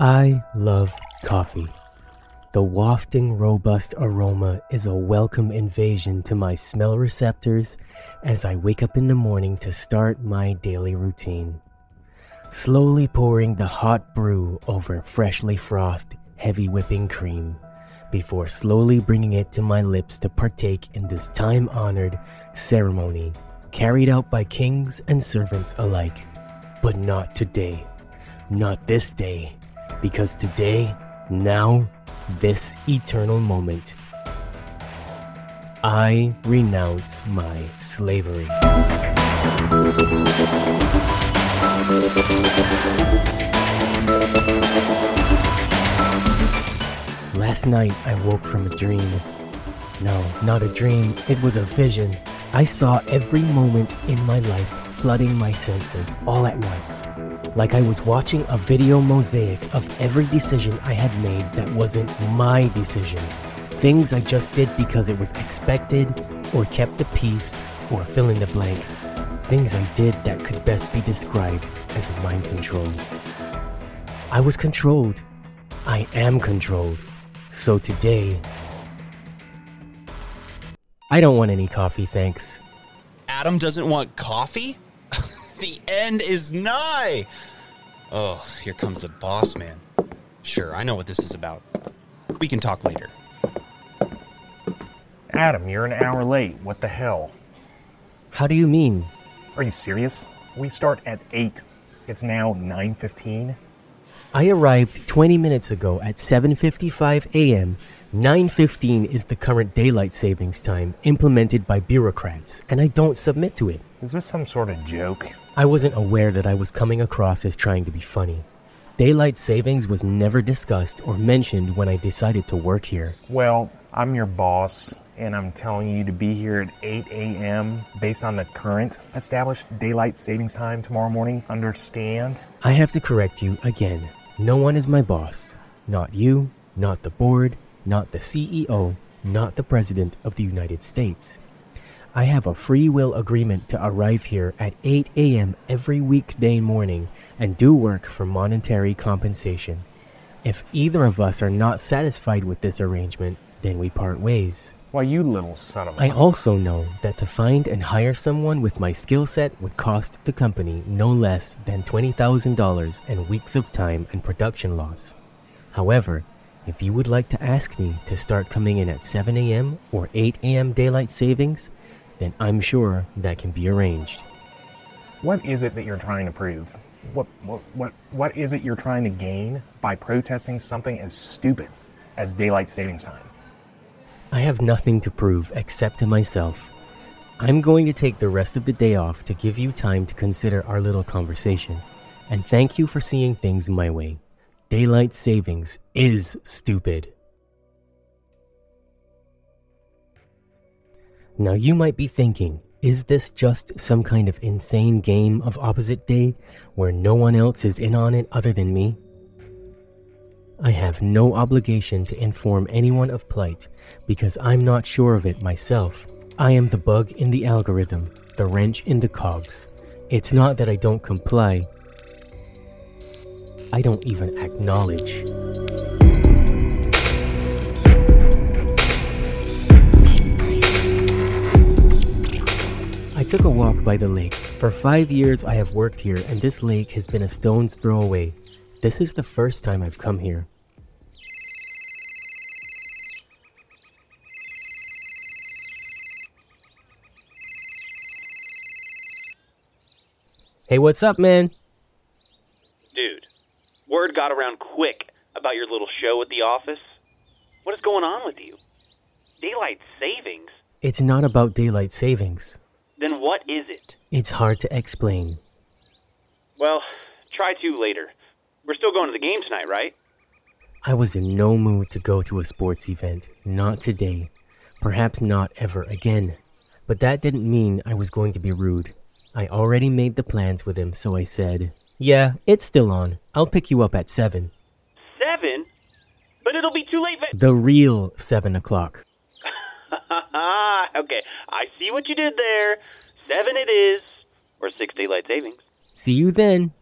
I love coffee. The wafting, robust aroma is a welcome invasion to my smell receptors as I wake up in the morning to start my daily routine. Slowly pouring the hot brew over freshly frothed, heavy whipping cream before slowly bringing it to my lips to partake in this time honored ceremony carried out by kings and servants alike. But not today. Not this day. Because today, now, this eternal moment, I renounce my slavery. Last night I woke from a dream. No, not a dream, it was a vision. I saw every moment in my life flooding my senses all at once. Like I was watching a video mosaic of every decision I had made that wasn't my decision. Things I just did because it was expected, or kept the peace, or fill in the blank. Things I did that could best be described as mind control. I was controlled. I am controlled. So today, I don't want any coffee, thanks. Adam doesn't want coffee? The end is nigh. Oh, here comes the boss man. Sure, I know what this is about. We can talk later. Adam, you're an hour late. What the hell? How do you mean? Are you serious? We start at 8. It's now 9:15. I arrived 20 minutes ago at 7:55 a.m. 9:15 is the current daylight savings time implemented by bureaucrats, and I don't submit to it. Is this some sort of joke? I wasn't aware that I was coming across as trying to be funny. Daylight savings was never discussed or mentioned when I decided to work here. Well, I'm your boss, and I'm telling you to be here at 8 a.m. based on the current established daylight savings time tomorrow morning. Understand? I have to correct you again. No one is my boss. Not you, not the board, not the CEO, not the President of the United States. I have a free will agreement to arrive here at 8 a.m. every weekday morning and do work for monetary compensation. If either of us are not satisfied with this arrangement, then we part ways. Why, you little son of a. I also know that to find and hire someone with my skill set would cost the company no less than $20,000 and weeks of time and production loss. However, if you would like to ask me to start coming in at 7 a.m. or 8 a.m. daylight savings, then I'm sure that can be arranged. What is it that you're trying to prove? What, what, what, what is it you're trying to gain by protesting something as stupid as daylight savings time? I have nothing to prove except to myself. I'm going to take the rest of the day off to give you time to consider our little conversation. And thank you for seeing things my way. Daylight savings is stupid. Now you might be thinking, is this just some kind of insane game of opposite day where no one else is in on it other than me? I have no obligation to inform anyone of plight because I'm not sure of it myself. I am the bug in the algorithm, the wrench in the cogs. It's not that I don't comply, I don't even acknowledge. Took a walk by the lake. For five years, I have worked here, and this lake has been a stone's throw away. This is the first time I've come here. Hey, what's up, man? Dude, word got around quick about your little show at the office. What is going on with you? Daylight savings? It's not about daylight savings. Then what is it? It's hard to explain. Well, try to later. We're still going to the game tonight, right? I was in no mood to go to a sports event. Not today. Perhaps not ever again. But that didn't mean I was going to be rude. I already made the plans with him, so I said, Yeah, it's still on. I'll pick you up at 7. Seven? But it'll be too late. For- The real 7 o'clock. okay, I see what you did there. Seven it is, or six daylight savings. See you then.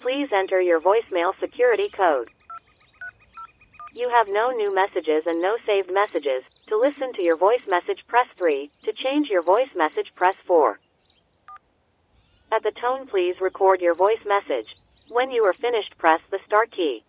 Please enter your voicemail security code. You have no new messages and no saved messages. To listen to your voice message, press 3. To change your voice message, press 4. At the tone, please record your voice message. When you are finished, press the start key.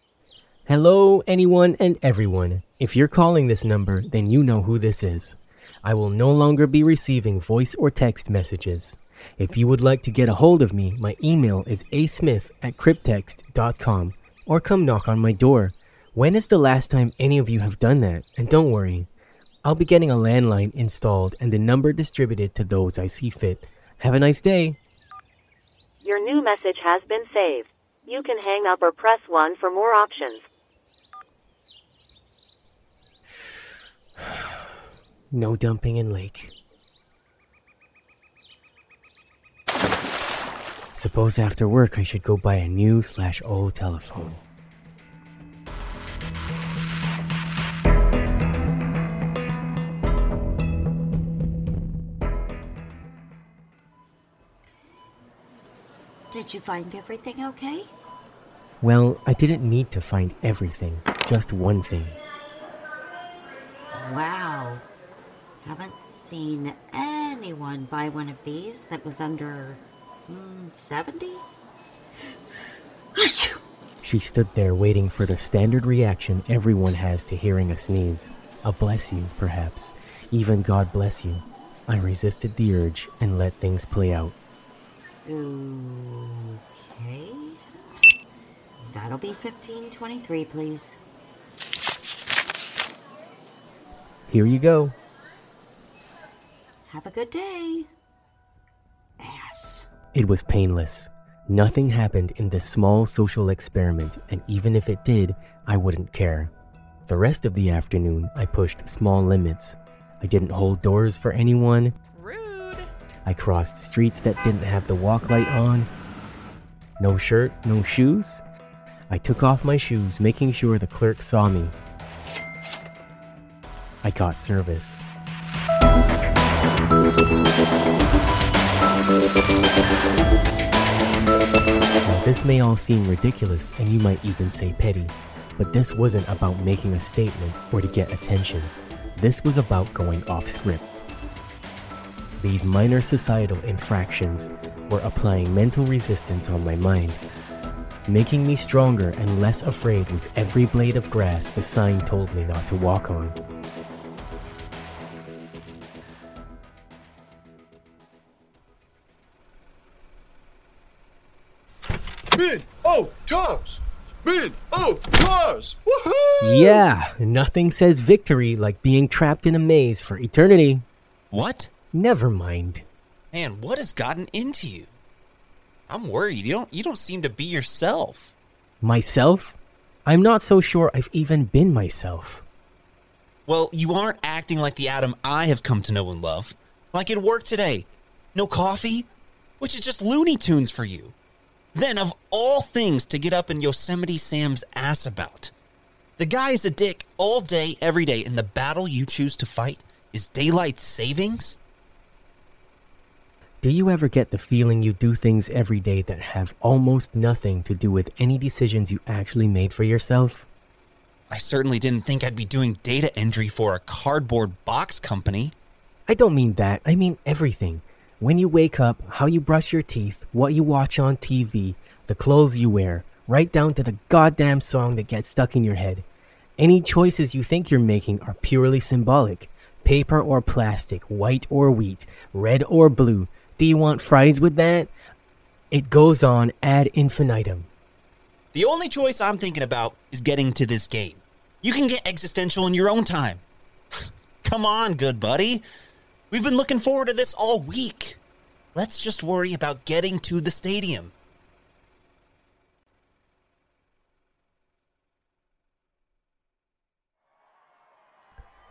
Hello, anyone and everyone. If you're calling this number, then you know who this is. I will no longer be receiving voice or text messages. If you would like to get a hold of me, my email is asmith at cryptext.com or come knock on my door. When is the last time any of you have done that? And don't worry, I'll be getting a landline installed and the number distributed to those I see fit. Have a nice day. Your new message has been saved. You can hang up or press 1 for more options. No dumping in lake. Suppose after work I should go buy a new slash old telephone. Did you find everything okay? Well, I didn't need to find everything, just one thing. Wow. Haven't seen anyone buy one of these that was under mm, 70? She stood there waiting for the standard reaction everyone has to hearing a sneeze. A bless you, perhaps. Even God bless you. I resisted the urge and let things play out. Okay. That'll be 1523, please. Here you go. Have a good day. Ass. It was painless. Nothing happened in this small social experiment, and even if it did, I wouldn't care. The rest of the afternoon, I pushed small limits. I didn't hold doors for anyone. Rude. I crossed streets that didn't have the walk light on. No shirt, no shoes. I took off my shoes, making sure the clerk saw me. I got service. Now, this may all seem ridiculous and you might even say petty, but this wasn't about making a statement or to get attention. This was about going off script. These minor societal infractions were applying mental resistance on my mind, making me stronger and less afraid with every blade of grass the sign told me not to walk on. Mid, oh, Toms! Mid, oh, cars! Woohoo! Yeah, nothing says victory like being trapped in a maze for eternity. What? Never mind. Man, what has gotten into you? I'm worried. You don't you don't seem to be yourself. Myself? I'm not so sure I've even been myself. Well, you aren't acting like the Adam I have come to know and love. Like at work today. No coffee, which is just Looney Tunes for you. Then, of all things to get up in Yosemite Sam's ass about, the guy is a dick all day, every day, and the battle you choose to fight is daylight savings? Do you ever get the feeling you do things every day that have almost nothing to do with any decisions you actually made for yourself? I certainly didn't think I'd be doing data entry for a cardboard box company. I don't mean that, I mean everything. When you wake up, how you brush your teeth, what you watch on TV, the clothes you wear, right down to the goddamn song that gets stuck in your head. Any choices you think you're making are purely symbolic. Paper or plastic, white or wheat, red or blue. Do you want fries with that? It goes on ad infinitum. The only choice I'm thinking about is getting to this game. You can get existential in your own time. Come on, good buddy. We've been looking forward to this all week. Let's just worry about getting to the stadium.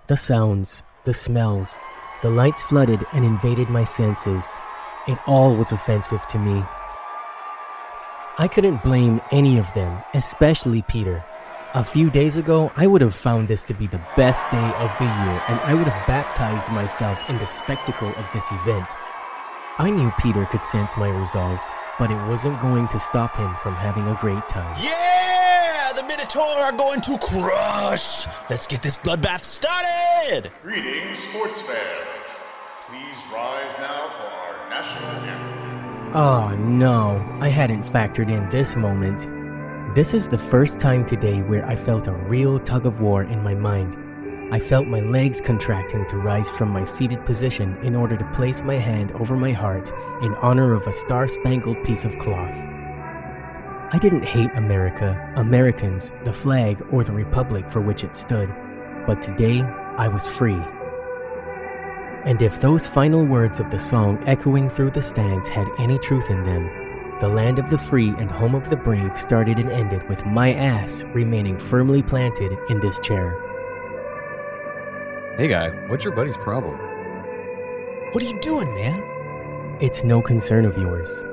The sounds, the smells, the lights flooded and invaded my senses. It all was offensive to me. I couldn't blame any of them, especially Peter. A few days ago, I would have found this to be the best day of the year and I would have baptized myself in the spectacle of this event. I knew Peter could sense my resolve, but it wasn't going to stop him from having a great time. Yeah! The Minotaur are going to crush! Let's get this bloodbath started! Greetings, sports fans. Please rise now for our national anthem. Oh no, I hadn't factored in this moment. This is the first time today where I felt a real tug of war in my mind. I felt my legs contracting to rise from my seated position in order to place my hand over my heart in honor of a star spangled piece of cloth. I didn't hate America, Americans, the flag, or the republic for which it stood, but today I was free. And if those final words of the song echoing through the stands had any truth in them, the land of the free and home of the brave started and ended with my ass remaining firmly planted in this chair. Hey guy, what's your buddy's problem? What are you doing, man? It's no concern of yours.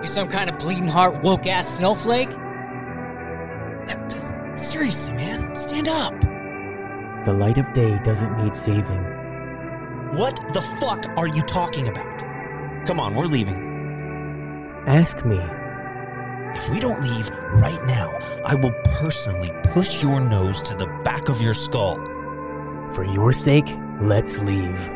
You some kind of bleeding heart woke ass snowflake? Seriously, man, stand up. The light of day doesn't need saving. What the fuck are you talking about? Come on, we're leaving. Ask me. If we don't leave right now, I will personally push your nose to the back of your skull. For your sake, let's leave.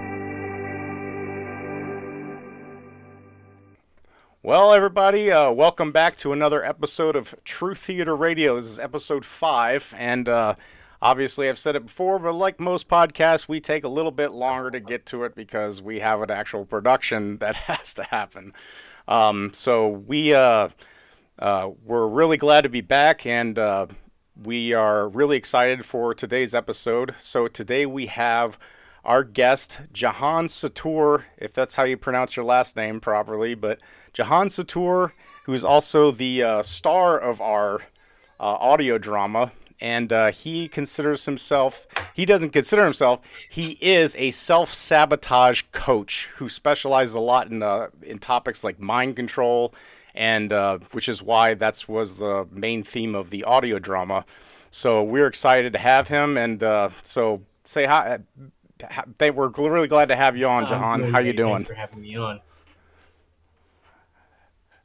Well, everybody, uh, welcome back to another episode of TruTheater Radio. This is episode five, and uh, obviously, I've said it before, but like most podcasts, we take a little bit longer to get to it because we have an actual production that has to happen. Um, so we uh, uh, we're really glad to be back, and uh, we are really excited for today's episode. So today we have our guest Jehan Sattaur, if that's how you pronounce your last name properly, but Jehan Sattaur, who is also the uh, star of our uh, audio drama, and uh, he considers himself, he doesn't consider himself, he is a self sabotage coach who specializes a lot in, uh, in topics like mind control, and uh, which is why that was the main theme of the audio drama. So we're excited to have him, and uh, so say hi. They, we're really glad to have you on, Jehan. How you doing? Thanks for having me on.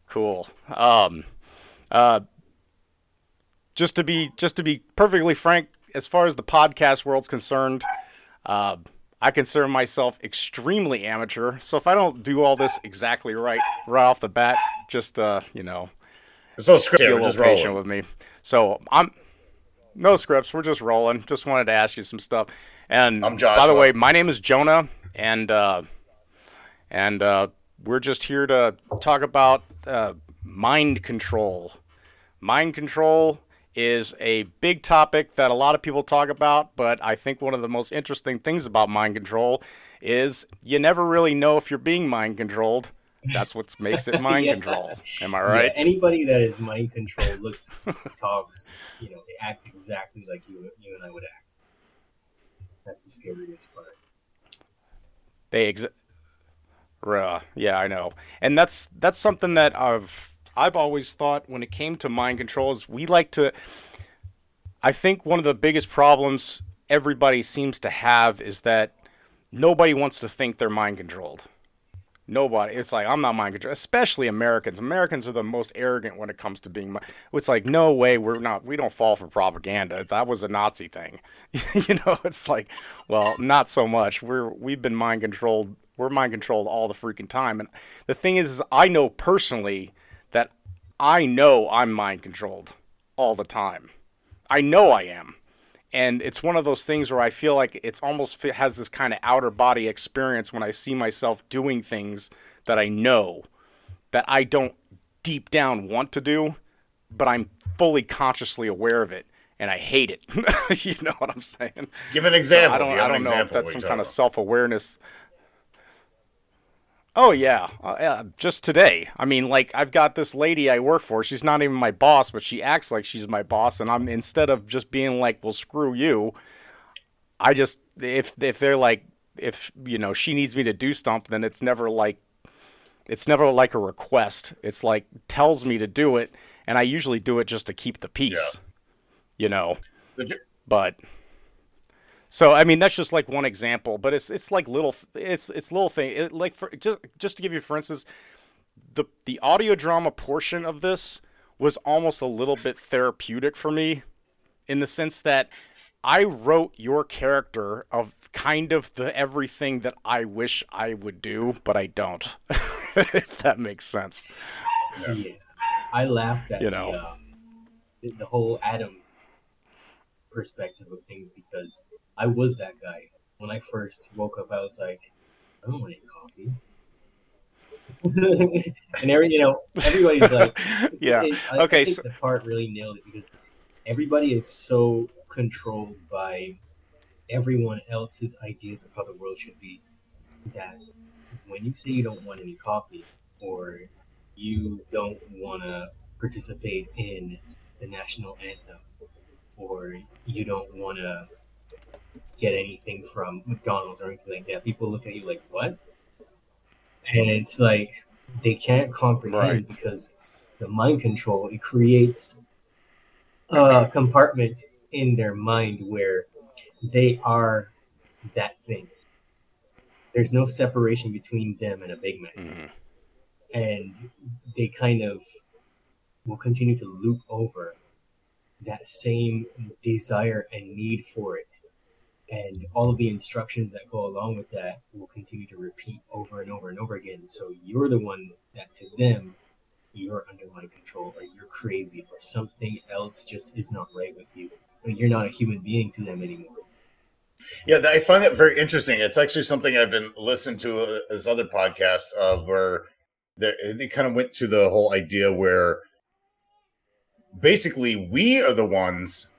Cool. Um, uh, just to be just to be perfectly frank, as far as the podcast world's concerned, uh, I consider myself extremely amateur. So if I don't do all this exactly right right off the bat, just uh, you know, There's no script be a little just patient rolling. with me. So I'm no scripts. We're just rolling. Just wanted to ask you some stuff. And I'm by the way, my name is Jonah, and uh, and uh, we're just here to talk about uh, mind control. Mind control is a big topic that a lot of people talk about, but I think one of the most interesting things about mind control is you never really know if you're being mind controlled. That's what makes it mind Yeah. control. Am I right? Yeah, anybody that is mind controlled looks, talks, you know, they act exactly like you, you and I would act. That's the scariest part. They ex- Ruh, yeah, I know. And that's that's something that I've I've always thought when it came to mind control is we like to I think one of the biggest problems everybody seems to have is that nobody wants to think they're mind controlled. Nobody. It's like I'm not mind controlled, especially Americans. Americans are the most arrogant when it comes to being. It's like no way we're not. We don't fall for propaganda. That was a Nazi thing. you know, it's like, well, not so much. We're we've been mind controlled. We're mind controlled all the freaking time. And the thing is, is I know personally that I know I'm mind controlled all the time. I know I am. And it's one of those things where I feel like it's almost has this kind of outer body experience when I see myself doing things that I know that I don't deep down want to do, but I'm fully consciously aware of it and I hate it. you know what I'm saying? Give an example. I don't, Do I don't know if that's some kind of self awareness. Oh yeah, uh, yeah, just today. I mean, like I've got this lady I work for. She's not even my boss, but she acts like she's my boss, and I'm instead of just being like, "Well, screw you," I just if if they're like if you know she needs me to do something, then it's never like it's never like a request. It's like tells me to do it, and I usually do it just to keep the peace. You know, but so I mean that's just like one example, but it's it's like little it's it's little thing. It, like for just just to give you for instance, the the audio drama portion of this was almost a little bit therapeutic for me in the sense that I wrote your character of kind of the everything that I wish I would do, but I don't. if that makes sense. Yeah. I laughed at You know. the, the, the whole Adam perspective of things because I was that guy. When I first woke up, I was like, I don't want any coffee. and every you know everybody's like Yeah. I, Okay, I think so- the part really nailed it because everybody is so controlled by everyone else's ideas of how the world should be that when you say you don't want any coffee or you don't want to participate in the national anthem or you don't want to get anything from McDonald's or anything like that, people look at you like, what? And it's like they can't comprehend Right. because the mind control it creates a compartment in their mind where they are that thing. There's no separation between them and a Big Mac. Mhm. And they kind of will continue to loop over that same desire and need for it. And all of the instructions that go along with that will continue to repeat over and over and over again. So you're the one that to them, you're under my control, or you're crazy, or something else just is not right with you. Or you're not a human being to them anymore. Yeah, I find that very interesting. It's actually something I've been listening to uh, this other podcast uh, where they kind of went to the whole idea where basically we are the ones,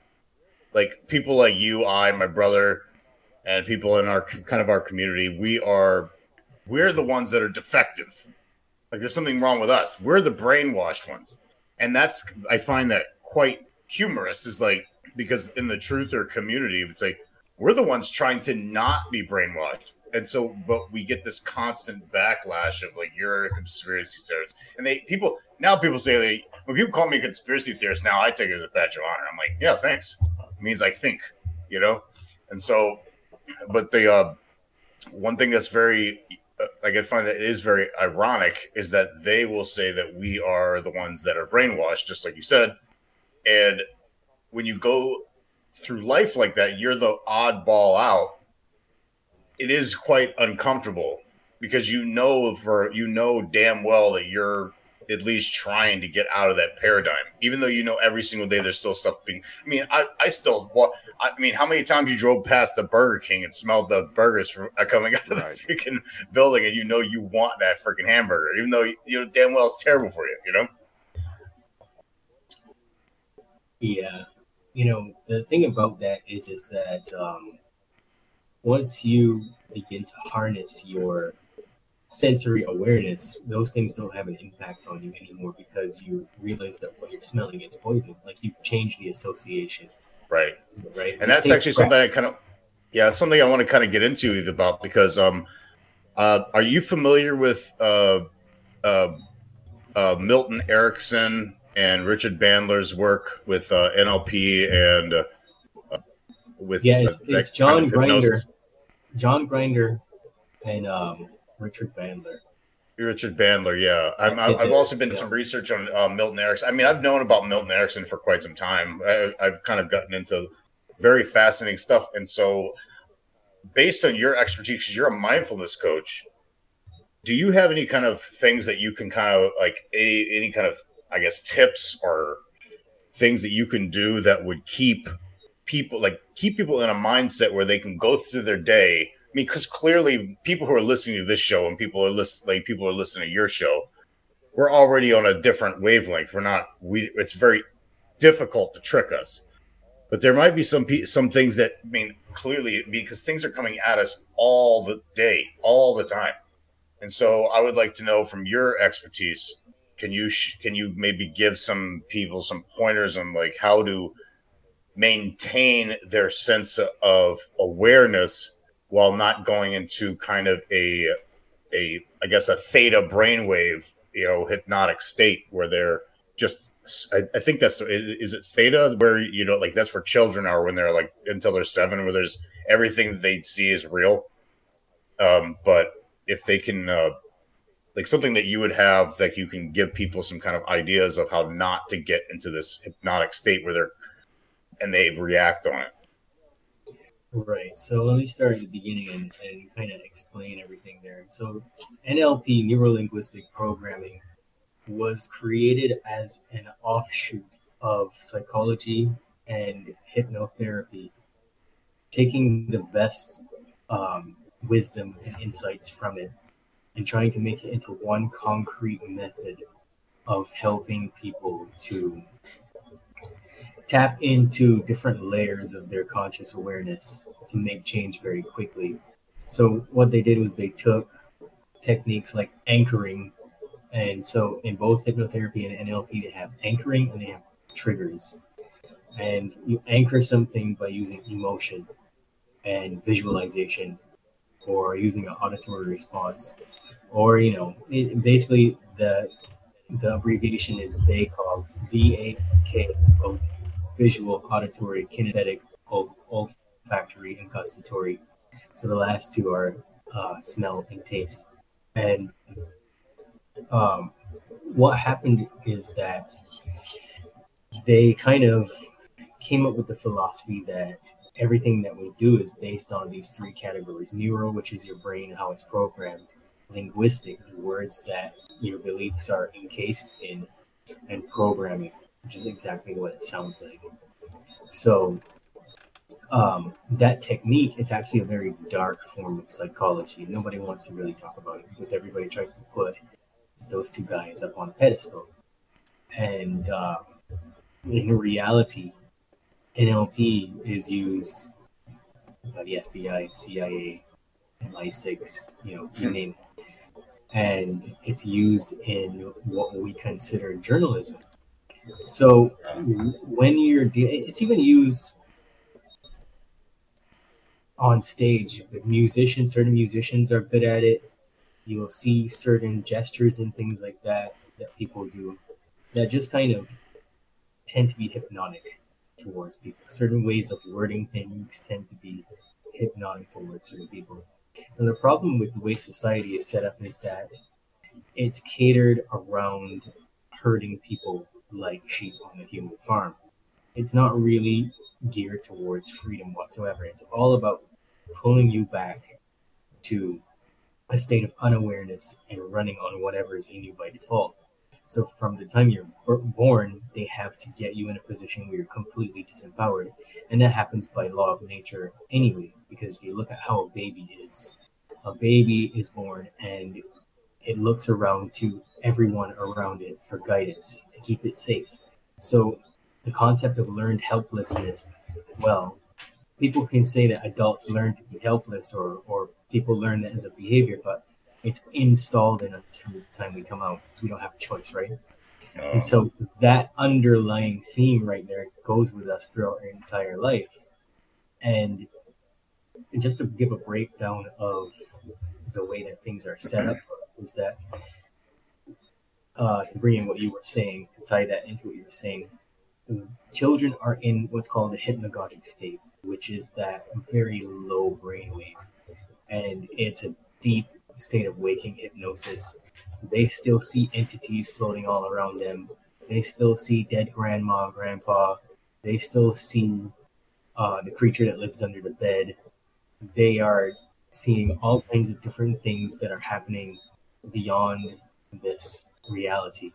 like people like you, I, my brother, and people in our kind of our community. We are we're the ones that are defective. Like there's something wrong with us. We're the brainwashed ones, and that's I find that quite humorous. Is like because in the truther community, it's like we're the ones trying to not be brainwashed. And so, but we get this constant backlash of like you're a conspiracy theorist, and they people now people say they when people call me a conspiracy theorist now I take it as a badge of honor. I'm like, yeah, thanks. It means I think, you know. And so, but the uh, one thing that's very uh, like I find that is very ironic is that they will say that we are the ones that are brainwashed, just like you said, and when you go through life like that, you're the oddball out. It is quite uncomfortable because you know for you know damn well that you're at least trying to get out of that paradigm, even though you know every single day there's still stuff being. I mean, I, I still. Well, I mean, how many times you drove past the Burger King and smelled the burgers from, uh, coming out of the freaking building, and you know you want that freaking hamburger, even though you, you know damn well it's terrible for you. You know. Yeah, you know the thing about that is is that um, once you begin to harness your sensory awareness, those things don't have an impact on you anymore because you realize that what you're smelling is poison. Like you change the association, Right. right? and that's actually think something I kind of yeah, something I want to kind of get into about because um uh are you familiar with uh uh, uh Milton Erickson and Richard Bandler's work with uh NLP and uh, uh, with yeah, it's, it's John kind of Grinder? John Grinder, and um, Richard Bandler. Richard Bandler, yeah. I'm, I I've also been yeah. some research on uh, Milton Erickson. I mean, I've known about Milton Erickson for quite some time. I, I've kind of gotten into very fascinating stuff, and so based on your expertise, because you're a mindfulness coach, do you have any kind of things that you can kind of like any any kind of I guess tips or things that you can do that would keep people like keep people in a mindset where they can go through their day. I mean, because clearly people who are listening to this show and people are listening, like people are listening to your show, we're already on a different wavelength. We're not. We. It's very difficult to trick us. But there might be some some things that I mean clearly because things are coming at us all the day, all the time. And so I would like to know from your expertise, can you sh- can you maybe give some people some pointers on like how to maintain their sense of awareness while not going into kind of a a I guess a theta brainwave, you know, hypnotic state where they're just I, I think that's is it theta where you know like that's where children are when they're like until they're seven where there's everything they see is real. Um, but if they can uh, like something that you would have that you can give people some kind of ideas of how not to get into this hypnotic state where they're and they react on it. Right. So let me start at the beginning and, and kind of explain everything there. So NLP, neuro linguistic programming, was created as an offshoot of psychology and hypnotherapy, taking the best um, wisdom and insights from it and trying to make it into one concrete method of helping people to tap into different layers of their conscious awareness to make change very quickly. So what they did was they took techniques like anchoring, and so in both hypnotherapy and NLP, they have anchoring and they have triggers. And you anchor something by using emotion and visualization, or using an auditory response, or you know, it, basically the the abbreviation is VAKOG, V A K O visual, auditory, kinesthetic, olfactory, and gustatory. So the last two are uh, smell and taste. And um, what happened is that they kind of came up with the philosophy that everything that we do is based on these three categories neural, which is your brain, how it's programmed, linguistic, the words that your beliefs are encased in, and programming, which is exactly what it sounds like. So um, that technique, it's actually a very dark form of psychology. Nobody wants to really talk about it because everybody tries to put those two guys up on a pedestal. And uh, in reality, NLP is used by the FBI, CIA, and MI6, you know, you name it. And it's used in what we consider journalism. So when you're, de- it's even used on stage. The musicians, certain musicians are good at it. You'll see certain gestures and things like that that people do that just kind of tend to be hypnotic towards people. Certain ways of wording things tend to be hypnotic towards certain people. And the problem with the way society is set up is that it's catered around hurting people like sheep on a human farm. It's not really geared towards freedom whatsoever. It's all about pulling you back to a state of unawareness and running on whatever is in you by default. So from the time you're born, they have to get you in a position where you're completely disempowered. And that happens by law of nature anyway, because if you look at how a baby is, a baby is born and it looks around to everyone around it for guidance to keep it safe. So the concept of learned helplessness, well, people can say that adults learn to be helpless or, or people learn that as a behavior, but it's installed in us from the time we come out because we don't have a choice, right? Oh. And so that underlying theme right there goes with us throughout our entire life. And just to give a breakdown of the way that things are set up for us is that uh, to bring in what you were saying, to tie that into what you were saying, children are in what's called the hypnagogic state, which is that very low brainwave. And it's a deep state of waking hypnosis. They still see entities floating all around them. They still see dead grandma, grandpa. They still see uh, the creature that lives under the bed. They are seeing all kinds of different things that are happening beyond this reality.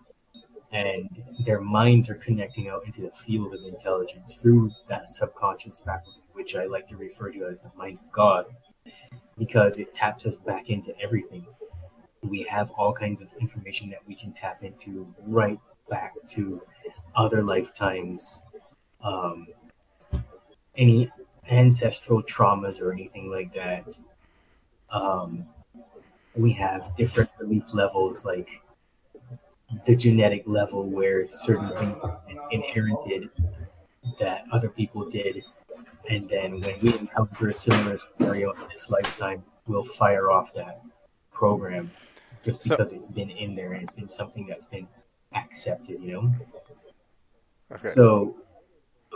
And their minds are connecting out into the field of intelligence through that subconscious faculty, which I like to refer to as the mind of God, because it taps us back into everything. We have all kinds of information that we can tap into right back to other lifetimes, um, any ancestral traumas or anything like that. Um, we have different belief levels like the genetic level where certain things are inherited that other people did. And then when we encounter a similar scenario in this lifetime we'll fire off that program just because so, it's been in there and it's been something that's been accepted you know? Okay. so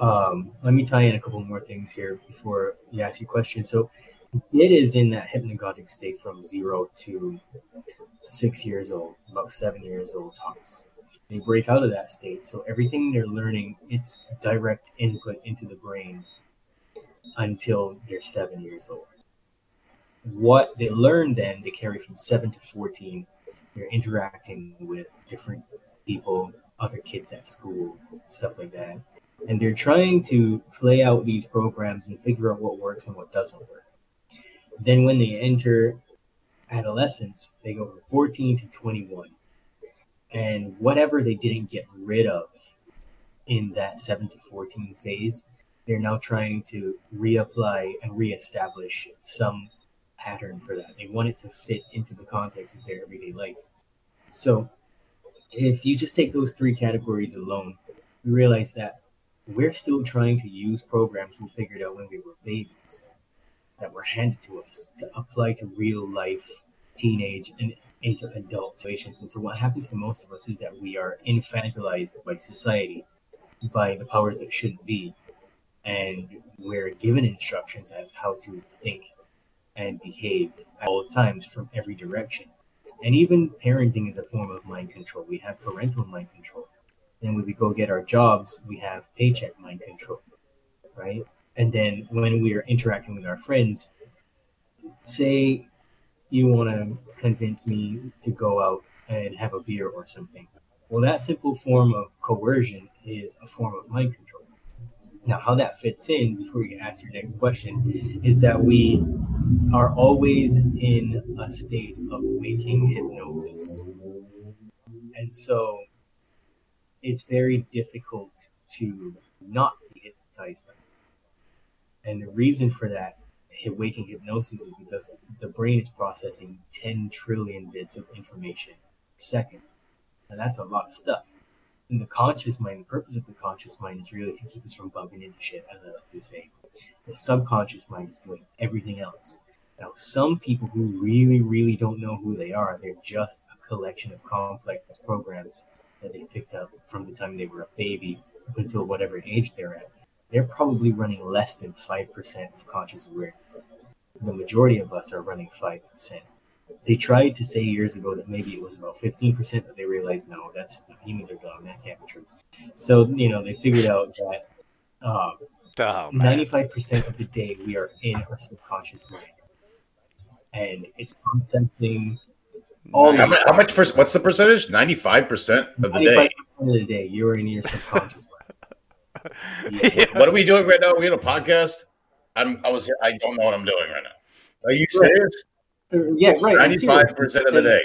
um, let me tie in a couple more things here before you ask your question so it is in that hypnagogic state from zero to six years old, about seven years old tops. They break out of that state, so everything they're learning, it's direct input into the brain until they're seven years old. What they learn then, they carry from seven to 14. They're interacting with different people, other kids at school, stuff like that. And they're trying to play out these programs and figure out what works and what doesn't work. Then, when they enter adolescence, they go from 14 to 21. And whatever they didn't get rid of in that 7 to 14 phase, they're now trying to reapply and reestablish some pattern for that. They want it to fit into the context of their everyday life. So, if you just take those three categories alone, you realize that we're still trying to use programs we figured out when we were babies that were handed to us to apply to real life, teenage, and into adult situations. And so, what happens to most of us is that we are infantilized by society, by the powers that shouldn't be, and we're given instructions as how to think and behave at all times from every direction. And even parenting is a form of mind control. We have parental mind control. Then when we go get our jobs, we have paycheck mind control, right? And then when we are interacting with our friends, say you want to convince me to go out and have a beer or something. Well, that simple form of coercion is a form of mind control. Now, how that fits in, before you ask your next question, is that we are always in a state of waking hypnosis. And so it's very difficult to not be hypnotized by. And the reason for that waking hypnosis is because the brain is processing 10 trillion bits of information per second. And that's a lot of stuff. And the conscious mind, the purpose of the conscious mind is really to keep us from bumping into shit, as I like to say. The subconscious mind is doing everything else. Now, some people who really, really don't know who they are, they're just a collection of complex programs that they picked up from the time they were a baby until whatever age they're at. They're probably running less than 5% of conscious awareness. The majority of us are running 5%. They tried to say years ago that maybe it was about 15%, but they realized no, that's humans are dumb. That can't be true. So, you know, they figured out that uh, Oh, 95% of the day we are in our subconscious mind. And it's processing all how, much, how much perc- what's the percentage? 95% of the day. 95% of the day you're in your subconscious mind. What are we doing right now? Are we in a podcast? I'm I was I don't know what I'm doing right now. Are you serious? Uh, yeah, right. 95% of the day.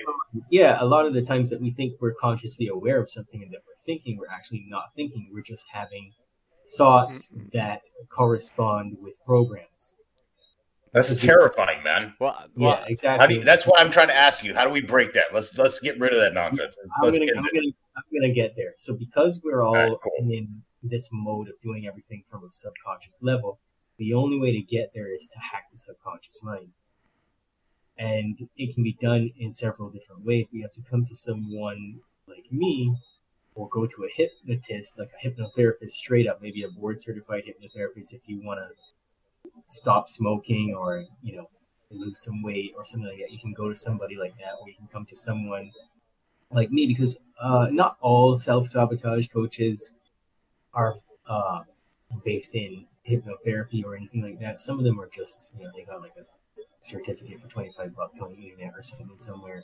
Yeah, a lot of the times that we think we're consciously aware of something and that we're thinking, we're actually not thinking. We're just having thoughts that correspond with programs. That's Because we- terrifying, man. Well, Yeah, How exactly. do you, that's what I'm trying to ask you. How do we break that? Let's let's get rid of that nonsense. I'm let's gonna, get I'm, gonna, I'm gonna get there. So because we're all Alright, cool. in this mode of doing everything from a subconscious level, the only way to get there is to hack the subconscious mind. And it can be done in several different ways. We have to come to someone like me or go to a hypnotist, like a hypnotherapist straight up, maybe a board certified hypnotherapist if you want to stop smoking or, you know, lose some weight or something like that. You can go to somebody like that, or you can come to someone like me because uh, not all self sabotage coaches are uh, based in hypnotherapy or anything like that. Some of them are just, you know, they got like a certificate for 25 bucks on the internet or something somewhere.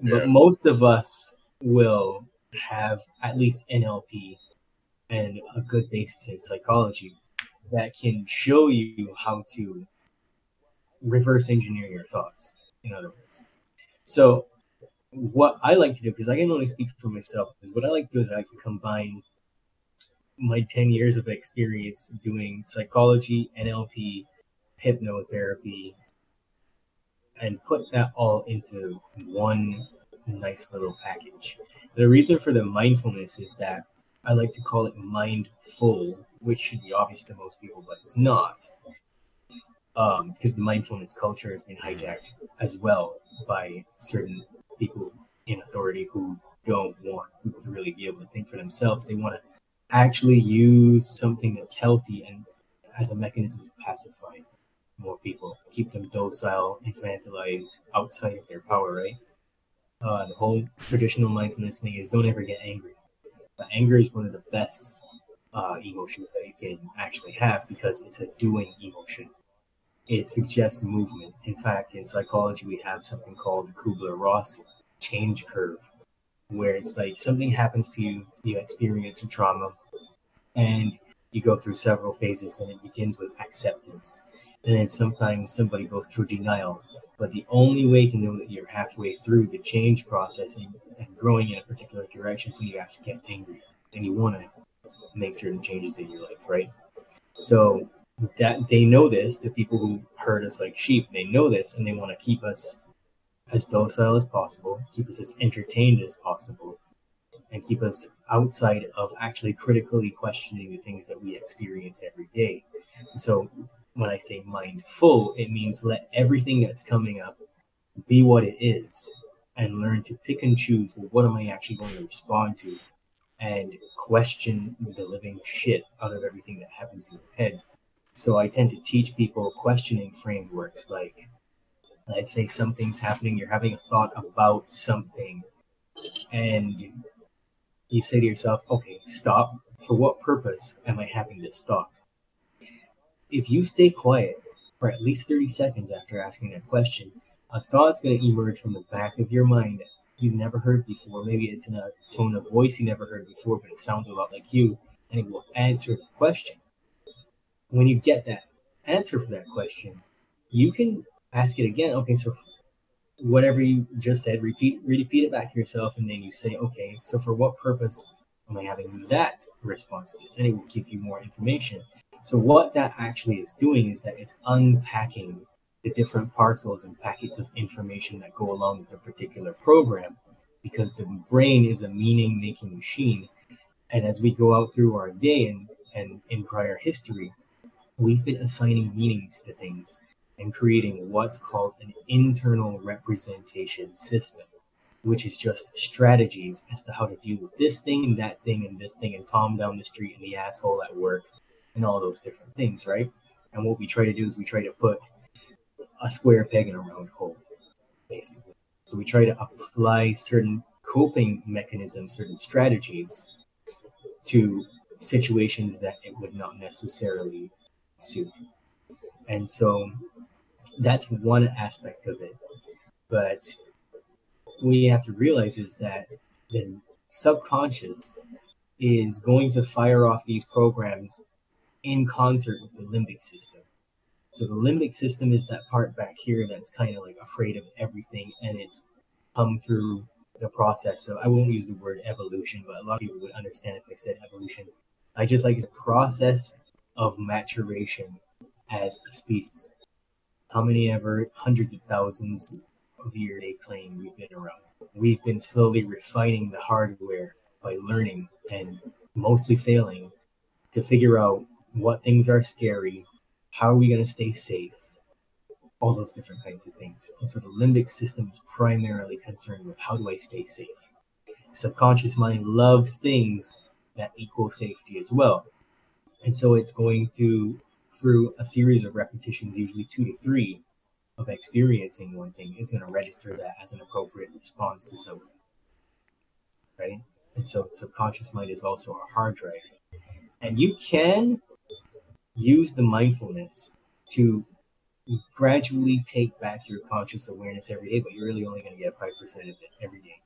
Yeah. But most of us will have at least NLP and a good basis in psychology that can show you how to reverse engineer your thoughts, in other words. So, what I like to do, because I can only speak for myself, is what I like to do is I can combine my 10 years of experience doing psychology, NLP, hypnotherapy, and put that all into one nice little package. The reason for the mindfulness is that I like to call it mindful, which should be obvious to most people, but it's not. Um, because the mindfulness culture has been hijacked as well by certain people in authority who don't want people to really be able to think for themselves. They want to actually use something that's healthy and as a mechanism to pacify more people, keep them docile, infantilized, outside of their power, right? Uh, the whole traditional mindfulness thing is don't ever get angry. But anger is one of the best uh, emotions that you can actually have because it's a doing emotion. It suggests movement. In fact, in psychology, we have something called the Kubler Ross change curve, where it's like something happens to you, you experience a trauma, and you go through several phases, and it begins with acceptance. And then sometimes somebody goes through denial. But the only way to know that you're halfway through the change process and, and growing in a particular direction is when you actually get angry and you want to make certain changes in your life, right? So that they know this, the people who herd us like sheep, they know this and they want to keep us as docile as possible, keep us as entertained as possible, and keep us outside of actually critically questioning the things that we experience every day. So when I say mindful, it means let everything that's coming up be what it is and learn to pick and choose well, what am I actually going to respond to and question the living shit out of everything that happens in your head. So I tend to teach people questioning frameworks like let's say something's happening, you're having a thought about something, and you say to yourself, okay, stop. For what purpose am I having this thought? If you stay quiet for at least 30 seconds after asking that question, a thought's going to emerge from the back of your mind you've never heard before. Maybe it's in a tone of voice you never heard before, but it sounds a lot like you, and it will answer the question. When you get that answer for that question, you can ask it again. Okay, so whatever you just said, repeat repeat it back to yourself, and then you say, okay, so for what purpose am I having that response to this? And it will give you more information. So what that actually is doing is that it's unpacking the different parcels and packets of information that go along with a particular program because the brain is a meaning making machine. And as we go out through our day and, and in prior history, we've been assigning meanings to things and creating what's called an internal representation system, which is just strategies as to how to deal with this thing and that thing and this thing and Tom down the street and the asshole at work and all those different things, right? And what we try to do is we try to put a square peg in a round hole, basically. So we try to apply certain coping mechanisms, certain strategies to situations that it would not necessarily suit. And so that's one aspect of it. But we have to realize is that the subconscious is going to fire off these programs in concert with the limbic system. So the limbic system is that part back here that's kind of like afraid of everything, and it's come through the process. So I won't use the word evolution, but a lot of people would understand if I said evolution. I just like the process of maturation as a species. How many ever hundreds of thousands of years they claim we've been around? We've been slowly refining the hardware by learning and mostly failing to figure out what things are scary, how are we going to stay safe? All those different kinds of things. And so the limbic system is primarily concerned with how do I stay safe? Subconscious mind loves things that equal safety as well. And so it's going to, through a series of repetitions, usually two to three, of experiencing one thing, it's going to register that as an appropriate response to something. Right? And so subconscious mind is also a hard drive. And you can use the mindfulness to gradually take back your conscious awareness every day, but you're really only going to get 5% of it every day.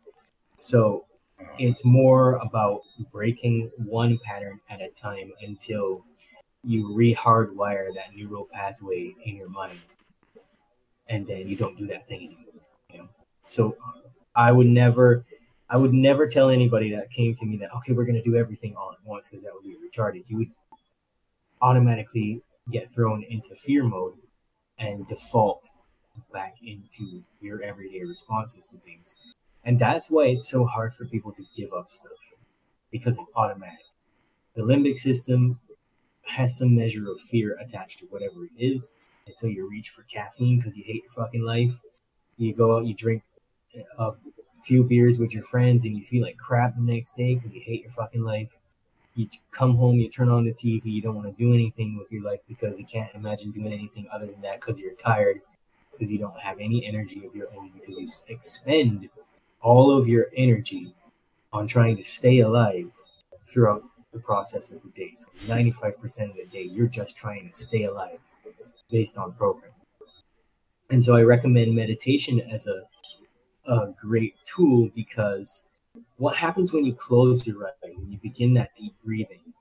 So it's more about breaking one pattern at a time until you rehardwire that neural pathway in your mind. And then you don't do that thing anymore. You know? So I would never I would never tell anybody that came to me that okay, we're gonna do everything all at once because that would be retarded. You would automatically get thrown into fear mode and default back into your everyday responses to things. And that's why it's so hard for people to give up stuff because it's automatic. The limbic system has some measure of fear attached to whatever it is. And so you reach for caffeine because you hate your fucking life. You go out, you drink a few beers with your friends, and you feel like crap the next day because you hate your fucking life you come home, you turn on the TV, you don't want to do anything with your life because you can't imagine doing anything other than that because you're tired, because you don't have any energy of your own, because you expend all of your energy on trying to stay alive throughout the process of the day. So 95% of the day, you're just trying to stay alive based on program. And so I recommend meditation as a, a great tool because what happens when you close your eyes and you begin that deep breathing?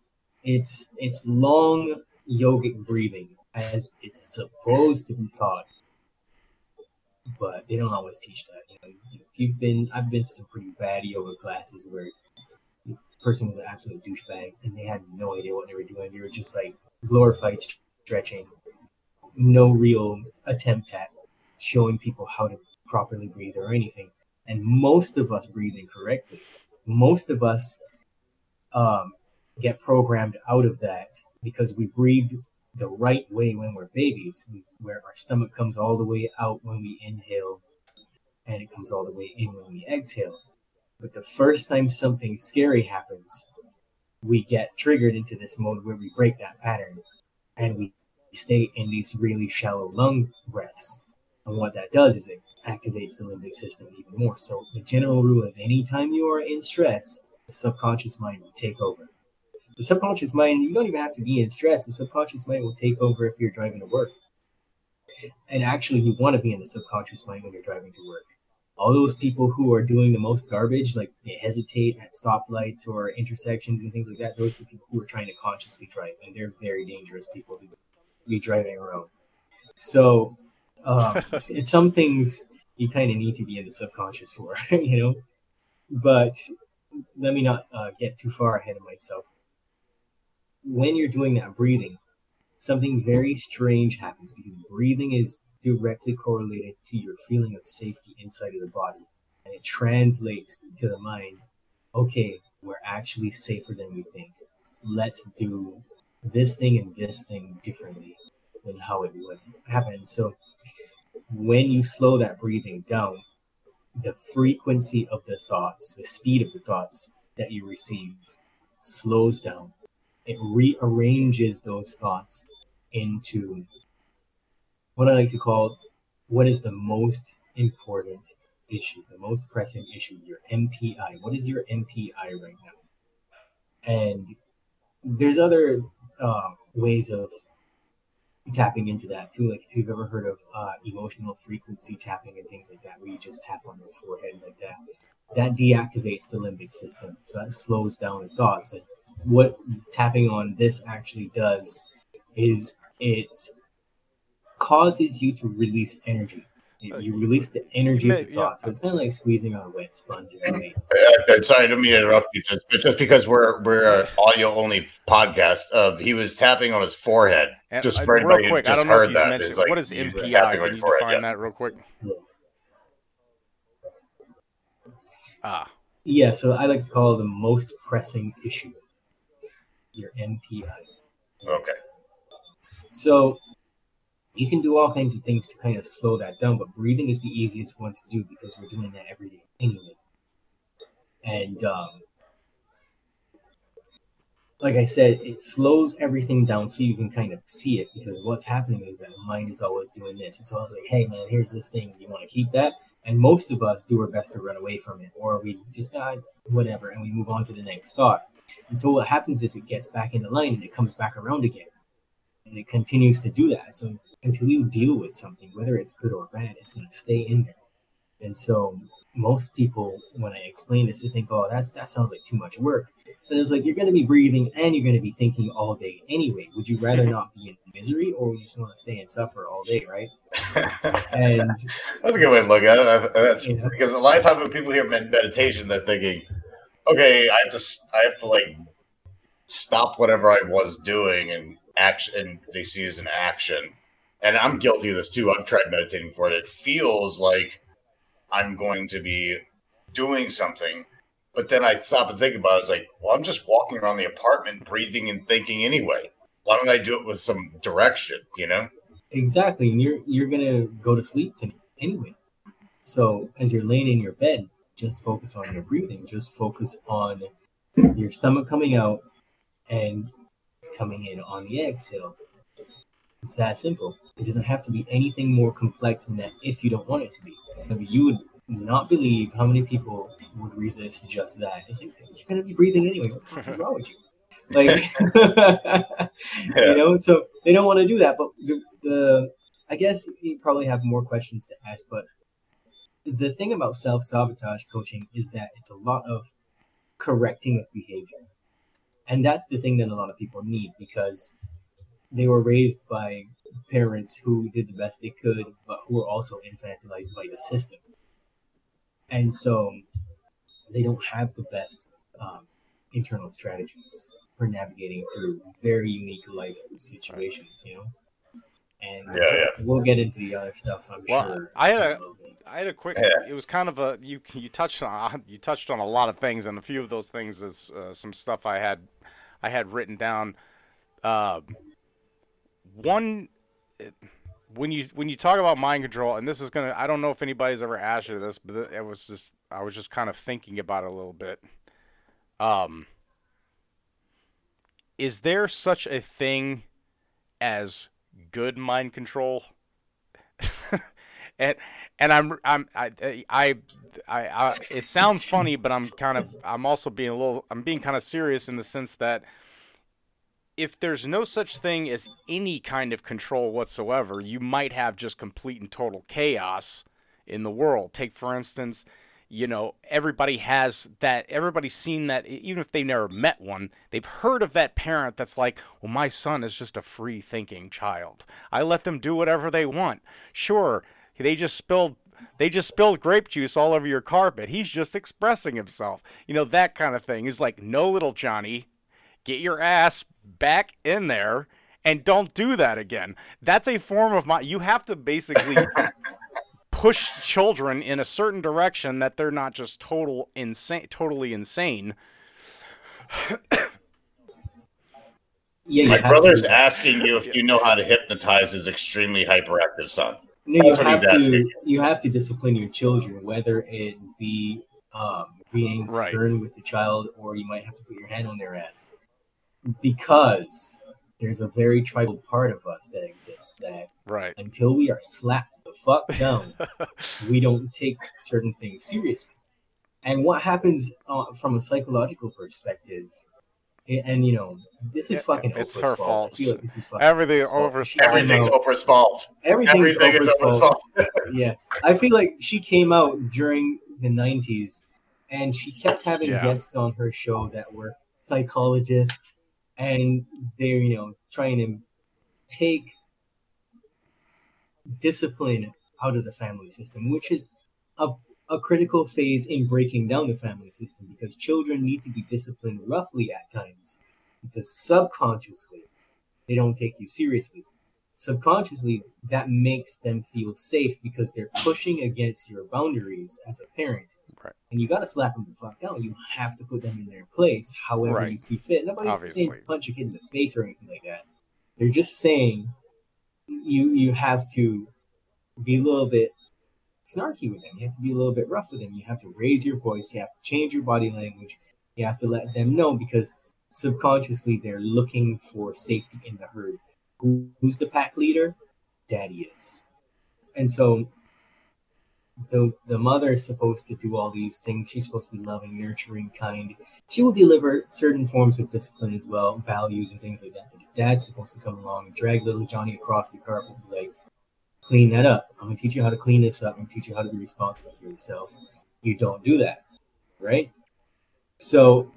It's it's long yogic breathing as it's supposed to be taught, but they don't always teach that. You know, if you've been, I've been to some pretty bad yoga classes where person was an absolute douchebag and they had no idea what they were doing. They were just like glorified stretching, no real attempt at showing people how to properly breathe or anything and most of us breathe incorrectly. Most of us um, get programmed out of that because we breathe the right way when we're babies, where our stomach comes all the way out when we inhale and it comes all the way in when we exhale. But the first time something scary happens, we get triggered into this mode where we break that pattern and we stay in these really shallow lung breaths. And what that does is it activates the limbic system even more. So the general rule is anytime you are in stress, the subconscious mind will take over. The subconscious mind, you don't even have to be in stress. The subconscious mind will take over if you're driving to work. And actually, you want to be in the subconscious mind when you're driving to work. All those people who are doing the most garbage, like they hesitate at stoplights or intersections and things like that, those are the people who are trying to consciously drive. And they're very dangerous people to be driving around. So um, it's, it's some things you kind of need to be in the subconscious for, you know. But let me not uh, get too far ahead of myself. When you're doing that breathing, something very strange happens because breathing is directly correlated to your feeling of safety inside of the body. And it translates to the mind okay, we're actually safer than we think. Let's do this thing and this thing differently than how it would happen. So when you slow that breathing down, the frequency of the thoughts, the speed of the thoughts that you receive slows down. It rearranges those thoughts into what I like to call what is the most important issue, the most pressing issue, your MPI. What is your MPI right now? And there's other uh, ways of tapping into that too. Like if you've ever heard of uh, emotional frequency tapping and things like that, where you just tap on your forehead like that, that deactivates the limbic system. So that slows down the thoughts. And what tapping on this actually does is it causes you to release energy. You, you release the energy of the thought. So it's kind of like squeezing on a wet sponge. You know uh, sorry, I don't mean to interrupt you. Just, just because we're we're an audio only podcast, uh, he was tapping on his forehead. And, just uh, for real anybody who quick, I just don't know heard you that, like what is he's MPI? tapping on Can you define yeah. that real quick? Ah, Yeah, so I like to call it the most pressing issue. Your MPI. Okay. So you can do all kinds of things to kind of slow that down, but breathing is the easiest one to do because we're doing that every day anyway. And um, like I said, it slows everything down so you can kind of see it because what's happening is that the mind is always doing this. It's always like, hey man, here's this thing. You want to keep that? And most of us do our best to run away from it, or we just ah, whatever, and we move on to the next thought. And so what happens is it gets back into line and it comes back around again, and it continues to do that. So until you deal with something, whether it's good or bad, it's going to stay in there. And so most people, when I explain this, they think, "Oh, that's that sounds like too much work." But it's like you're going to be breathing and you're going to be thinking all day anyway. Would you rather not be in misery, or would you just want to stay and suffer all day, right? and That's a good way to look at it. That's because a lot of times when people hear meditation, they're thinking, "Okay, I have to, I have to like stop whatever I was doing and action." And they see it as an action, and I'm guilty of this too. I've tried meditating for it. It feels like I'm going to be doing something, but then I stop and think about it. It's like, well, I'm just walking around the apartment, breathing and thinking anyway. Why don't I do it with some direction? You know? Exactly, and you're you're gonna go to sleep tonight anyway. So as you're laying in your bed, just focus on your breathing. Just focus on your stomach coming out and coming in on the exhale. It's that simple. It doesn't have to be anything more complex than that if you don't want it to be. But you would not believe how many people would resist just that. It's like you're gonna be breathing anyway. What the fuck is wrong with you? Like you know, so they don't want to do that. But the, the I guess you probably have more questions to ask, but the thing about self sabotage coaching is that it's a lot of correcting of behavior. And that's the thing that a lot of people need because they were raised by parents who did the best they could, but who were also infantilized by the system. And so they don't have the best um, internal strategies for navigating through very unique life situations, you know? And Yeah, yeah. we'll get into the other stuff, I'm Well, sure. I had a, I had a quick. Yeah. It was kind of a you. You touched on you touched on a lot of things, and a few of those things is uh, some stuff I had, I had written down. Uh, one, when you when you talk about mind control, and this is gonna, I don't know if anybody's ever asked you this, but it was just I was just kind of thinking about it a little bit. Um, is there such a thing as good mind control? and and I'm I'm I I, I I it sounds funny, but I'm kind of I'm also being a little I'm being kind of serious in the sense that if there's no such thing as any kind of control whatsoever, you might have just complete and total chaos in the world. Take for instance, you know, everybody has that everybody's seen that even if they never met one, they've heard of that parent that's like, "Well, my son is just a free thinking child. I let them do whatever they want." Sure, they just spilled they just spilled grape juice all over your carpet. He's just expressing himself. You know, that kind of thing. He's like, "No, little Johnny, get your ass back in there and don't do that again." That's a form of my you have to basically push children in a certain direction that they're not just total insane totally insane. Yeah, My have brother's to- asking you if you know how to hypnotize his extremely hyperactive son. No, you That's what have he's asking. to you have to discipline your children, whether it be um, being Right. stern with the child, or you might have to put your hand on their ass, because there's a very tribal part of us that exists that Right. until we are slapped the fuck down, we don't take certain things seriously. And what happens uh, from a psychological perspective, i- and you know, this is fucking It's Oprah's her fault. I feel like this is fucking Everything Oprah's fault. over She Everything's Oprah's fault. Everything's Everything is Oprah's Oprah's fault. fault. yeah, I feel like she came out during the '90s, and she kept having Yeah. guests on her show that were psychologists, and they're you know trying to take discipline out of the family system, which is a a critical phase in breaking down the family system because children need to be disciplined roughly at times because subconsciously they don't take you seriously subconsciously that makes them feel safe because they're pushing against your boundaries as a parent. Right. and you got to slap them the fuck down. You have to put them in their place however Right. you see fit. Nobody's saying Obviously. punch a kid in the face or anything like that. They're just saying you you have to be a little bit snarky with them. You have to be a little bit rough with them. You have to raise your voice. You have to change your body language. You have to let them know because subconsciously they're looking for safety in the herd who's the pack leader? Daddy is. And so the the mother is supposed to do all these things. She's supposed to be loving, nurturing, kind. She will deliver certain forms of discipline as well, values and things like that. But the dad's supposed to come along and drag little Johnny across the carpet and be like, clean that up. I'm gonna teach you how to clean this up. I'm gonna teach you how to be responsible for yourself. You don't do that. Right? So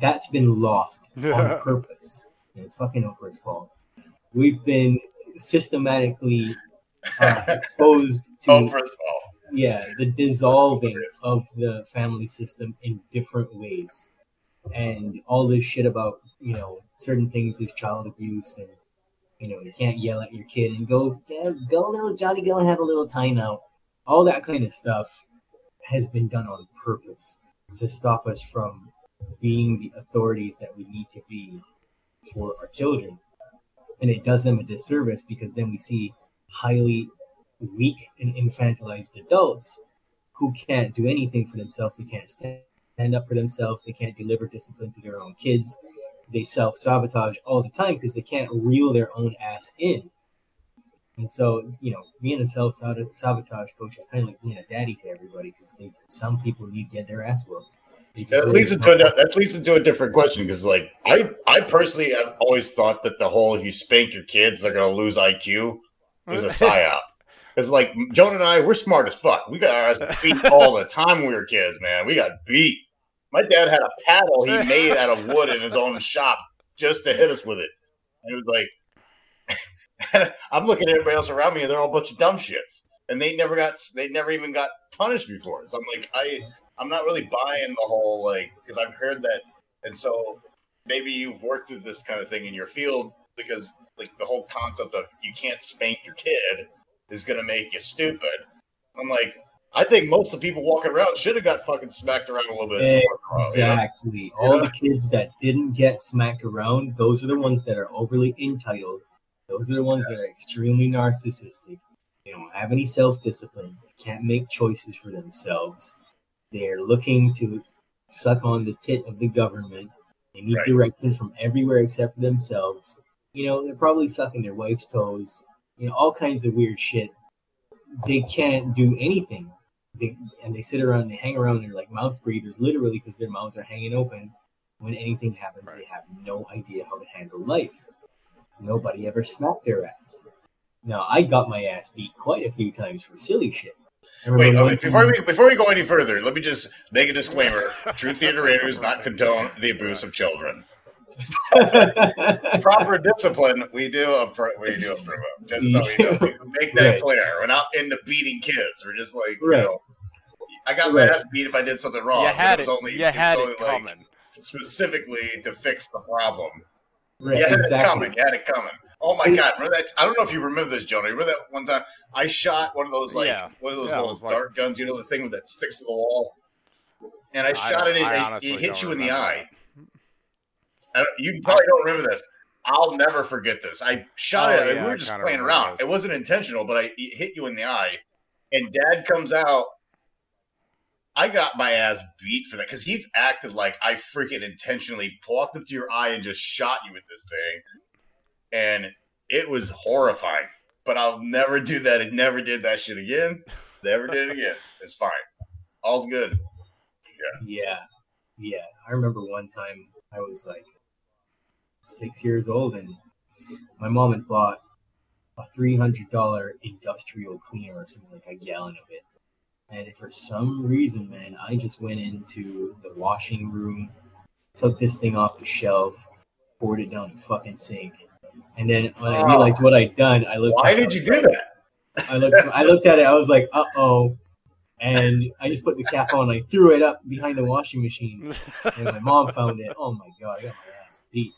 that's been lost on purpose. And it's fucking Oprah's fault. We've been systematically uh, exposed to Oprah's fault. yeah the dissolving of the family system in different ways. And all this shit about you know certain things is child abuse and you know you can't yell at your kid and go go little johnny go and have a little time out. All that kind of stuff has been done on purpose to stop us from being the authorities that we need to be for our children and it does them a disservice because then we see highly weak and infantilized adults who can't do anything for themselves. They can't stand up for themselves. They can't deliver discipline to their own kids. they self sabotage all the time because they can't reel their own ass in. And so, you know, being a self sabotage coach is kind of like being a daddy to everybody because some people need to get their ass whooped. That leads into a, that leads into a different question because, like, I I personally have always thought that the whole if you spank your kids, they're gonna lose IQ is a psyop. It's like Joan and I, we're smart as fuck. We got our ass beat all the time when we were kids, man. We got beat. My dad had a paddle he made out of wood in his own shop just to hit us with it. And it was like, I'm looking at everybody else around me, and they're all a bunch of dumb shits, and they never got, they never even got punished before. So I'm like, I, I'm not really buying the whole like, because I've heard that, and so maybe you've worked with this kind of thing in your field because like the whole concept of you can't spank your kid is going to make you stupid. I'm like, I think most of the people walking around should have got fucking smacked around a little bit. Exactly. More, All the kids that didn't get smacked around, those are the ones that are overly entitled. Those are the ones yeah. that are extremely narcissistic. They don't have any self discipline. They can't make choices for themselves. They're looking to suck on the tit of the government. They need right. direction from everywhere except for themselves. You know, they're probably sucking their wife's toes. You know, all kinds of weird shit. They can't do anything they and they sit around and they hang around and they're like mouth breathers literally because their mouths are hanging open when anything happens right. they have no idea how to handle life so nobody ever smacked their ass now i got my ass beat quite a few times for silly shit Wait, okay, before we before we go any further, let me just make a disclaimer: TruTheater Radio does not condone the abuse of children. Proper discipline, we do a we do approve of. Just so you know, we make that right. clear. We're not into beating kids. We're just like right. you know, I got right. my ass beat if I did something wrong. You had it. Was only, you had it, it coming. Like specifically to fix the problem. Right, you had exactly. it coming. You had it coming. Oh my god! Remember that? I don't know if you remember this, Jonah. Remember that one time I shot one of those like yeah. one of those yeah, little dart like... guns. You know the thing that sticks to the wall. And I shot I it. It, it hit you in the eye. You probably don't remember this. I'll never forget this. I shot oh, it. Yeah, we were just playing around. This. It wasn't intentional, but I hit you in the eye. And Dad comes out. I got my ass beat for that because he acted like I freaking intentionally walked up to your eye and just shot you with this thing, and it was horrifying. But I'll never do that. It never did that shit again. Never did it again. It's fine. All's good. Yeah. Yeah. Yeah. I remember one time I was like six years old, and my mom had bought a three hundred dollar industrial cleaner or something like a gallon of it. And for some reason, man, I just went into the washing room, took this thing off the shelf, poured it down the fucking sink, and then when I realized what I'd done, I looked. Why did you do that? I looked. I looked at it. I was like, "Uh oh." And I just put the cap on. I threw it up behind the washing machine, and my mom found it. Oh my god! I got my ass beat.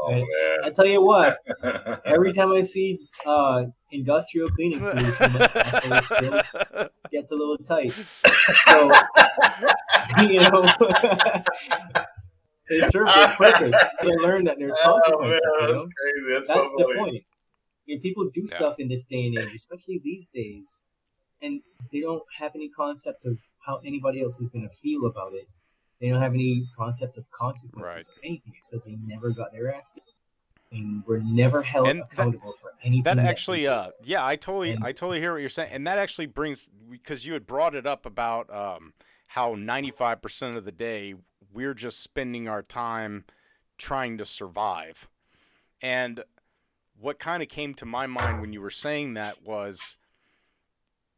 Oh, I tell you what, every time I see uh, industrial cleaning solution, my asshole still gets a little tight. So, you know, it serves its purpose. I learned that there's consequences. Oh, man, that's, you know? that's, that's so the point. You know, people do yeah. stuff in this day and age, especially these days, and they don't have any concept of how anybody else is going to feel about it they don't have any concept of consequences right. or anything. It's because they never got their ass beat. And we're never held and accountable that, for anything. That, that actually, uh, yeah, I totally, and, I totally hear what you're saying, and that actually brings because you had brought it up about um, how 95% of the day we're just spending our time trying to survive, and what kind of came to my mind when you were saying that was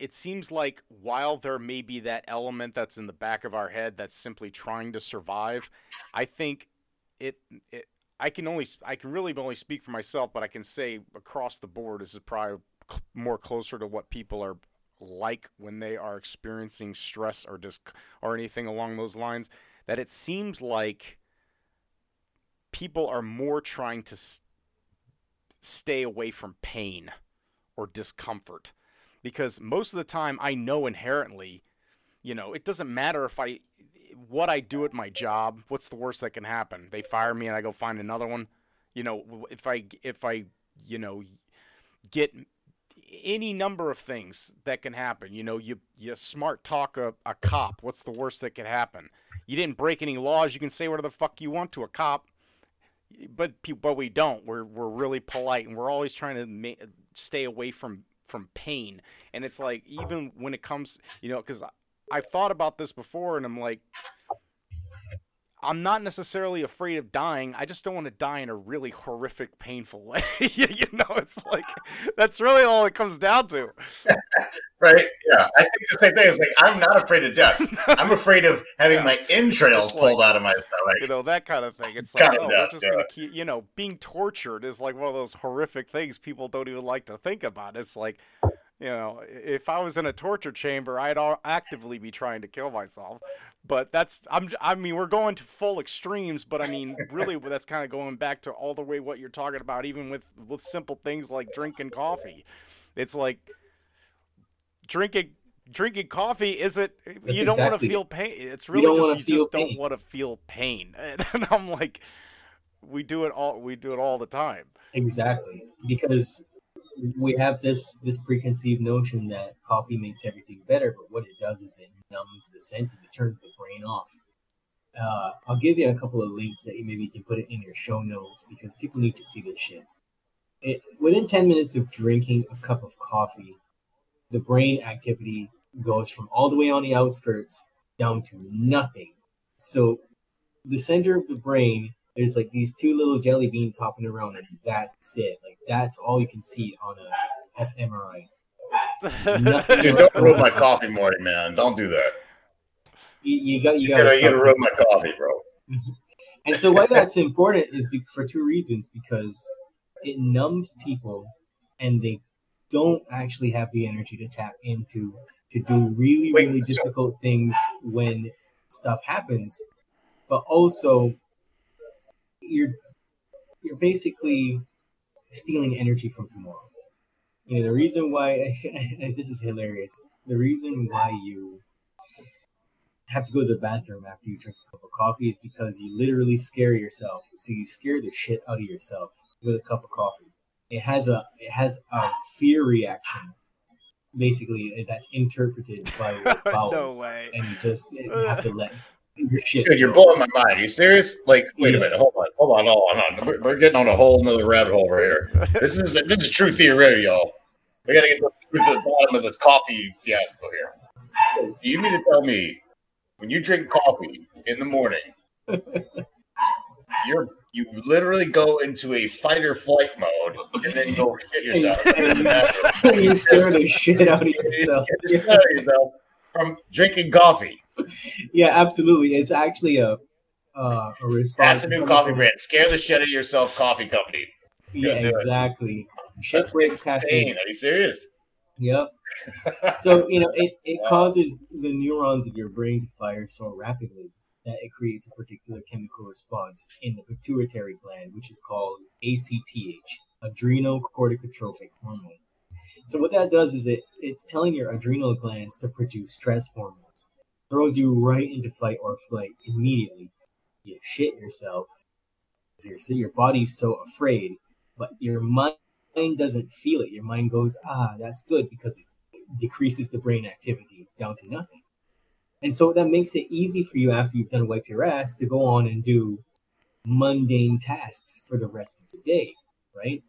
it seems like while there may be that element that's in the back of our head that's simply trying to survive, I think it, it I can only I can really only speak for myself, but I can say across the board this is probably more closer to what people are like when they are experiencing stress or just or anything along those lines. That it seems like people are more trying to s- stay away from pain or discomfort because most of the time I know inherently, you know, it doesn't matter if I what I do at my job, what's the worst that can happen? They fire me and I go find another one. You know, if I if I, you know, get any number of things that can happen. You know, you you smart talk a, a cop. What's the worst that could happen? You didn't break any laws. You can say whatever the fuck you want to a cop. but but we don't. We're we're really polite, and we're always trying to ma- stay away from from pain. And it's like even when it comes, you know, because I've thought about this before, and I'm like, I'm not necessarily afraid of dying. I just don't want to die in a really horrific, painful way. you know, it's like that's really all it comes down to. right? Yeah, I think the same thing. It's like I'm not afraid of death. I'm afraid of having Yeah. my entrails like- pulled out of my stomach. You know that kind of thing. It's like, oh, of we're just yeah. gonna keep. You know, being tortured is like one of those horrific things people don't even like to think about. It's like, you know, if I was in a torture chamber, I'd actively be trying to kill myself. But that's, I'm, I mean, we're going to full extremes. But I mean, really, that's kind of going back to all the way what you're talking about, even with with simple things like drinking coffee. It's like drinking. Drinking coffee isn't. That's you don't want to feel pain. It's really don't just you just don't want to feel pain. And I'm like, we do it all. We do it all the time. Exactly, because we have this this preconceived notion that coffee makes everything better, but what it does is it numbs the senses. It turns the brain off. Uh, I'll give you a couple of links that you maybe can put it in your show notes because people need to see this shit. It, within 10 minutes of drinking a cup of coffee, the brain activity goes from all the way on the outskirts down to nothing. So the center of the brain, there's like these two little jelly beans hopping around, and that's it. Like that's all you can see on a fMRI. Dude, don't ruin my coffee morning, man. Don't do that. You, you got you You got you gotta ruin my coffee, bro. Mm-hmm. And so why that's important is for two reasons because it numbs people and they don't actually have the energy to tap into to do really really difficult things when stuff happens but also you're you're basically stealing energy from tomorrow you know the reason why this is hilarious the reason why you have to go to the bathroom after you drink a cup of coffee is because you literally scare yourself. So you scare the shit out of yourself with a cup of coffee. It has a it has a fear reaction, basically that's interpreted by your bowels, way. and you just you have to let your shit. Dude, you're blowing my mind. Are you serious? Like, wait a minute. Hold on. Hold on. Hold on. Hold on. We're, we're getting on a whole nother rabbit hole right here. This is this is true theory, y'all. We gotta get to the bottom of this coffee fiasco here. You mean to tell me when you drink coffee in the morning, you're you literally go into a fight or flight mode and then go shit yourself. in the bathroom. you scare the shit out of yourself. You scare the shit out of yourself from drinking coffee. Yeah, absolutely. It's actually a uh, a response. That's a new coffee brand. Scare the shit out of yourself, coffee company. Yeah, Gotta exactly. Shit That's break insane. caffeine. Are you serious? Yep. So you know it, it causes the neurons of your brain to fire so rapidly that it creates a particular chemical response in the pituitary gland, which is called ACTH, adrenocorticotrophic hormone. So what that does is it it's telling your adrenal glands to produce stress hormones, throws you right into fight or flight immediately. You shit yourself. Your so your body's so afraid, but your mind doesn't feel it. Your mind goes, ah, that's good because it decreases the brain activity down to nothing. And so that makes it easy for you after you've done wipe your ass to go on and do mundane tasks for the rest of the day, right?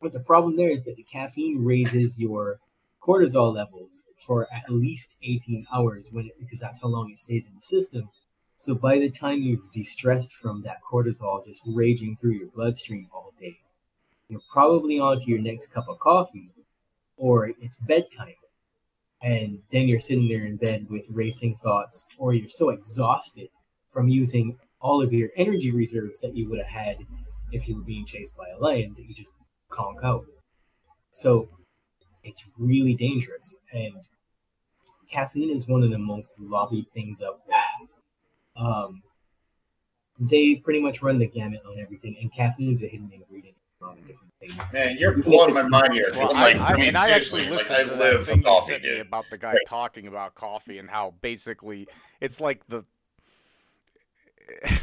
But the problem there is that the caffeine raises your cortisol levels for at least 18 hours when it, because that's how long it stays in the system. So by the time you've de-stressed from that cortisol just raging through your bloodstream all day, you're probably on to your next cup of coffee or it's bedtime. And then you're sitting there in bed with racing thoughts, or you're so exhausted from using all of your energy reserves that you would have had if you were being chased by a lion that you just conk out. So it's really dangerous. And caffeine is one of the most lobbied things out there. Um, they pretty much run the gamut on everything, and caffeine's a hidden ingredient in a lot of different things. Man, you're Even blowing my mind here. Well, I'm like, I, I, I mean, I seriously, actually like, listened I to that live thing for you coffee, sent me about the guy Right. talking about coffee and how basically it's like the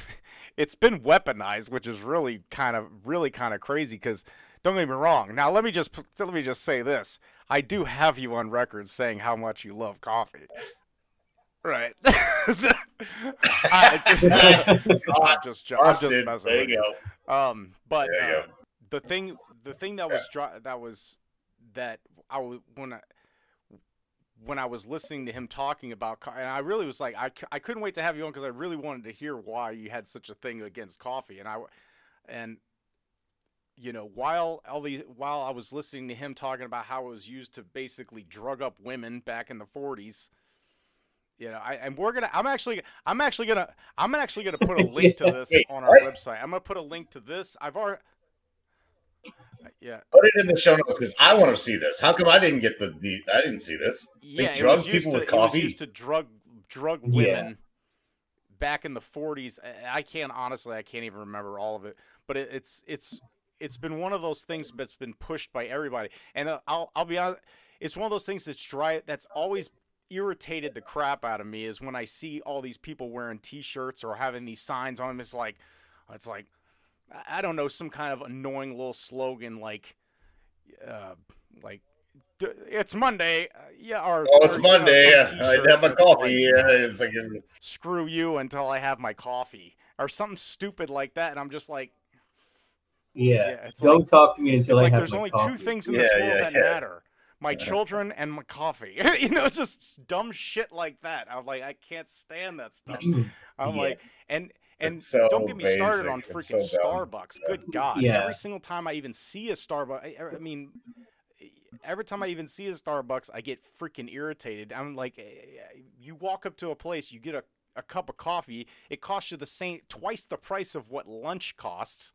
it's been weaponized, which is really kind of really kind of crazy. Because don't get me wrong. Now let me just let me just say this: I do have you on record saying how much you love coffee. Right. I, am just, jo- I'm just messing There with you you. Um, but uh, the thing, the thing that was that was that I w- when I when I was listening to him talking about, co- and I really was like, I, I couldn't wait to have you on because I really wanted to hear why you had such a thing against coffee, and I and you know while all these while I was listening to him talking about how it was used to basically drug up women back in the 40s. You know, I, and we're gonna. I'm actually. I'm actually gonna. I'm actually gonna put a link to this on our website. I'm gonna put a link to this. I've already. Yeah. Put it in the show notes because I want to see this. How come I didn't get the, the I didn't see this? Yeah, they it drug was used people to, with coffee. used to drug drug Yeah. women back in the 40s. I- I can't honestly, I can't even remember all of it, but it, it's it's it's been one of those things that's been pushed by everybody. And uh, I'll I'll be honest, it's one of those things that's dry that's always irritated the crap out of me is when I see all these people wearing t-shirts or having these signs on them. It's like it's like I- I don't know some kind of annoying little slogan like uh, like d- it's Monday, uh, yeah, or Oh, it's or, you know, Monday. yeah. I t-shirt have my coffee. like, yeah, it's like screw you until I have my coffee, or something stupid like that, and I'm just like, Yeah. it's Don't like- talk to me until it's I like have there's my only coffee. two things in this Yeah, world yeah, that yeah. matter: my children and my coffee. you know, it's just dumb shit like that. I'm like, I can't stand that stuff. I'm Yeah. like, and and so don't get me started on freaking so dumb. Starbucks. Good God! Yeah. Every single time I even see a Starbucks, I, I mean, every time I even see a Starbucks, I get freaking irritated. I'm like, eh, you walk up to a place, you get a, a cup of coffee, it costs you the same twice the price of what lunch costs.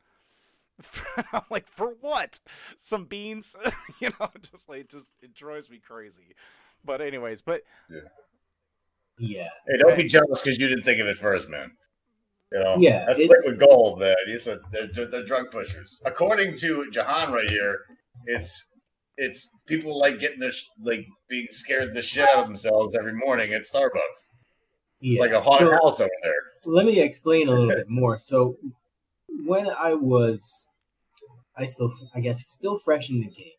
I'm like, for what? Some beans, you know, just like just it drives me crazy. But anyways, but Yeah. yeah. Hey, don't be jealous because you didn't think of it first, man. You know, Yeah, that's it's- liquid gold, man. You said they're, they're, they're drug pushers. According to Jehan right here, it's it's people like getting this like being scared the shit out of themselves every morning at Starbucks. It's Yeah. like a haunted So- house over there. let me explain a little bit more. So, when I was, I still, I guess, still fresh in the game,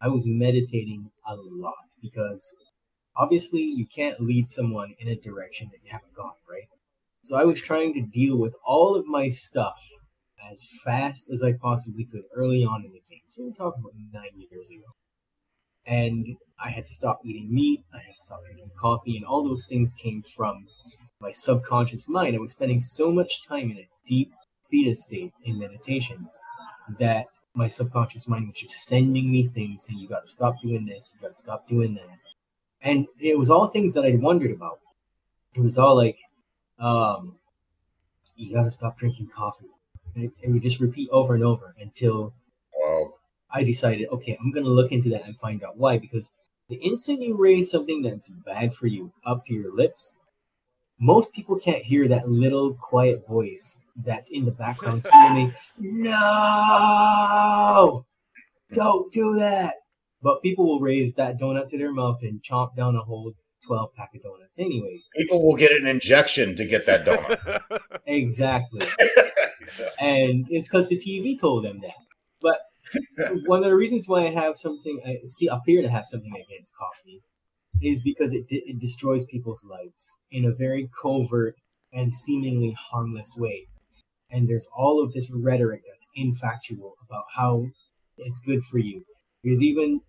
I was meditating a lot because obviously you can't lead someone in a direction that you haven't gone, right? So I was trying to deal with all of my stuff as fast as I possibly could early on in the game. So we're talking about nine years ago. And I had to stop eating meat, I had to stop drinking coffee, and all those things came from my subconscious mind. I was spending so much time in a deep theta state in meditation that my subconscious mind was just sending me things saying, you got to stop doing this, you got to stop doing that. And it was all things that I'd wondered about. It was all like, um, you got to stop drinking coffee. And it, it would just repeat over and over until Well, I decided, okay, I'm going to look into that and find out why. Because the instant you raise something that's bad for you up to your lips, most people can't hear that little quiet voice that's in the background screaming, No! Don't do that! But people will raise that donut to their mouth and chomp down a whole 12 pack of donuts anyway. people will get an injection to get that donut. Exactly. and it's because the TV told them that. But one of the reasons why I have something, I see, appear to have something against coffee, is because it de- it destroys people's lives in a very covert and seemingly harmless way. And there's all of this rhetoric that's infactual about how it's good for you. There's even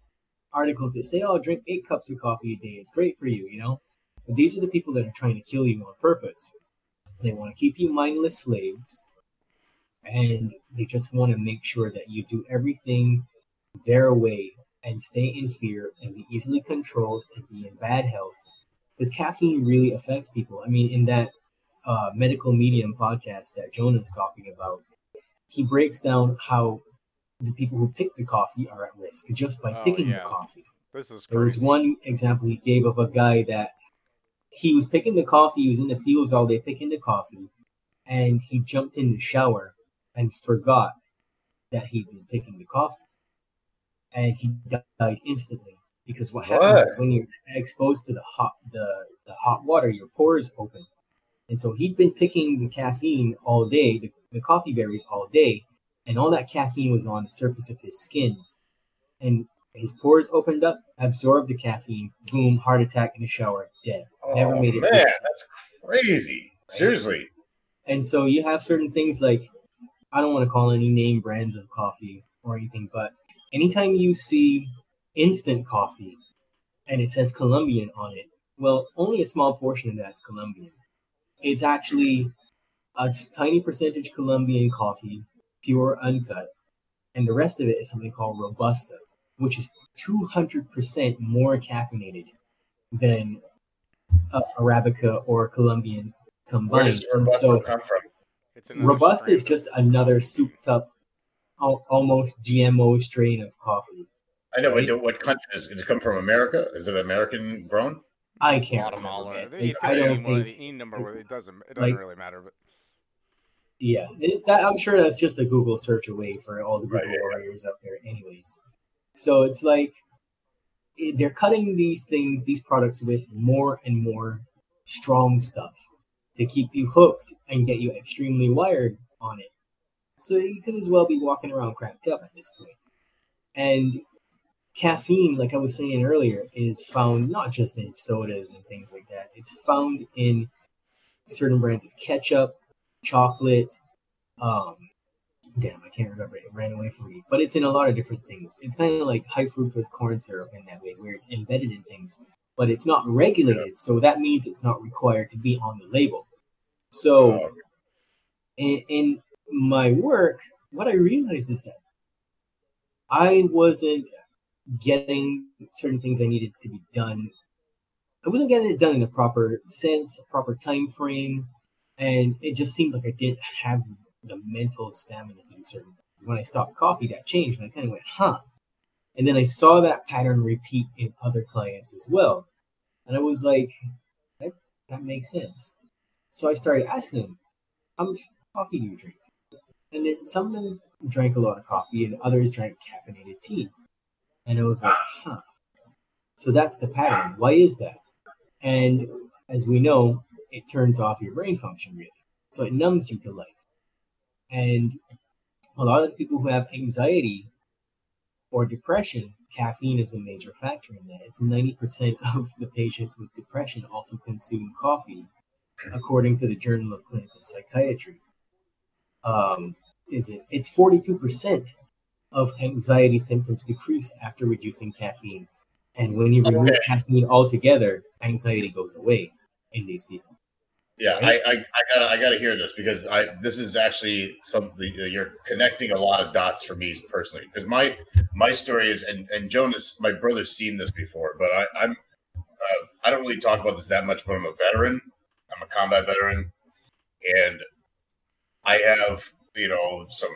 articles that say, "Oh, drink eight cups of coffee a day; it's great for you," you know. But these are the people that are trying to kill you on purpose. They want to keep you mindless slaves, and they just want to make sure that you do everything their way and stay in fear and be easily controlled and be in bad health. Because caffeine really affects people. I mean, in that uh, medical medium podcast that Jonah's talking about, he breaks down how the people who pick the coffee are at risk just by Oh, picking yeah. the coffee. this is There was one example he gave of a guy that he was picking the coffee, he was in the fields all day picking the coffee, and he jumped in the shower and forgot that he'd been picking the coffee. And he died instantly. Because what happens What? is when you're exposed to the hot the, the hot water, your pores open. And so he'd been picking the caffeine all day, the, the coffee berries all day, and all that caffeine was on the surface of his skin. And his pores opened up, absorbed the caffeine, boom, heart attack in the shower, dead. Never oh, made it. man, that's crazy. Seriously. And so you have certain things like I don't want to call any name brands of coffee or anything, but anytime you see instant coffee and it says Colombian on it, well, only a small portion of that's Colombian. It's actually a tiny percentage Colombian coffee, pure uncut, and the rest of it is something called Robusta, which is 200% more caffeinated than uh, Arabica or Colombian combined. Where does And Robusta so come from? Robusta strain. is just another souped up, al- almost GMO strain of coffee. I know, but what country does it come from? America? Is it American grown? I can't Guatemala. remember. They It. I don't one of think. the any number. where It doesn't. It doesn't like- really matter. But Yeah, it, that, I'm sure that's just a Google search away for all the Right, Google yeah, yeah. warriors out there, anyways. So it's like it, they're cutting these things, these products, with more and more strong stuff to keep you hooked and get you extremely wired on it. So you could as well be walking around cracked up at this point. And caffeine, like I was saying earlier, is found not just in sodas and things like that. It's found in certain brands of ketchup, chocolate. Um, damn, I can't remember. It ran away from me. But it's in a lot of different things. It's kind of like high fructose corn syrup in that way, where it's embedded in things, but it's not regulated. So that means it's not required to be on the label. So in, in my work, what I realized is that I wasn't getting certain things I needed to be done. I wasn't getting it done in a proper sense, a proper time frame, and it just seemed like I didn't have the mental stamina to do certain things. When I stopped coffee, that changed, and I kind of went, "Huh." And then I saw that pattern repeat in other clients as well, and I was like, "That that makes sense." So I started asking them, "How much coffee do you drink?" And then some of them drank a lot of coffee, and others drank caffeinated tea. And it was like, huh. So that's the pattern. Why is that? And as we know, it turns off your brain function, really. So it numbs you to life. And a lot of people who have anxiety or depression, caffeine is a major factor in that. It's 90% of the patients with depression also consume coffee, according to the Journal of Clinical Psychiatry. Um, is it? It's 42% of anxiety symptoms decrease after reducing caffeine. And when you remove Okay. caffeine altogether, anxiety goes away in these people. Yeah, I, I, I gotta I gotta hear this because I this is actually something you're connecting a lot of dots for me personally because my my story is and and Jonah's my brother's seen this before but I I'm uh, I don't really talk about this that much but I'm a veteran I'm a combat veteran and I have you know some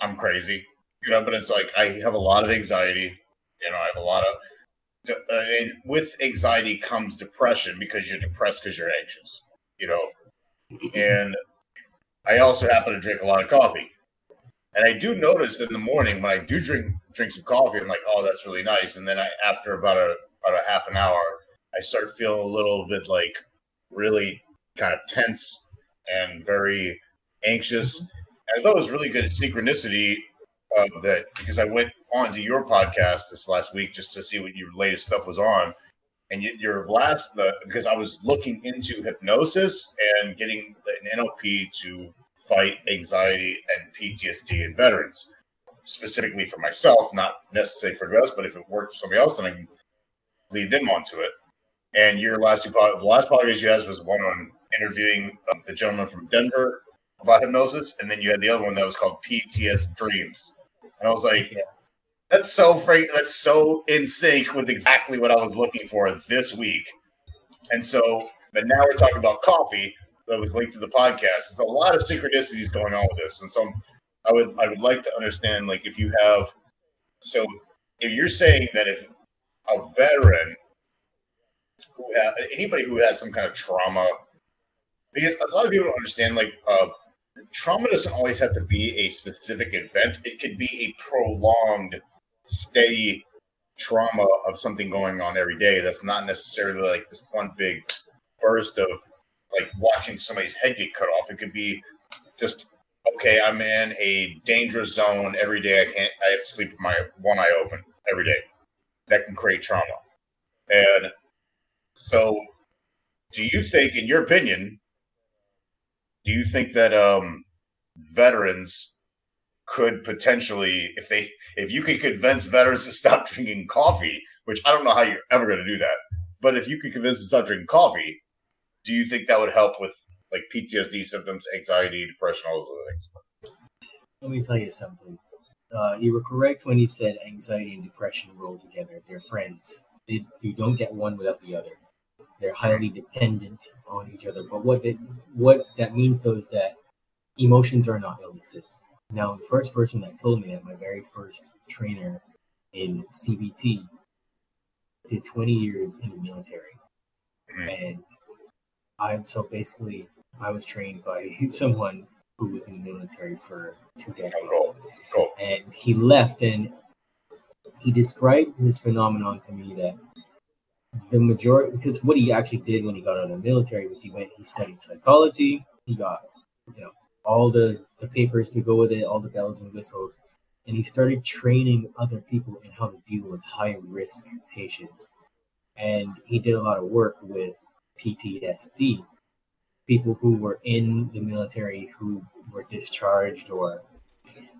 I'm crazy you know but it's like I have a lot of anxiety you know I have a lot of uh, and with anxiety comes depression because you're depressed because you're anxious you know. And I also happen to drink a lot of coffee. And I do notice in the morning when I do drink drink some coffee, I'm like, oh, that's really nice. And then I, after about a about a half an hour, I start feeling a little bit like really kind of tense and very anxious. I thought it was really good synchronicity uh, that because I went on to your podcast this last week just to see what your latest stuff was on and your last the, because I was looking into hypnosis and getting an NLP to fight anxiety and PTSD in veterans, specifically for myself, not necessarily for the rest, but if it worked for somebody else, then I can lead them onto it. And your last the last podcast you had was one on interviewing um, the gentleman from Denver about hypnosis, and then you had the other one that was called PTS Dreams, and I was like. That's so frank. That's so in sync with exactly what I was looking for this week. And so, but now we're talking about coffee that was linked to the podcast. There's a lot of synchronicities going on with this, and so I would I would like to understand like if you have so if you're saying that if a veteran who ha- anybody who has some kind of trauma because a lot of people don't understand like uh, trauma doesn't always have to be a specific event. It could be a prolonged steady trauma of something going on every day that's not necessarily like this one big burst of like watching somebody's head get cut off. It could be just okay i'm in a dangerous zone every day. I can't i have to sleep with my one eye open every day. That can create trauma. And so do you think in your opinion do you think that um veterans could potentially, if they, if you could convince veterans to stop drinking coffee, which I don't know how you're ever going to do that, but if you could convince them to stop drinking coffee, do you think that would help with like PTSD symptoms, anxiety, depression, all those things? Let me tell you something. Uh, you were correct when you said anxiety and depression roll together. They're friends. They, you don't get one without the other. They're highly dependent on each other. But what they, what that means though is that emotions are not illnesses. Now, the first person that told me that, my very first trainer in CBT, did 20 years in the military, mm-hmm. and I so basically I was trained by someone who was in the military for two decades. Cool. Cool. And he left and he described his phenomenon to me that the majority because what he actually did when he got out of the military was he went he studied psychology, he got you know all the, the papers to go with it, all the bells and whistles, and he started training other people in how to deal with high risk patients. And he did a lot of work with PTSD people who were in the military who were discharged or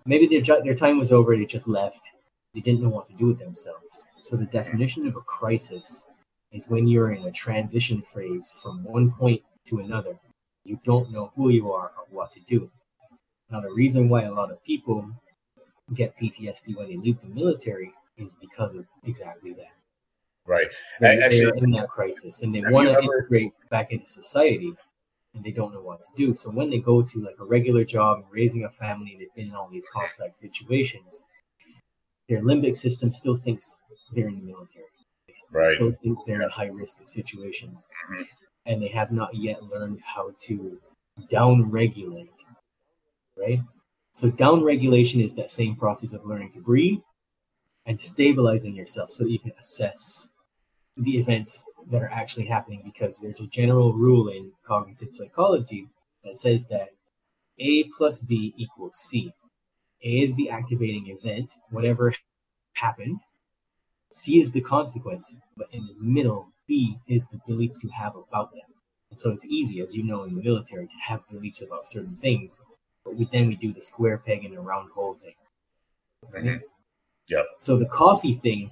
maybe their, their time was over they just left. They didn't know what to do with themselves. So the definition of a crisis is when you're in a transition phase from one point to another you don't know who you are or what to do now the reason why a lot of people get ptsd when they leave the military is because of exactly that Right. they're, Actually, they're in that crisis and they want to ever- integrate back into society and they don't know what to do. So when they go to like a regular job and raising a family and they've been in all these complex situations, their limbic system still thinks they're in the military. They Right. still thinks they're in high risk situations. Mhm. And they have not yet learned how to down regulate. Right? So down regulation is that same process of learning to breathe and stabilizing yourself so that you can assess the events that are actually happening because there's a general rule in cognitive psychology that says that A plus B equals C. A is the activating event, whatever happened. C is the consequence, but in the middle, B is the beliefs you have about them. And so it's easy, as you know, in the military to have beliefs about certain things, but we, then we do the square peg and the round hole thing. Mhm. Yeah. So the coffee thing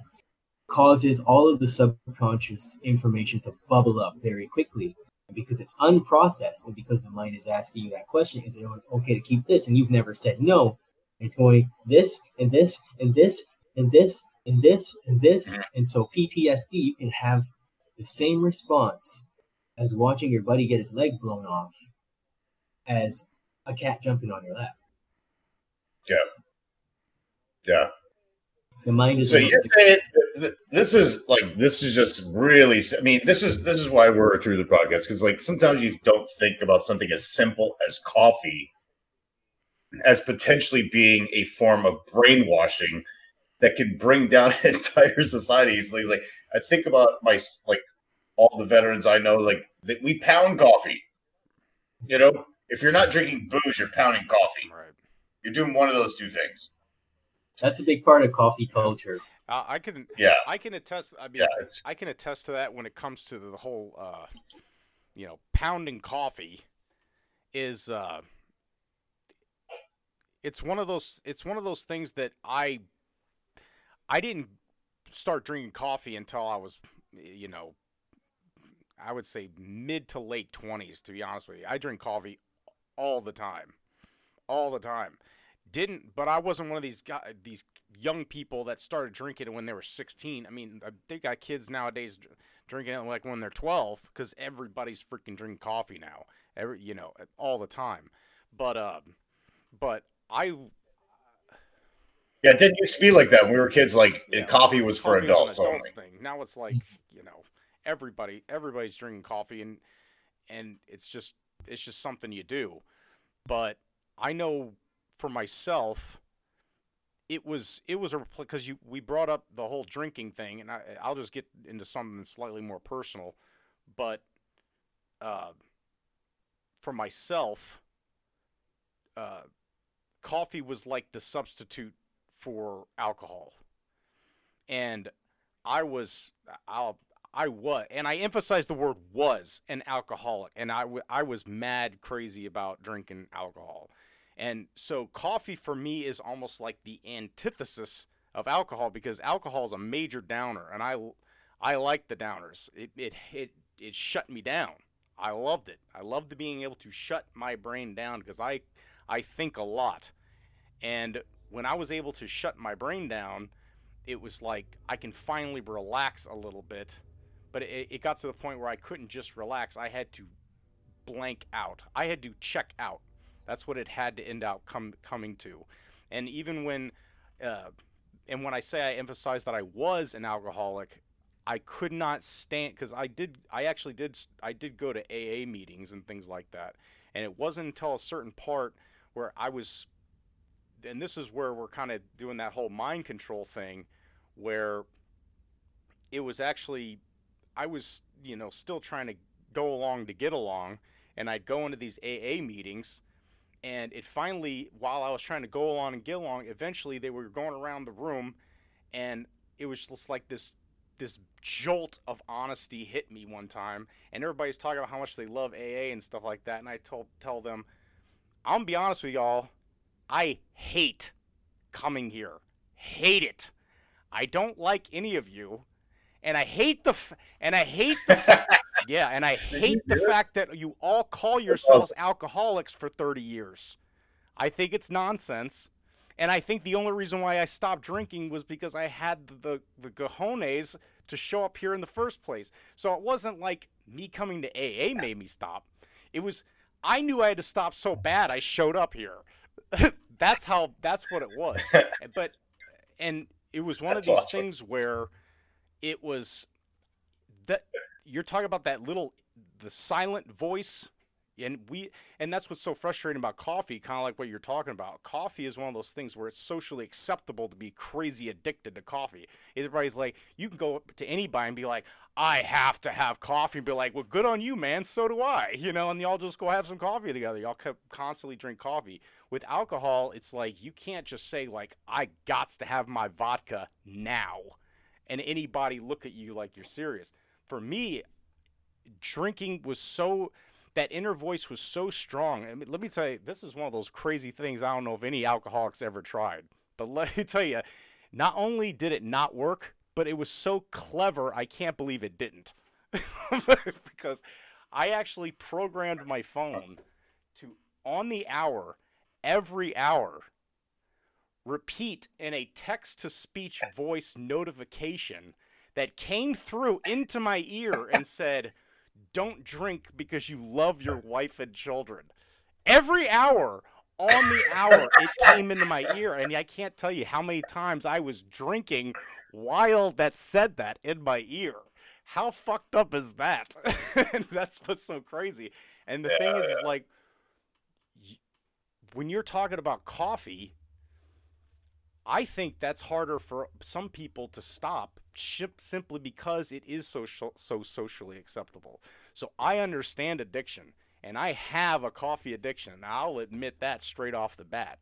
causes all of the subconscious information to bubble up very quickly. And because it's unprocessed and because the mind is asking you that question, is it okay to keep this? And you've never said no. It's going this and this and this and this and this and this. Mm. And so PTSD, you can have the same response as watching your buddy get his leg blown off as a cat jumping on your lap. Yeah. Yeah. The mind is So you're saying th- th- this is like this is just really. I mean, this is this is why we're a true the podcast because like sometimes you don't think about something as simple as coffee as potentially being a form of brainwashing that can bring down entire societies. Like, like I think about my like all the veterans I know, like that we pound coffee. You know, if you're not drinking booze, you're pounding coffee. Right. You're doing one of those two things. That's a big part of coffee culture. Uh, I can Yeah. I can attest. I mean, Yeah, it's- I can attest to that when it comes to the whole, uh, you know, pounding coffee is. Uh, it's one of those. It's one of those things that I. I didn't start drinking coffee until I was, you know, I would say mid to late twenties. To be honest with you, I drink coffee all the time, all the time. Didn't, but I wasn't one of these guys, these young people that started drinking when they were 16. I mean, they got kids nowadays drinking it like when they're 12 because everybody's freaking drinking coffee now, every you know, all the time. But uh, but I Yeah, it didn't used to be like that when we were kids. Like coffee was for coffee was adults only. thing. Now it's like you know everybody everybody's drinking coffee and and it's just it's just something you do. But I know for myself, it was it was a because you we brought up the whole drinking thing, and I I'll just get into something slightly more personal, but uh, for myself, uh, coffee was like the substitute for alcohol, and I was I'll I was, and I emphasize the word was an alcoholic, and I, w- I was mad crazy about drinking alcohol, And so coffee for me is almost like the antithesis of alcohol because alcohol is a major downer and I I like the downers. It it it it shut me down. I loved it. I loved being able to shut my brain down because I I think a lot. And when I was able to shut my brain down, it was like I can finally relax a little bit. But it, it got to the point where I couldn't just relax. I had to blank out. I had to check out. That's what it had to end out come, coming to. And even when, uh, and when I say I emphasize that I was an alcoholic, I could not stand because I did. I actually did. I did go to AA meetings and things like that. And it wasn't until a certain part where I was, and this is where we're kind of doing that whole mind control thing, where it was actually, I was, you know, still trying to go along to get along, and I'd go into these AA meetings, and it finally, while I was trying to go along and get along, eventually they were going around the room, and it was just like this this jolt of honesty hit me one time, and everybody's talking about how much they love AA and stuff like that, and I told tell them, I'm gonna be honest with y'all, I hate coming here, hate it. I don't like any of you, and I hate the f- and I hate the yeah, and I hate the fact that you all call yourselves alcoholics for 30 years. I think it's nonsense. And I think the only reason why I stopped drinking was because I had the the cojones to show up here in the first place. So it wasn't like me coming to AA made me stop. It was I knew I had to stop so bad I showed up here. that's how that's what it was. but and it was one that's of these awesome. things where it was that you're talking about that little the silent voice and we and that's what's so frustrating about coffee kind of like what you're talking about. Coffee is one of those things where it's socially acceptable to be crazy addicted to coffee. Everybody's like you can go up to anybody and be like i have to have coffee and be like well good on you man. So do i you know and y'all just go have some coffee together. Y'all constantly drink coffee. With alcohol it's like you can't just say like i gots to have my vodka now and anybody look at you like you're serious. For me drinking was so that inner voice was so strong. I mean, let me tell you, this is one of those crazy things I don't know if any alcoholics ever tried. But let me tell you, not only did it not work, but it was so clever, I can't believe it didn't. because I actually programmed my phone to, on the hour, every hour, repeat in a text to speech voice notification that came through into my ear and said, don't drink because you love your wife and children. Every hour on the hour it came into my ear and I can't tell you how many times I was drinking while that said that in my ear. How fucked up is that? that's what's so crazy. And the yeah, thing is, yeah. is like when you're talking about coffee, I think that's harder for some people to stop simply because it is so so socially acceptable. So I understand addiction, and I have a coffee addiction. I'll admit that straight off the bat.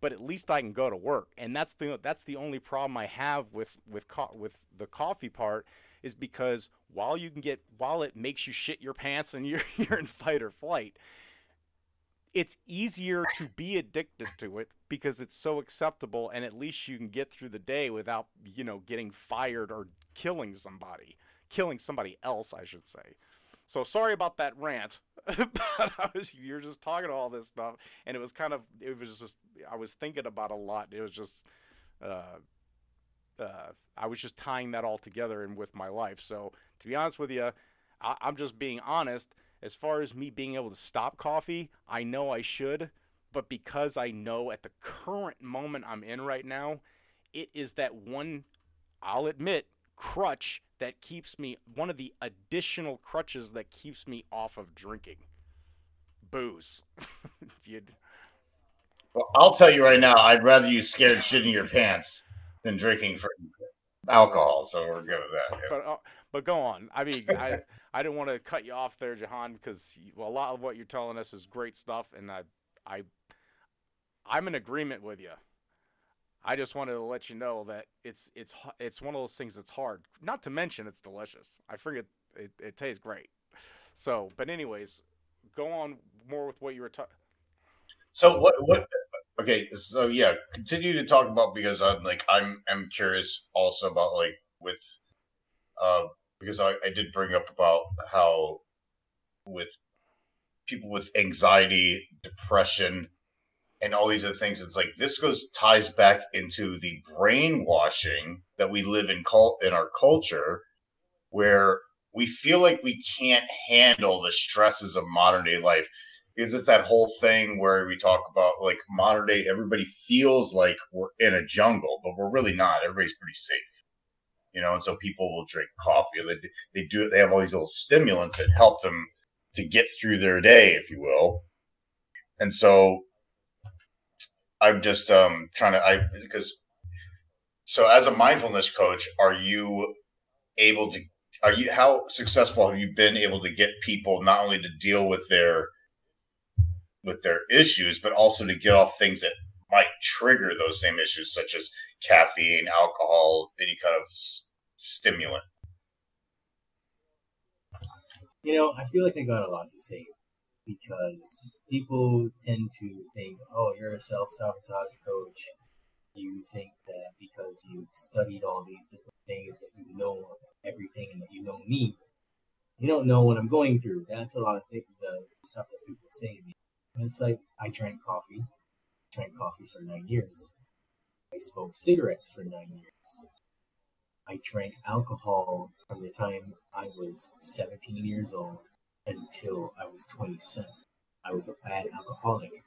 But at least I can go to work, and that's the that's the only problem I have with with co- with the coffee part is because while you can get while it makes you shit your pants and you're you're in fight or flight, it's easier to be addicted to it because it's so acceptable and at least you can get through the day without you know getting fired or killing somebody killing somebody else i should say. So sorry about that rant but was, you're just talking all this stuff and it was kind of it was just i was thinking about a lot. It was just uh, uh, i was just tying that all together and with my life. So to be honest with you I, i'm just being honest as far as me being able to stop coffee, I know I should, but because I know at the current moment I'm in right now, it is that one, I'll admit, crutch that keeps me, one of the additional crutches that keeps me off of drinking booze. well, I'll tell you right now, I'd rather you scared shitting your pants than drinking for alcohol. So we're good with that. Yeah. But uh, but go on. I mean, I I didn't want to cut you off there, Jehan, because well, a lot of what you're telling us is great stuff, and I I I'm in agreement with you. I just wanted to let you know that it's it's it's one of those things that's hard. Not to mention it's delicious. I forget it, it tastes great. So, but anyways, go on more with what you were talking. So what? What? Okay, so yeah, continue to talk about because I'm like I'm I'm curious also about like with uh because I, I did bring up about how with people with anxiety, depression, and all these other things, it's like this goes ties back into the brainwashing that we live in cult in our culture, where we feel like we can't handle the stresses of modern day life. It's that whole thing where we talk about like modern day everybody feels like we're in a jungle but we're really not. Everybody's pretty safe you know and so people will drink coffee they, they do they have all these little stimulants that help them to get through their day if you will. And so i'm just um trying to i because so as a mindfulness coach are you able to are you how successful have you been able to get people not only to deal with their with their issues, but also to get off things that might trigger those same issues, such as caffeine, alcohol, any kind of stimulant. You know, I feel like I got a lot to say because people tend to think, oh, you're a self sabotage coach. You think that because you've studied all these different things that you know everything and that you know me, you don't know what I'm going through. That's a lot of th- the stuff that people say to me. And it's like, I drank coffee, drank coffee for nine years. I smoked cigarettes for nine years. I drank alcohol from the time I was 17 years old until I was 27. I was a bad alcoholic.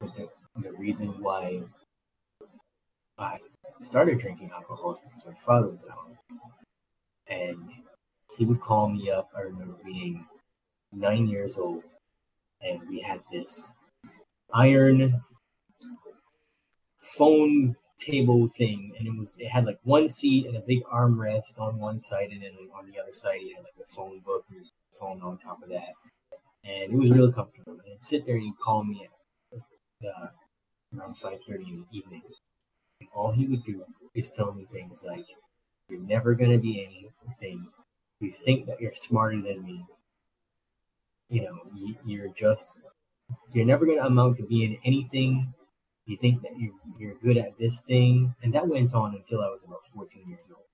But the, the reason why I started drinking alcohol is because my father was an alcoholic. And he would call me up. I remember being nine years old and we had this iron phone table thing and it was it had like one seat and a big armrest on one side and then on the other side he had like a phone book and his phone on top of that. And it was really comfortable. And I'd sit there and he'd call me at uh, around 5.30 in the evening. And all he would do is tell me things like you're never to be anything. You think that you're smarter than me. You know, you, are just you're never going to amount to being anything. You think that you you're good at this thing, and that went on until I was about 14 years old,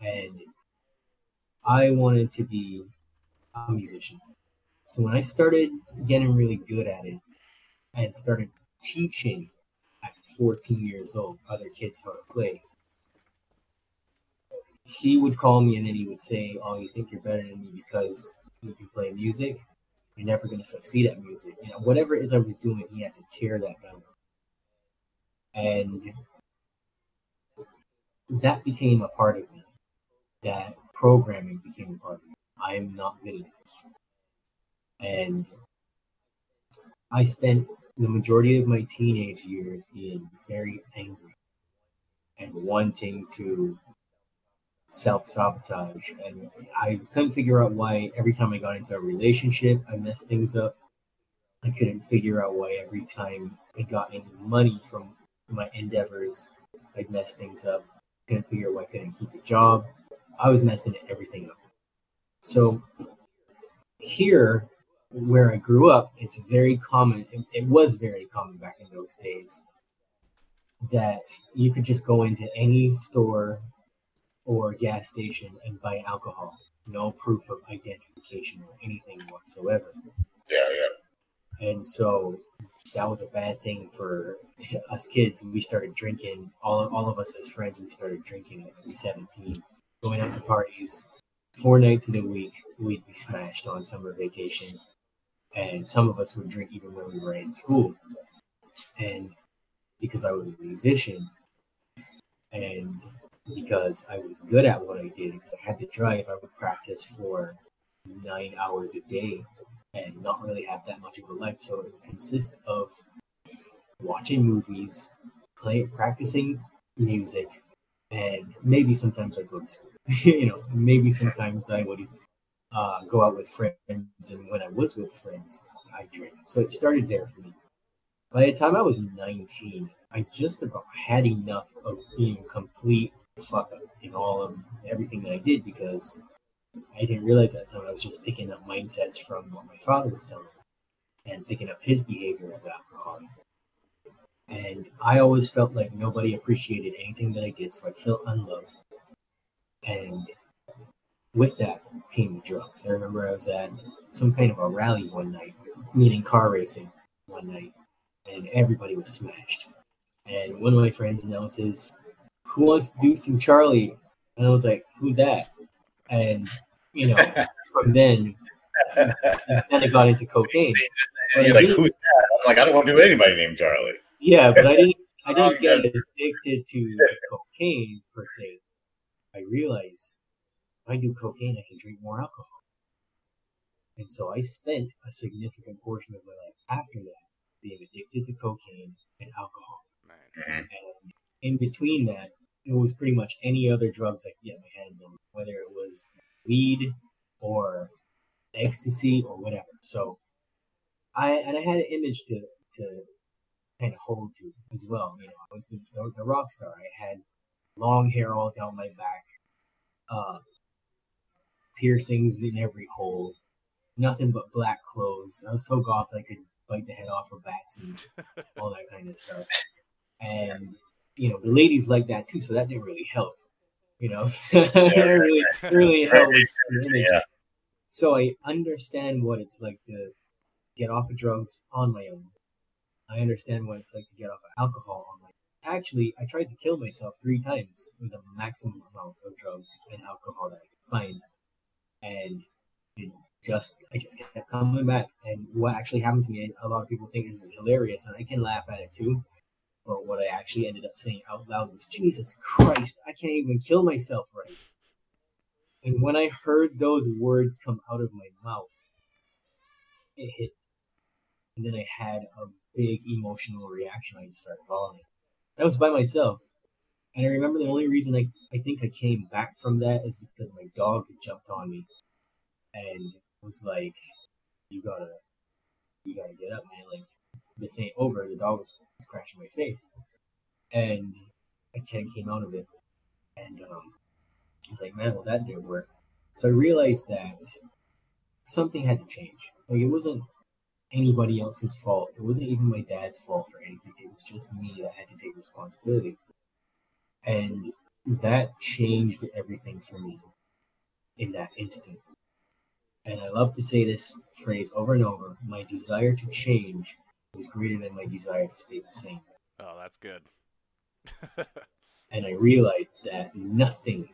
and I wanted to be a musician. So when I started getting really good at it, and started teaching at 14 years old other kids how to play. He would call me and then he would say, "Oh, you think you're better than me because you can play music, you're never going to succeed at music. You know, whatever it is I was doing, he had to tear that down. And that became a part of me. That programming became a part of me. I am not good enough. And I spent the majority of my teenage years being very angry and wanting to self sabotage. And I couldn't figure out why every time I got into a relationship, I messed things up. I couldn't figure out why every time I got any money from my endeavors, I'd mess things up. Couldn't figure out why I couldn't keep a job. I was messing everything up. So here, where I grew up, it's very common. It, it was very common back in those days that you could just go into any store or gas station and buy alcohol. No proof of identification or anything whatsoever. And so that was a bad thing for us kids. We started drinking, all, all of us as friends, we started drinking at 17, going out to parties. Four nights of the week, we'd be smashed on summer vacation. And some of us would drink even when we were in school. And because I was a musician, and because I was good at what I did because I had to drive. I would practice for nine hours a day and not really have that much of a life. So it would consist of watching movies, play, practicing music, and maybe sometimes I go to school. you know, maybe sometimes I would uh, go out with friends, and when I was with friends, I drink. So it started there for me. By the time I was 19, I just about had enough of being complete fuck up in all of everything that I did because I didn't realize at the time I was just picking up mindsets from what my father was telling me. and picking up his behavior as alcoholic. And I always felt like nobody appreciated anything that I did, so I felt unloved. And with that came the drugs. I remember I was at some kind of a rally one night, meaning car racing one night, and everybody was smashed. And one of my friends announces, Who wants to do some Charlie? And I was like, Who's that? And, you know, from then, then I got into cocaine. But You're I like, who's that? I'm like, I don't want to do anybody named Charlie. yeah, but I didn't. I didn't get addicted to cocaine per se. I realized if I do cocaine, I can drink more alcohol, and so I spent a significant portion of my life after that being addicted to cocaine and alcohol. Mm-hmm. And in between that, it was pretty much any other drugs I could get my hands on, whether it was weed or ecstasy or whatever. So I and I had an image to to kind of hold to as well. You know, I was the, the, rock star. I had long hair all down my back, uh, piercings in every hole, nothing but black clothes. I was so goth I could bite the head off of bats and all that kind of stuff. And you know, the ladies like that too, so that didn't really help. You know, it really, really helped. Yeah. So I understand what it's like to get off of drugs on my own. I understand what it's like to get off of alcohol on my own. Actually, I tried to kill myself three times with the maximum amount of drugs and alcohol that I could find. And it just I just kept coming back. And what actually happened to me, a lot of people think this is hilarious, and I can laugh at it too. But what I actually ended up saying out loud was, Jesus Christ, I can't even kill myself right. And when I heard those words come out of my mouth, it hit. And then I had a big emotional reaction. I just started bawling. I was by myself. And I remember the only reason I, I think I came back from that is because my dog jumped on me and was like, You gotta you gotta get up, man. Like this ain't over. The dog was scratching my face. And I kind of came out of it. And um I was like, man, well, that didn't work. So I realized that something had to change. Like, it wasn't anybody else's fault. It wasn't even my dad's fault for anything. It was just me that had to take responsibility. And that changed everything for me in that instant. And I love to say this phrase over and over my desire to change was greater than my desire to stay the same. Oh, that's good. and I realized that nothing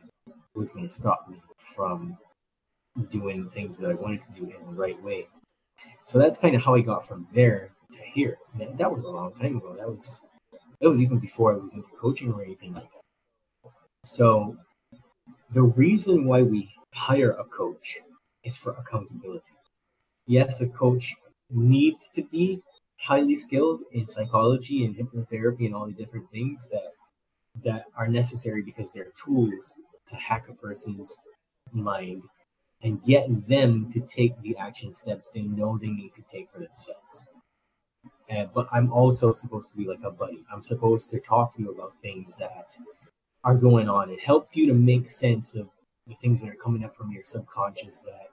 was going to stop me from doing things that I wanted to do in the right way. So that's kind of how I got from there to here. That, that was a long time ago. That was that was even before I was into coaching or anything like that. So the reason why we hire a coach is for accountability. Yes, a coach needs to be highly skilled in psychology and hypnotherapy and all the different things that that are necessary because they're tools to hack a person's mind and get them to take the action steps they know they need to take for themselves. But I'm also supposed to be like a buddy. I'm supposed to talk to you about things that are going on and help you to make sense of the things that are coming up from your subconscious that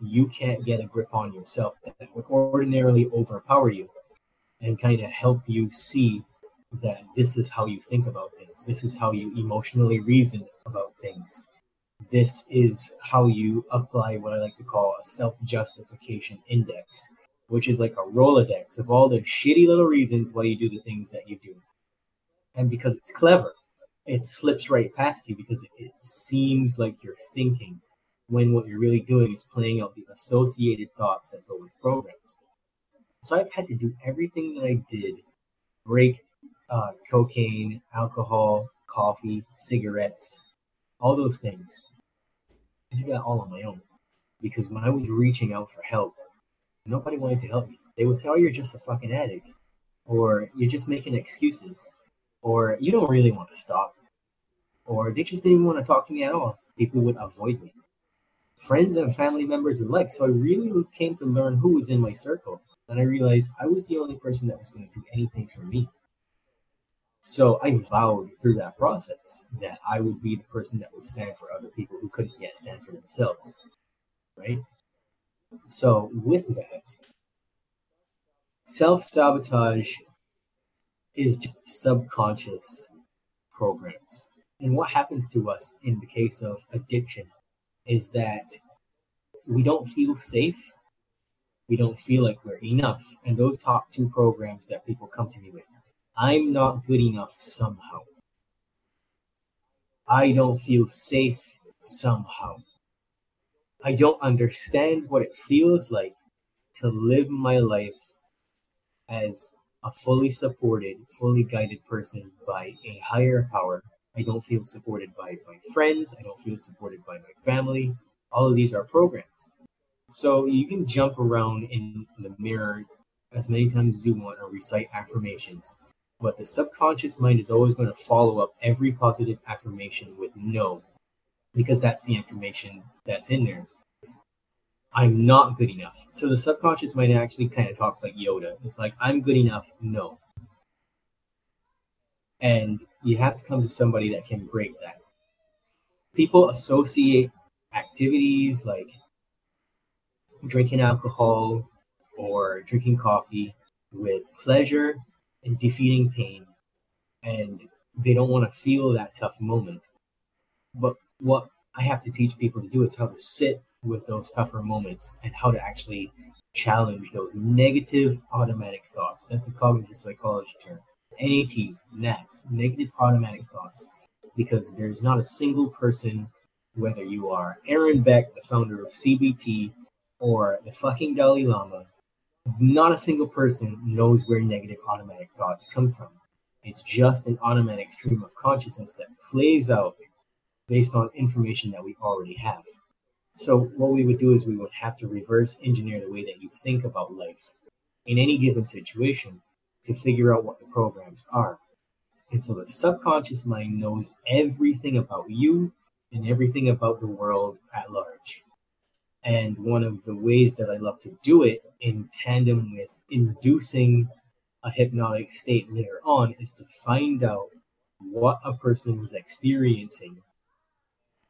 you can't get a grip on yourself that would ordinarily overpower you and kind of help you see that this is how you think about things. This is how you emotionally reason about things. This is how you apply what I like to call a self justification index, which is like a Rolodex of all the shitty little reasons why you do the things that you do. And because it's clever, it slips right past you because it seems like you're thinking when what you're really doing is playing out the associated thoughts that go with programs. So I've had to do everything that I did break uh, cocaine, alcohol, coffee, cigarettes, all those things. I did that all on my own because when I was reaching out for help, nobody wanted to help me. They would say, "Oh, you're just a fucking addict," or "You're just making excuses," or "You don't really want to stop," or they just didn't want to talk to me at all. People would avoid me, friends and family members alike. So I really came to learn who was in my circle, and I realized I was the only person that was going to do anything for me. So I vowed through that process that I would be the person that would stand for other people who couldn't yet stand for themselves. Right? So with that, self sabotage is just subconscious programs. And what happens to us in the case of addiction is that we don't feel safe. We don't feel like we're enough. And those top two programs that people come to me with I'm not good enough somehow. I don't feel safe somehow. I don't understand what it feels like to live my life as a fully supported, fully guided person by a higher power. I don't feel supported by my friends. I don't feel supported by my family. All of these are programs. So you can jump around in the mirror as many times as you want or recite affirmations. But the subconscious mind is always going to follow up every positive affirmation with no, because that's the information that's in there. I'm not good enough. So the subconscious mind actually kind of talks like Yoda. It's like, I'm good enough, no. And you have to come to somebody that can break that. People associate activities like drinking alcohol or drinking coffee with pleasure and defeating pain. And they don't want to feel that tough moment. But what I have to teach people to do is how to sit with those tougher moments and how to actually challenge those negative automatic thoughts. That's a cognitive psychology term. NATs, NATs, negative automatic thoughts. Because there's not a single person, whether you are Aaron Beck, the founder of CBT, or the fucking Dalai Lama, not a single person knows where negative automatic thoughts come from. It's just an automatic stream of consciousness that plays out based on information that we already have. So, what we would do is we would have to reverse engineer the way that you think about life in any given situation to figure out what the programs are. And so the subconscious mind knows everything about you and everything about the world at large. And one of the ways that I love to do it in tandem with inducing a hypnotic state later on is to find out what a person was experiencing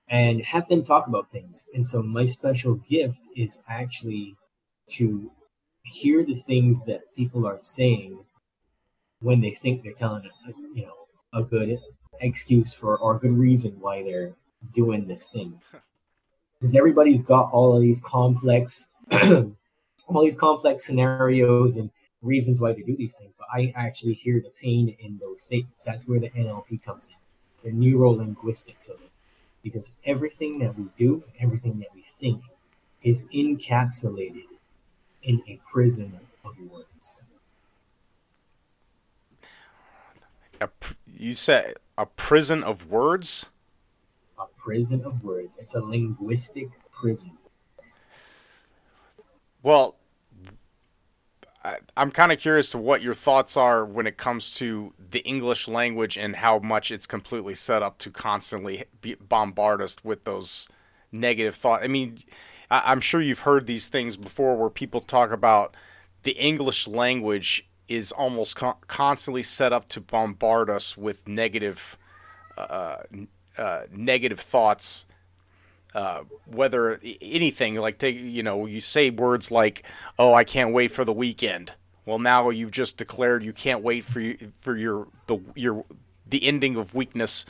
and have them talk about things. And so my special gift is actually to hear the things that people are saying when they think they're telling a, you know a good excuse for or a good reason why they're doing this thing because everybody's got all of these complex all these complex scenarios and reasons why they do these things but i actually hear the pain in those statements. That's where the nlp comes in the neuro linguistics of it. Because everything that we do everything that we think is encapsulated in a prison of words. A, you said a prison of words? Prison of words. It's a linguistic prison. Well, I, am kind of curious to what your thoughts are when it comes to the English language and how much it's completely set up to constantly bombard us with those negative thoughts. I mean, I, I'm sure you've heard these things before where people talk about the English language is almost con- constantly set up to bombard us with negative, uh, uh, negative thoughts. Uh, whether anything like take you know you say words like oh I can't wait for the weekend. Well now you've just declared you can't wait for you, for your the your the ending of weakness.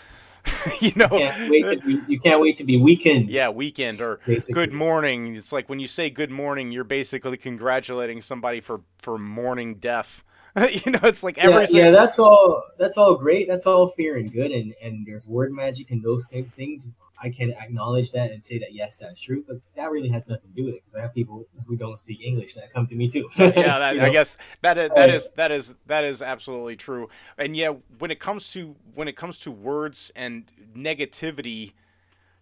you know, you can't, wait to be, you can't wait to be weekend. Yeah, weekend or basically. good morning. It's like when you say good morning, you're basically congratulating somebody for for mourning death. you know, it's like every yeah, yeah, that's all. That's all great. That's all fair and good. And and there's word magic and those type things. I can acknowledge that and say that yes, that's true. But that really has nothing to do with it because I have people who don't speak English that come to me too. yeah, that, you know? I guess that is, that is that is that is absolutely true. And yeah, when it comes to when it comes to words and negativity,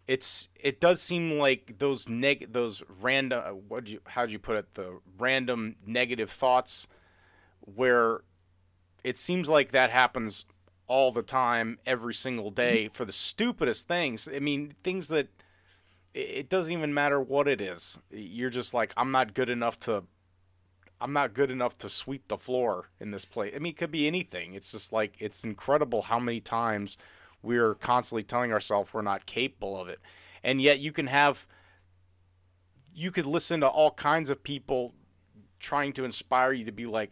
it's it does seem like those neg those random what you how'd you put it the random negative thoughts where it seems like that happens all the time, every single mm-hmm. day for the stupidest things. I mean, things that it doesn't even matter what it is. You're just like, I'm not good enough to. I'm not good enough to sweep the floor in this place. I mean, it could be anything. It's just like it's incredible how many times we're constantly telling ourselves we're not capable of it. And yet you can have you could listen to all kinds of people trying to inspire you to be like,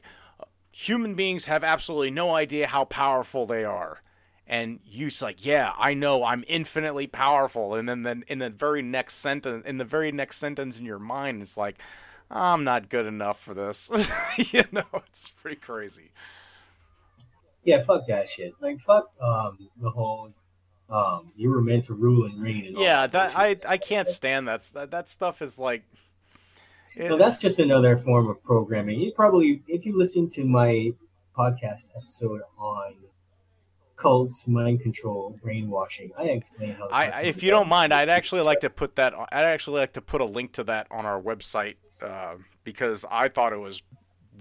human beings have absolutely no idea how powerful they are. And you's like, yeah, I know I'm infinitely powerful. And then, then in the very next sentence, in the very next sentence in your mind, it's like, I'm not good enough for this. you know, it's pretty crazy. Yeah, fuck that shit. Like fuck um the whole um you were meant to rule and reign and all Yeah, that I I can't stand that. That that stuff is like. It- No, that's just another form of programming. You probably, if you listen to my podcast episode on cults, mind control, brainwashing, I explain how. I, if you don't mind, I'd actually like to put that. on- I'd actually like to put a link to that on our website uh, because I thought it was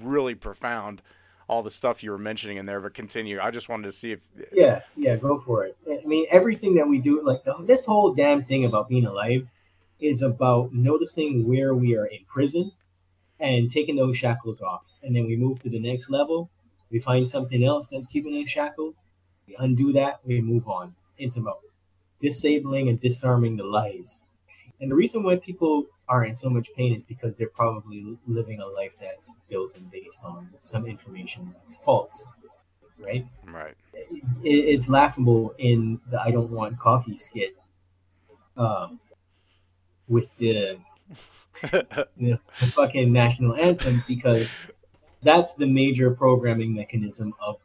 really profound. All the stuff you were mentioning in there, but continue. I just wanted to see if Yeah, yeah, go for it. I mean, everything that we do, like the, this whole damn thing about being alive, is about noticing where we are in prison and taking those shackles off, and then we move to the next level. We find something else that's keeping us shackled. We undo that. We move on. It's about disabling and disarming the lies. And the reason why people are in so much pain is because they're probably living a life that's built and based on some information that's false, right? right. it, it's laughable in the I don't want coffee skit um, with the, the the fucking national anthem because that's the major programming mechanism of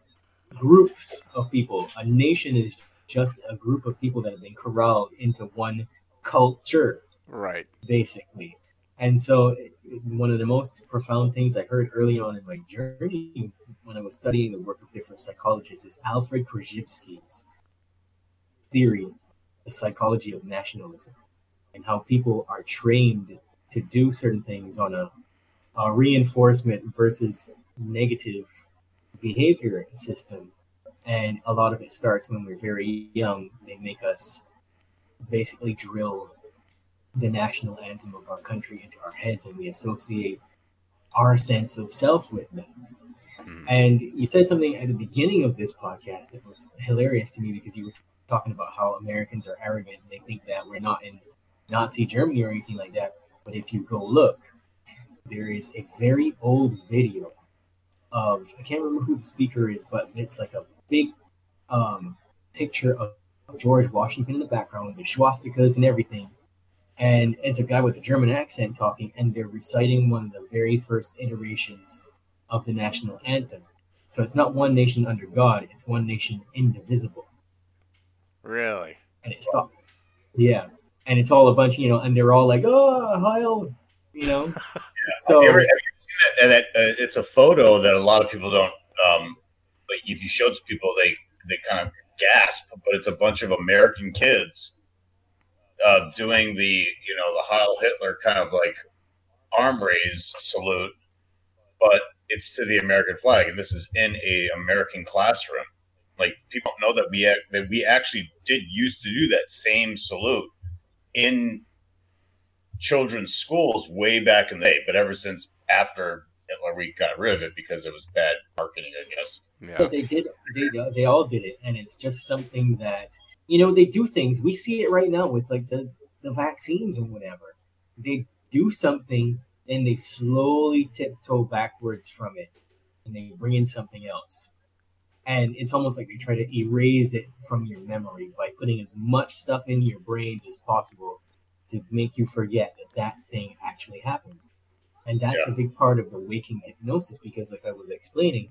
groups of people. A nation is just a group of people that have been corralled into one culture, Right. basically. And so, one of the most profound things I heard early on in my journey when I was studying the work of different psychologists is Alfred Korzybski's theory, the psychology of nationalism, and how people are trained to do certain things on a, a reinforcement versus negative behavior system. And a lot of it starts when we're very young. They make us basically drill the national anthem of our country into our heads and we associate our sense of self with that. Hmm. And you said something at the beginning of this podcast that was hilarious to me because you were talking about how Americans are arrogant and they think that we're not in Nazi Germany or anything like that. But if you go look, there is a very old video of I can't remember who the speaker is, but it's like a big um, picture of George Washington in the background with the swastikas and everything. And it's a guy with a German accent talking, and they're reciting one of the very first iterations of the national anthem. So it's not one nation under God, it's one nation indivisible. Really. And it stopped. Yeah. And it's all a bunch, you know, and they're all like, oh, Heil, you know? so, have you ever, have you seen that? And that uh, it's a photo that a lot of people don't. Um, like if you show it to people, they they kind of gasp. But it's a bunch of American kids uh, doing the you know the Heil Hitler kind of like arm raise salute, but it's to the American flag, and this is in a American classroom. Like people know that we that we actually did used to do that same salute in children's schools way back in the day, but ever since after we got rid of it because it was bad marketing, I guess. But they did. They uh, they all did it, and it's just something that you know they do things. We see it right now with like the the vaccines and whatever. They do something, and they slowly tiptoe backwards from it, and they bring in something else. And it's almost like they try to erase it from your memory by putting as much stuff in your brains as possible to make you forget that that thing actually happened. And that's a big part of the waking hypnosis because, like I was explaining,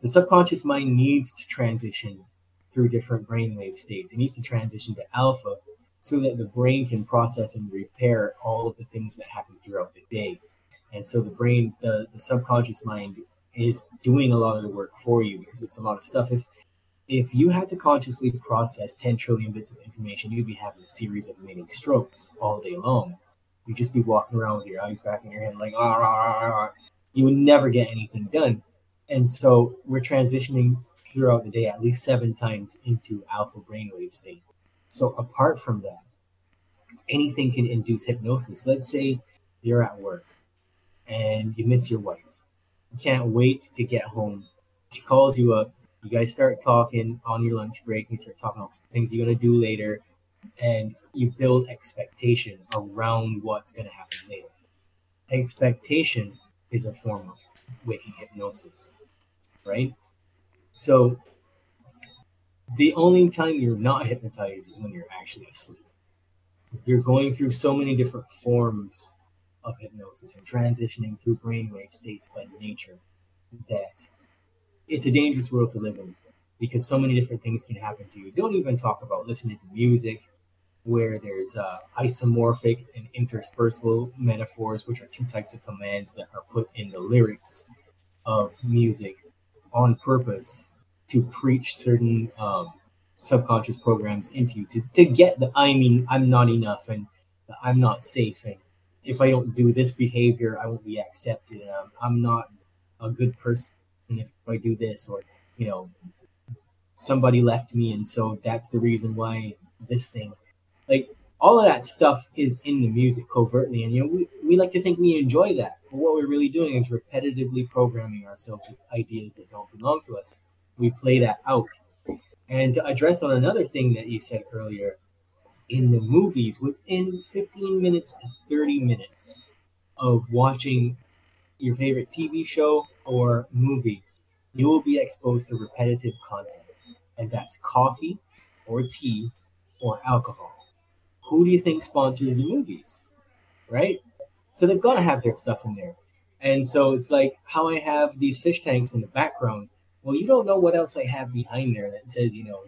the subconscious mind needs to transition through different brainwave states. It needs to transition to alpha so that the brain can process and repair all of the things that happen throughout the day. And so the brain, the, the subconscious mind is doing a lot of the work for you because it's a lot of stuff. If if you had to consciously process 10 trillion bits of information, you'd be having a series of mini strokes all day long. You'd just be walking around with your eyes back in your head, like, ah, ah, ah, you would never get anything done. And so we're transitioning throughout the day at least seven times into alpha brainwave state. So apart from that, anything can induce hypnosis. Let's say you're at work and you miss your wife. Can't wait to get home. She calls you up. You guys start talking on your lunch break. You start talking about things you're gonna do later, and you build expectation around what's gonna happen later. Expectation is a form of waking hypnosis, right? So the only time you're not hypnotized is when you're actually asleep. You're going through so many different forms of hypnosis and transitioning through brainwave states by nature that it's a dangerous world to live in because so many different things can happen to you. Don't even talk about listening to music where there's uh, isomorphic and interspersal metaphors, which are two types of commands that are put in the lyrics of music on purpose to preach certain um, subconscious programs into you to, to get the I mean I'm not enough and I'm not safe and if I don't do this behavior I won't be accepted and I'm, I'm not a good person if I do this or you know somebody left me and so that's the reason why this thing like all of that stuff is in the music covertly and you know we, we like to think we enjoy that but what we're really doing is repetitively programming ourselves with ideas that don't belong to us. We play that out. And to address on another thing that you said earlier in the movies within 15 minutes to 30 minutes of watching your favorite tv show or movie you will be exposed to repetitive content and that's coffee or tea or alcohol who do you think sponsors the movies? Right? So they've got to have their stuff in there. And so it's like how I have these fish tanks in the background. Well, you don't know what else I have behind there that says, you know,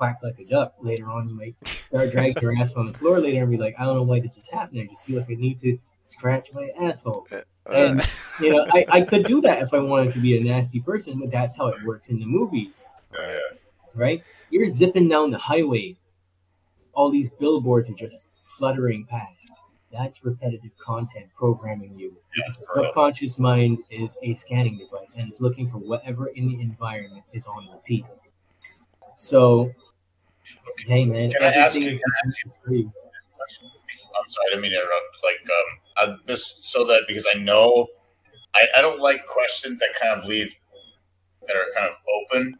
quack like a duck. Later on, you might start dragging your ass on the floor later and be like, I don't know why this is happening. I just feel like I need to scratch my asshole. Uh, uh. And, you know, I, I could do that if I wanted to be a nasty person, but that's how it works in the movies. Oh, right? You're zipping down the highway all these billboards are just fluttering past. That's repetitive content programming you. Because the subconscious mind is a scanning device and it's looking for whatever in the environment is on repeat. So, hey man, Can I ask you? everything Can I ask you I'm sorry, I didn't mean to interrupt. Like, um, I, just so that because I know I, I don't like questions that kind of leave that are kind of open,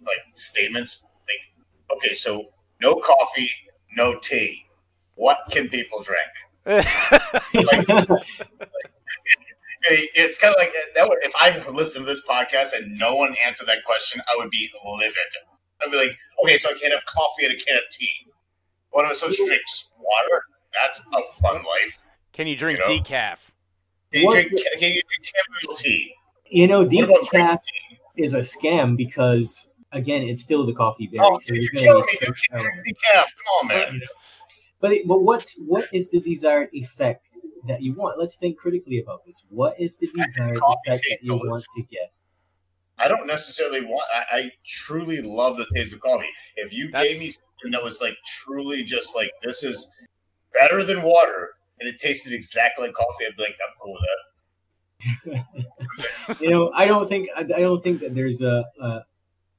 like statements. Like, okay, so no coffee, no tea. What can people drink? like, it's kind of like that. Would, if I listened to this podcast and no one answered that question, I would be livid. I'd be like, okay, so I can't have coffee and a can of tea. What am I supposed to drink? Just water? That's a fun life. Can you drink You know? decaf? Can you What's drink, can you drink chamomile tea? You know, decaf is a scam because again, it's still the coffee berry. Oh, so you're there's killing me. You can't drink decaf. Come on, man. But it, but what's what is the desired effect that you want? Let's think critically about this. What is the desired effect that tastes you want to get? I don't necessarily want. I, I truly love the taste of coffee. If you gave me something that was like truly just like this is better than water, and it tasted exactly like coffee, I'd be like, I'm cool with that. you know, I don't think I, I don't think that there's a, a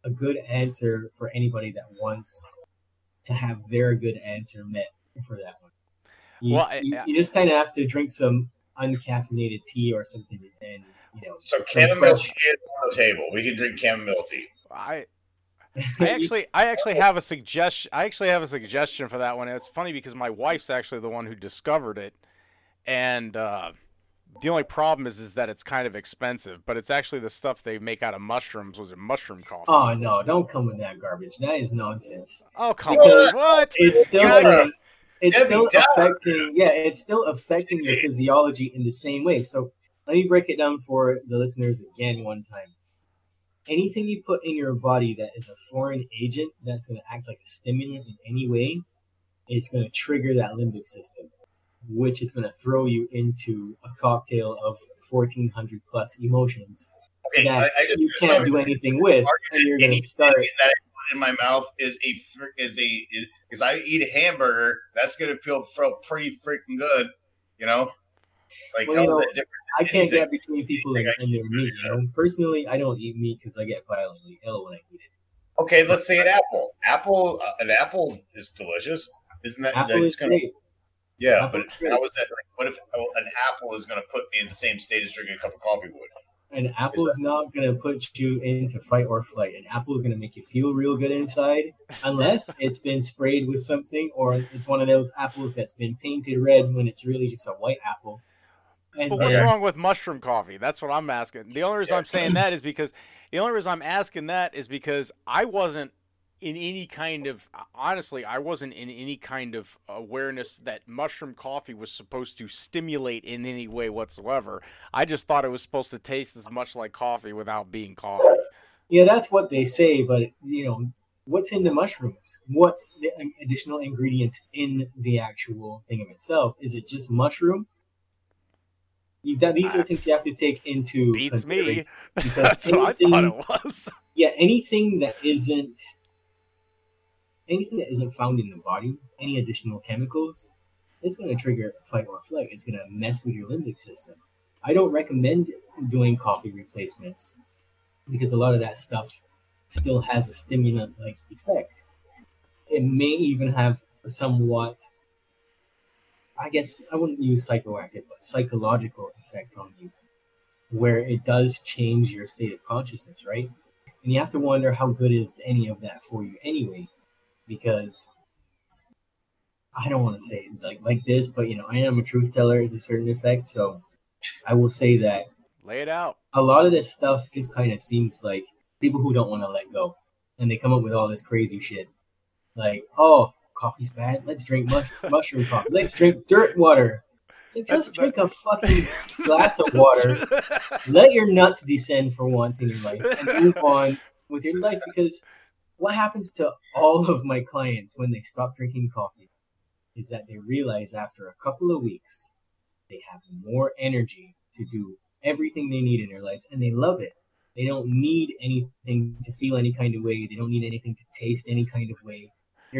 a good answer for anybody that wants to have their good answer met for that one. You, Well, I- you, you just kind of have to drink some uncaffeinated tea or something, and you know, So some chamomile tea is on the table. We can drink chamomile tea. I I actually I actually have a suggestion I actually have a suggestion for that one. It's funny because my wife's actually the one who discovered it. And uh, the only problem is is that it's kind of expensive, but it's actually the stuff they make out of mushrooms. Was it mushroom coffee? Oh no! Don't come with that garbage. That is nonsense. Oh come Because on! What? It's still Debbie- uh, it's Debbie still Downer. affecting. Yeah, it's still affecting your physiology in the same way. So let me break it down for the listeners again one time. Anything you put in your body that is a foreign agent that's going to act like a stimulant in any way is going to trigger that limbic system, which is going to throw you into a cocktail of 1400 plus emotions Okay, that I, I just you can't do anything with, and you're going to start. That I put in my mouth is a is a is because I eat a hamburger. That's gonna feel feel pretty freaking good, you know. Like Well, how you is know, that different? I can't get between people and, and their meat. You know, personally, I don't eat meat because I get violently ill when I eat it. Okay, let's say an apple. Apple, uh, an apple is delicious, isn't that? Apple is gonna- great. Yeah, Apple but how is that? Like, what if oh, an apple is going to put me in the same state as drinking a cup of coffee would? An apple is not going to put you into fight or flight. An apple is going to make you feel real good inside, unless it's been sprayed with something or it's one of those apples that's been painted red when it's really just a white apple. And But what's then- wrong with mushroom coffee? That's what I'm asking. The only reason I'm saying that is because the only reason I'm asking that is because I wasn't in any kind of honestly, I wasn't in any kind of awareness that mushroom coffee was supposed to stimulate in any way whatsoever. I just thought it was supposed to taste as much like coffee without being coffee. Yeah, that's what they say, but you know, what's in the mushrooms? What's the additional ingredients in the actual thing of itself? Is it just mushroom? You, that, these are ah. things you have to take into Beats me. because That's what I thought it was. Yeah, anything that isn't anything that isn't found in the body, any additional chemicals, it's going to trigger fight or flight. It's going to mess with your limbic system. I don't recommend doing coffee replacements because a lot of that stuff still has a stimulant like effect. It may even have somewhat, I guess I wouldn't use psychoactive, but psychological effect on you, where it does change your state of consciousness, right? And you have to wonder how good is any of that for you anyway, because I don't want to say it like like this, but you know, I am a truth teller to a certain effect, so I will say that Lay it out. a lot of this stuff just kind of seems like people who don't want to let go, and they come up with all this crazy shit, like, oh, coffee's bad. Let's drink mush- mushroom coffee. Let's drink dirt water. Like just drink a fucking glass of water. Let your nuts descend for once in your life and move on with your life. Because what happens to all of my clients when they stop drinking coffee is that they realize after a couple of weeks they have more energy to do everything they need in their lives and they love it. They don't need anything to feel any kind of way. They don't need anything to taste any kind of way.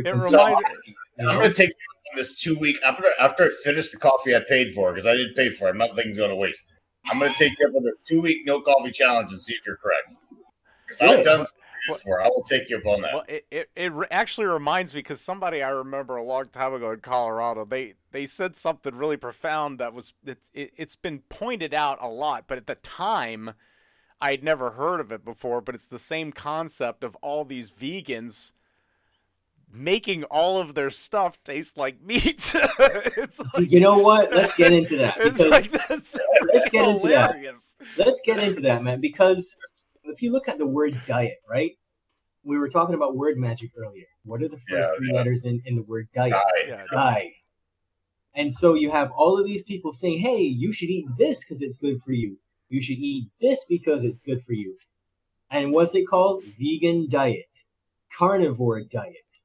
They're It completely reminds- happy, you I'm gonna take this two week after after I finish the coffee I paid for because I didn't pay for it. I'm not thinking it's going to waste. I'm gonna take you up on this two week no coffee challenge and see if you're correct. Because I've done some of this before. I will take you up on that. Well, it, it, it actually reminds me because somebody I remember a long time ago in Colorado, they they said something really profound that was it's it, it's been pointed out a lot, but at the time I had never heard of it before. But it's the same concept of all these vegans making all of their stuff taste like meat. it's like, you know what? Let's get into that It's because like that's let's get into that. hilarious. Let's get into that, man. Because if you look at the word diet, right? We were talking about word magic earlier. What are the first Yeah, three yeah. letters in, in the word diet? Diet. Yeah, Die. And so you have all of these people saying, hey, you should eat this because it's good for you. You should eat this because it's good for you. And what's it called? Vegan diet, carnivore diet.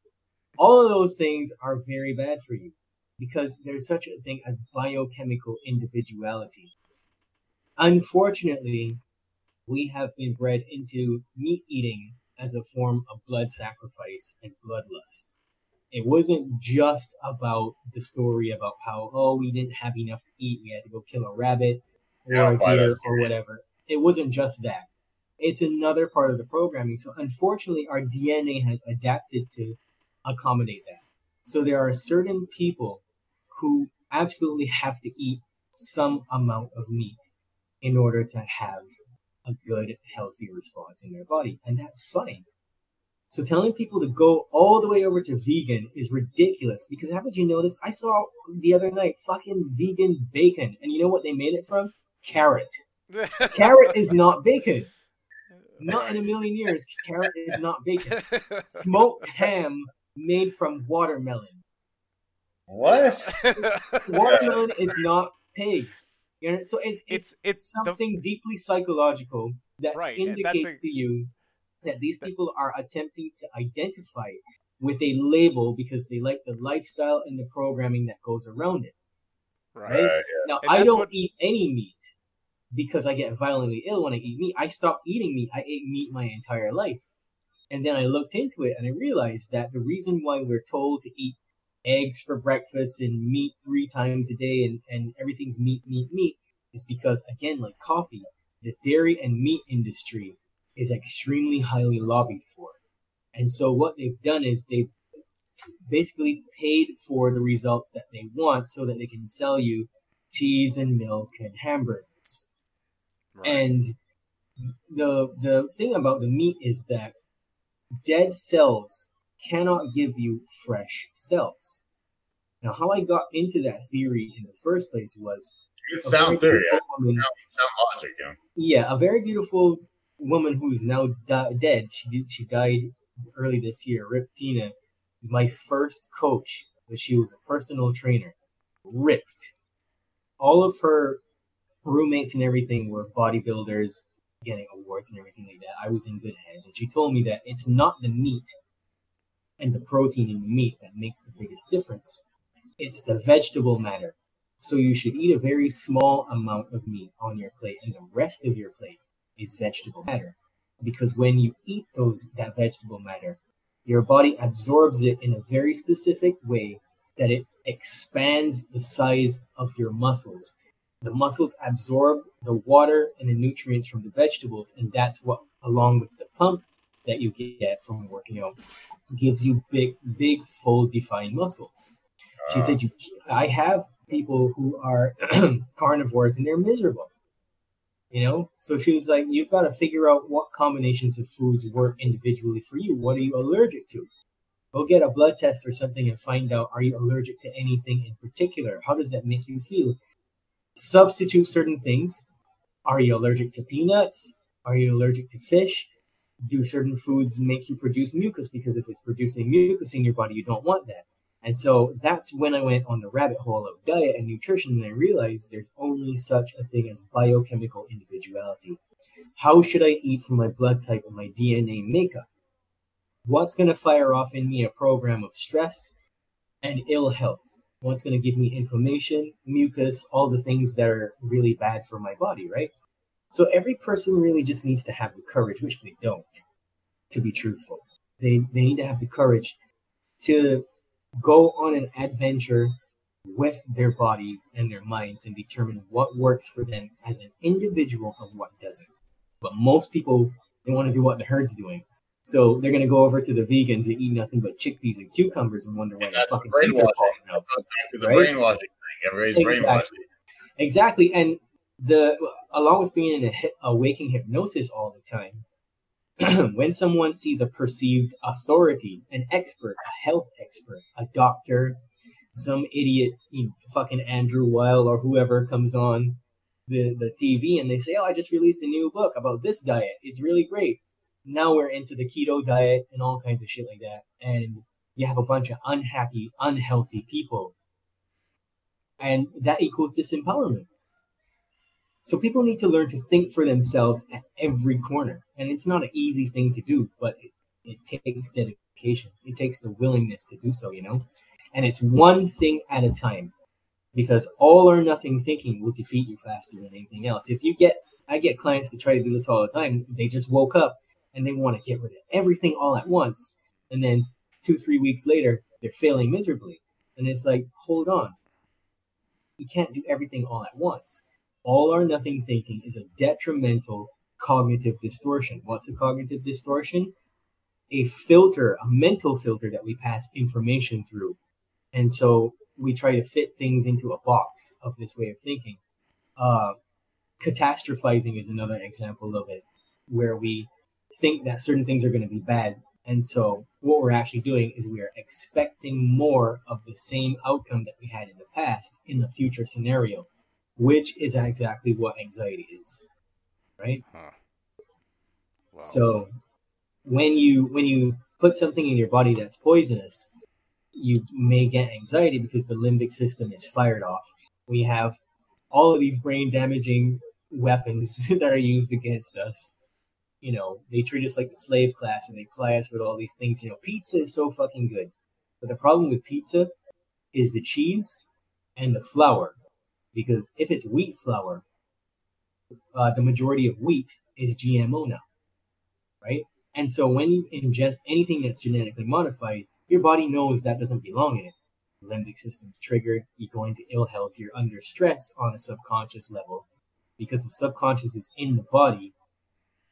All of those things are very bad for you because there's such a thing as biochemical individuality. Unfortunately, we have been bred into meat eating as a form of blood sacrifice and bloodlust. It wasn't just about the story about how, oh, we didn't have enough to eat, we had to go kill a rabbit or a deer or whatever. It wasn't just that. It's another part of the programming. So unfortunately, our DNA has adapted to accommodate that. So there are certain people who absolutely have to eat some amount of meat in order to have a good, healthy response in their body. And that's fine. So telling people to go all the way over to vegan is ridiculous because haven't you noticed? I saw the other night fucking vegan bacon. And you know what they made it from? Carrot. Carrot is not bacon. Not in a million years. Carrot is not bacon. Smoked ham made from watermelon. What? Watermelon is not pig. You know, so it's it's it's something deeply psychological that Right, indicates a- to you that these people are attempting to identify with a label because they like the lifestyle and the programming that goes around it. Right. Right? yeah. Now And I don't what- eat any meat because I get violently ill when I eat meat. I stopped eating meat. I ate meat my entire life. And then I looked into it and I realized that the reason why we're told to eat eggs for breakfast and meat three times a day and, and everything's meat, meat, meat is because, again, like coffee, the dairy and meat industry is extremely highly lobbied for. And so what they've done is they've basically paid for the results that they want so that they can sell you cheese and milk and hamburgers. And the the thing about the meat is that dead cells cannot give you fresh cells. Now, how I got into that theory in the first place was It's sound theory. Yeah. woman- Sound, sound logic. Yeah. yeah, a very beautiful woman who's now di- dead. She did. She died early this year. Rip Tina, my first coach, but she was a personal trainer. Ripped. All of her roommates and everything were bodybuilders, getting awards and everything like that. I was in good hands, and she told me that it's not the meat and the protein in the meat that makes the biggest difference. It's the vegetable matter. So you should eat a very small amount of meat on your plate, and the rest of your plate is vegetable matter. Because when you eat those that vegetable matter, your body absorbs it in a very specific way that it expands the size of your muscles. The muscles absorb the water and the nutrients from the vegetables, and that's what, along with the pump that you get from working out, gives you big, big, full, defined muscles. She said, "You, I have people who are carnivores and they're miserable. You know, so she was like, you've got to figure out what combinations of foods work individually for you. What are you allergic to? Go get a blood test or something and find out are you allergic to anything in particular? How does that make you feel? Substitute certain things. Are you allergic to peanuts? Are you allergic to fish? Do certain foods make you produce mucus? Because if it's producing mucus in your body, you don't want that. And so that's when I went on the rabbit hole of diet and nutrition, and I realized there's only such a thing as biochemical individuality. How should I eat for my blood type and my DNA makeup? What's going to fire off in me a program of stress and ill health? What's going to give me inflammation, mucus, all the things that are really bad for my body, right? So every person really just needs to have the courage, which they don't, to be truthful. They, they need to have the courage to go on an adventure with their bodies and their minds and determine what works for them as an individual and what doesn't. But most people they want to do what the herd's doing. So they're gonna go over to the vegans that eat nothing but chickpeas and cucumbers and wonder why And that's the fucking brainwashing. out. goes back to the Right? brainwashing thing. Everybody's. Exactly. Exactly. And the along with being in a waking hypnosis all the time, when someone sees a perceived authority, an expert, a health expert, a doctor, some idiot, you know, fucking Andrew Weil or whoever comes on the, the TV and they say, Oh, I just released a new book about this diet. It's really great. Now we're into the keto diet and all kinds of shit like that. And you have a bunch of unhappy, unhealthy people. And that equals disempowerment. So people need to learn to think for themselves at every corner. And it's not an easy thing to do, but it, it takes dedication. It takes the willingness to do so, you know? And it's one thing at a time. Because all or nothing thinking will defeat you faster than anything else. If you get I get clients that try to do this all the time, they just woke up and they want to get rid of everything all at once. And then two, three weeks later, they're failing miserably. And it's like, hold on. You can't do everything all at once all or nothing thinking is a detrimental cognitive distortion. What's a cognitive distortion? A filter, a mental filter that we pass information through. And so we try to fit things into a box of this way of thinking. Uh, catastrophizing is another example of it, where we think that certain things are going to be bad. And so what we're actually doing is we are expecting more of the same outcome that we had in the past in the future scenario which is exactly what anxiety is right? So when you when you put something in your body that's poisonous you may get anxiety because the limbic system is fired off. We have all of these brain damaging weapons that are used against us you know they treat us like the slave class and they ply us with all these things you know pizza is so fucking good but the problem with pizza is the cheese and the flour because if it's wheat flour, uh, the majority of wheat is GMO now, right? And so when you ingest anything that's genetically modified, your body knows that doesn't belong in it. Limbic system's triggered, you go into ill health, you're under stress on a subconscious level. Because the subconscious is in the body,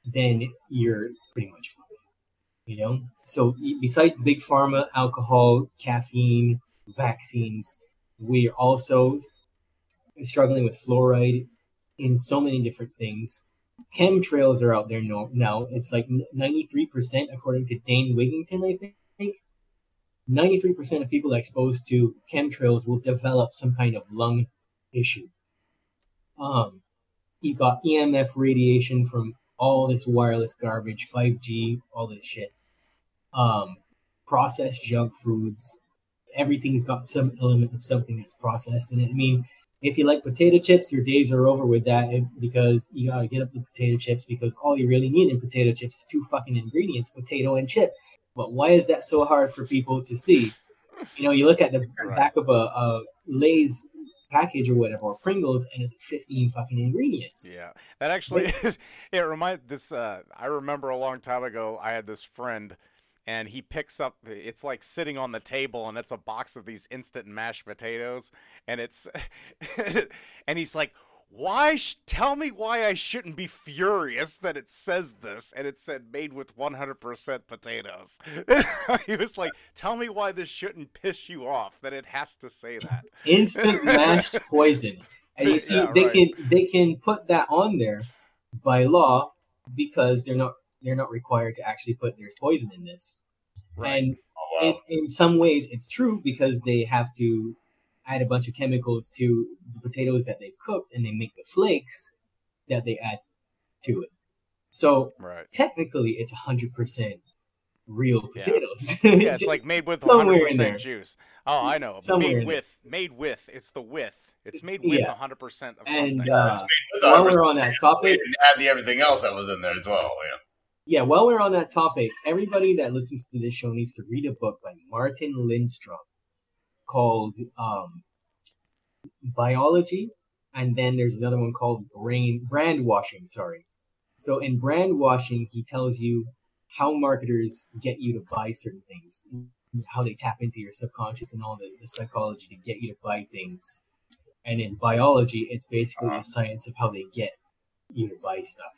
then you're pretty much fucked. You know? So besides big pharma, alcohol, caffeine, vaccines, we're also struggling with fluoride in so many different things. Chemtrails are out there now. It's like 93%, according to Dane Wigington, I think. 93% of people exposed to chemtrails will develop some kind of lung issue. Um, you got EMF radiation from all this wireless garbage, 5G, all this shit. Um, processed junk foods. Everything's got some element of something that's processed in it. I mean, if you like potato chips, your days are over with that eh, because you gotta get up the potato chips because all you really need in potato chips is two fucking ingredients, potato and chip. But why is that so hard for people to see? You know, you look at the back of a, a Lay's package or whatever, or Pringles, and it's 15 fucking ingredients. Yeah, that actually it remind this. Uh, I remember a long time ago, I had this friend, and he picks up. It's like sitting on the table, and it's a box of these instant mashed potatoes, and it's, and he's like. Why? Sh- tell me why I shouldn't be furious that it says this and it said made with 100% potatoes. he was like, "Tell me why this shouldn't piss you off that it has to say that." Instant mashed poison, and you see, Yeah, they right. can they can put that on there by law because they're not they're not required to actually put there's poison in this. And Oh, it, in some ways, it's true because they have to add a bunch of chemicals to the potatoes that they've cooked, and they make the flakes that they add to it. So Right. technically, it's hundred percent real potatoes. yeah, it's like made with Somewhere in there. 100% juice. Oh, I know. Somewhere in made there. with, made with. It's the with. It's made with Yeah. 100% of something. And uh, while we're on that topic, didn't add the everything else that was in there as well. Yeah. yeah, while we're on that topic, everybody that listens to this show needs to read a book by Martin Lindstrom called um, Buyology, and then there's another one called Brain Brand Washing. Sorry. So in brand washing, he tells you how marketers get you to buy certain things, how they tap into your subconscious and all the, the psychology to get you to buy things. And in Buyology, it's basically the science of how they get you to buy stuff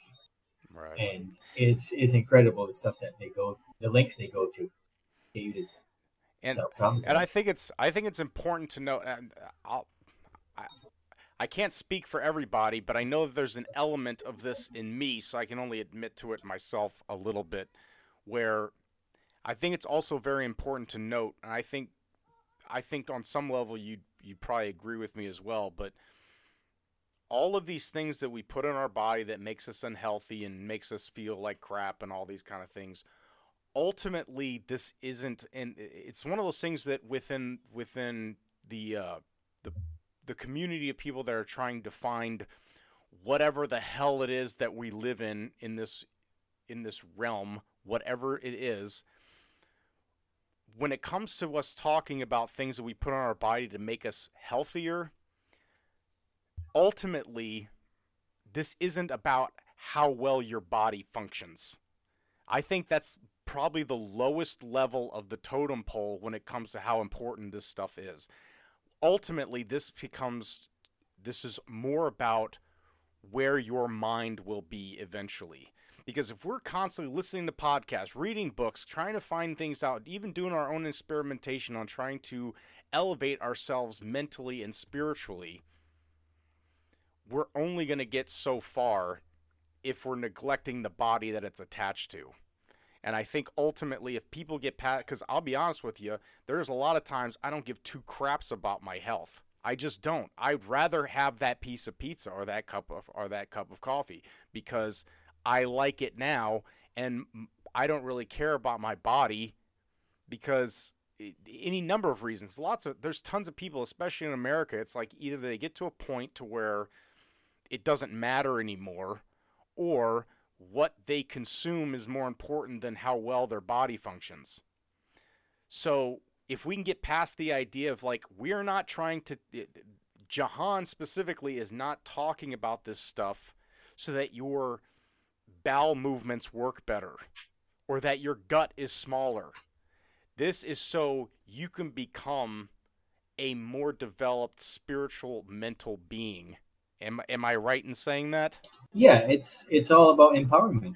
Right. and it's it's incredible the stuff that they go the links they go to to and and I think it's I think it's important to note. And I'll, I I can't speak for everybody, but I know that there's an element of this in me, so I can only admit to it myself a little bit. Where I think it's also very important to note, and I think I think on some level you you probably agree with me as well, but all of these things that we put in our body that makes us unhealthy and makes us feel like crap and all these kind of things ultimately this isn't and it's one of those things that within within the uh, the the community of people that are trying to find whatever the hell it is that we live in in this in this realm whatever it is when it comes to us talking about things that we put on our body to make us healthier ultimately this isn't about how well your body functions. I think that's probably the lowest level of the totem pole when it comes to how important this stuff is. Ultimately, this becomes this is more about where your mind will be eventually. Because if we're constantly listening to podcasts, reading books, trying to find things out, even doing our own experimentation on trying to elevate ourselves mentally and spiritually, we're only going to get so far if we're neglecting the body that it's attached to. And I think ultimately, if people get past, because I'll be honest with you, there's a lot of times I don't give two craps about my health. I just don't. I'd rather have that piece of pizza or that cup of or that cup of coffee because I like it now, and I don't really care about my body because any number of reasons. Lots of there's tons of people, especially in America. It's like either they get to a point to where it doesn't matter anymore, or what they consume is more important than how well their body functions. So if we can get past the idea of like we're not trying to eh, Jehan specifically is not talking about this stuff so that your bowel movements work better or that your gut is smaller. This is so you can become a more developed spiritual mental being. Am am I right in saying that? yeah it's it's all about empowerment.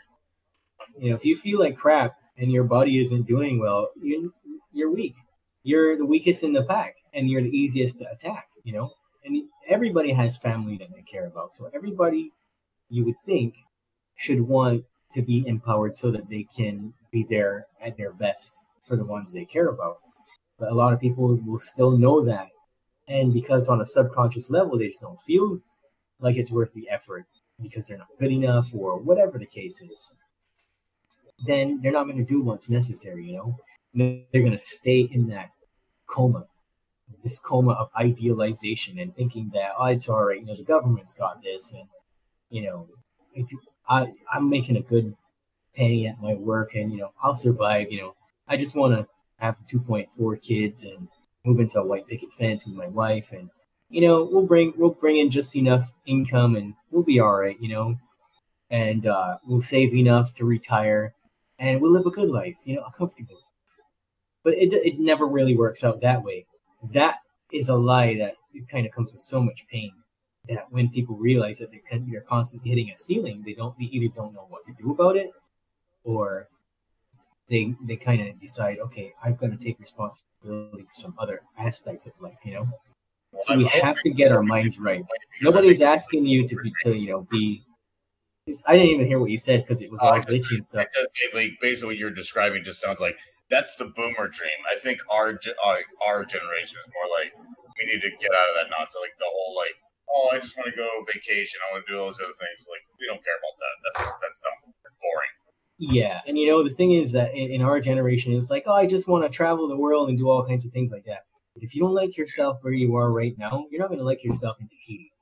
You know if you feel like crap and your body isn't doing well you you're weak. You're the weakest in the pack and you're the easiest to attack you know? And everybody has family that they care about. So everybody you would think should want to be empowered so that they can be there at their best for the ones they care about. But a lot of people will still know that. And because on a subconscious level they just don't feel like it's worth the effort because they're not good enough or whatever the case is, then they're not going to do what's necessary, you know? They're going to stay in that coma, this coma of idealization and thinking that, oh, it's all right, you know, the government's got this and, you know, I, I'm making a good penny at my work and, you know, I'll survive, you know. I just want to have the 2.4 kids and move into a white picket fence with my wife and you know we'll bring we'll bring in just enough income and we'll be all right you know? And uh, we'll save enough to retire and we'll live a good life you know a comfortable life. But it, it never really works out that way. That is a lie that kind of comes with so much pain that when people realize that they're, they're constantly hitting a ceiling they don't they either don't know what to do about it or they they kind of decide, okay, I've got to take responsibility for some other aspects of life, you know. So we have to get our minds right. Nobody's asking you to be to you know be. I didn't even hear what you said because it was all oh, glitchy and stuff. It like basically what you're describing just sounds like that's the boomer dream. I think our our, uh, our generation is more like we need to get out of that nonsense. Like the whole like, oh, I just want to go vacation. I want to do all those other things. Like we don't care about that. That's that's dumb. It's boring. Yeah, and you know the thing is that in, in our generation, it's like, oh, I just want to travel the world and do all kinds of things like that. If you don't like yourself where you are right now, you're not going to like yourself in Tahiti.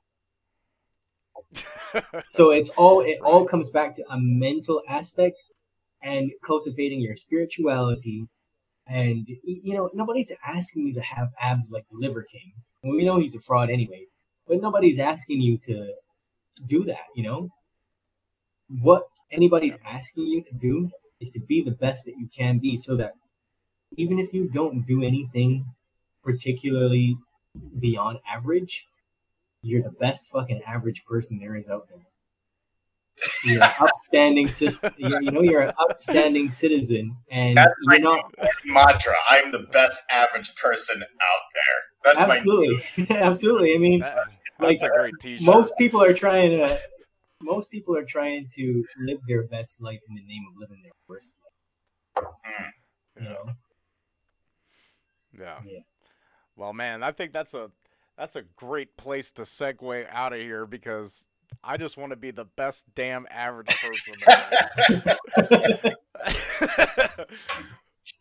so it's all it all comes back to a mental aspect and cultivating your spirituality. And you know, nobody's asking you to have abs like the Liver King. Well, we know he's a fraud anyway, but nobody's asking you to do that. You know, what anybody's asking you to do is to be the best that you can be so that even if you don't do anything particularly beyond average, you're the best fucking average person there is out there. You're an upstanding system. You know, you're an upstanding citizen, and That's you're my not mantra. I'm the best average person out there. That's absolutely, absolutely. I mean, like a great most people are trying to most people are trying to live their best life in the name of living their worst life. Hmm. You know? Yeah. Yeah. Well, man, I think that's a that's a great place to segue out of here because I just want to be the best damn average person.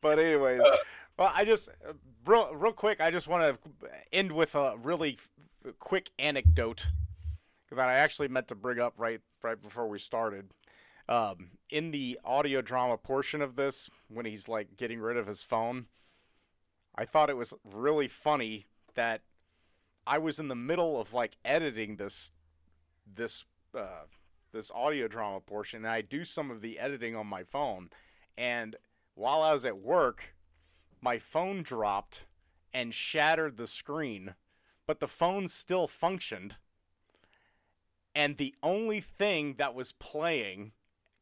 but anyways, well, I just real real quick, I just want to end with a really quick anecdote that I actually meant to bring up right right before we started. Um, in the audio drama portion of this, when he's like getting rid of his phone, I thought it was really funny that I was in the middle of like editing this this uh, this audio drama portion, and I do some of the editing on my phone, and while I was at work, my phone dropped and shattered the screen, but the phone still functioned and the only thing that was playing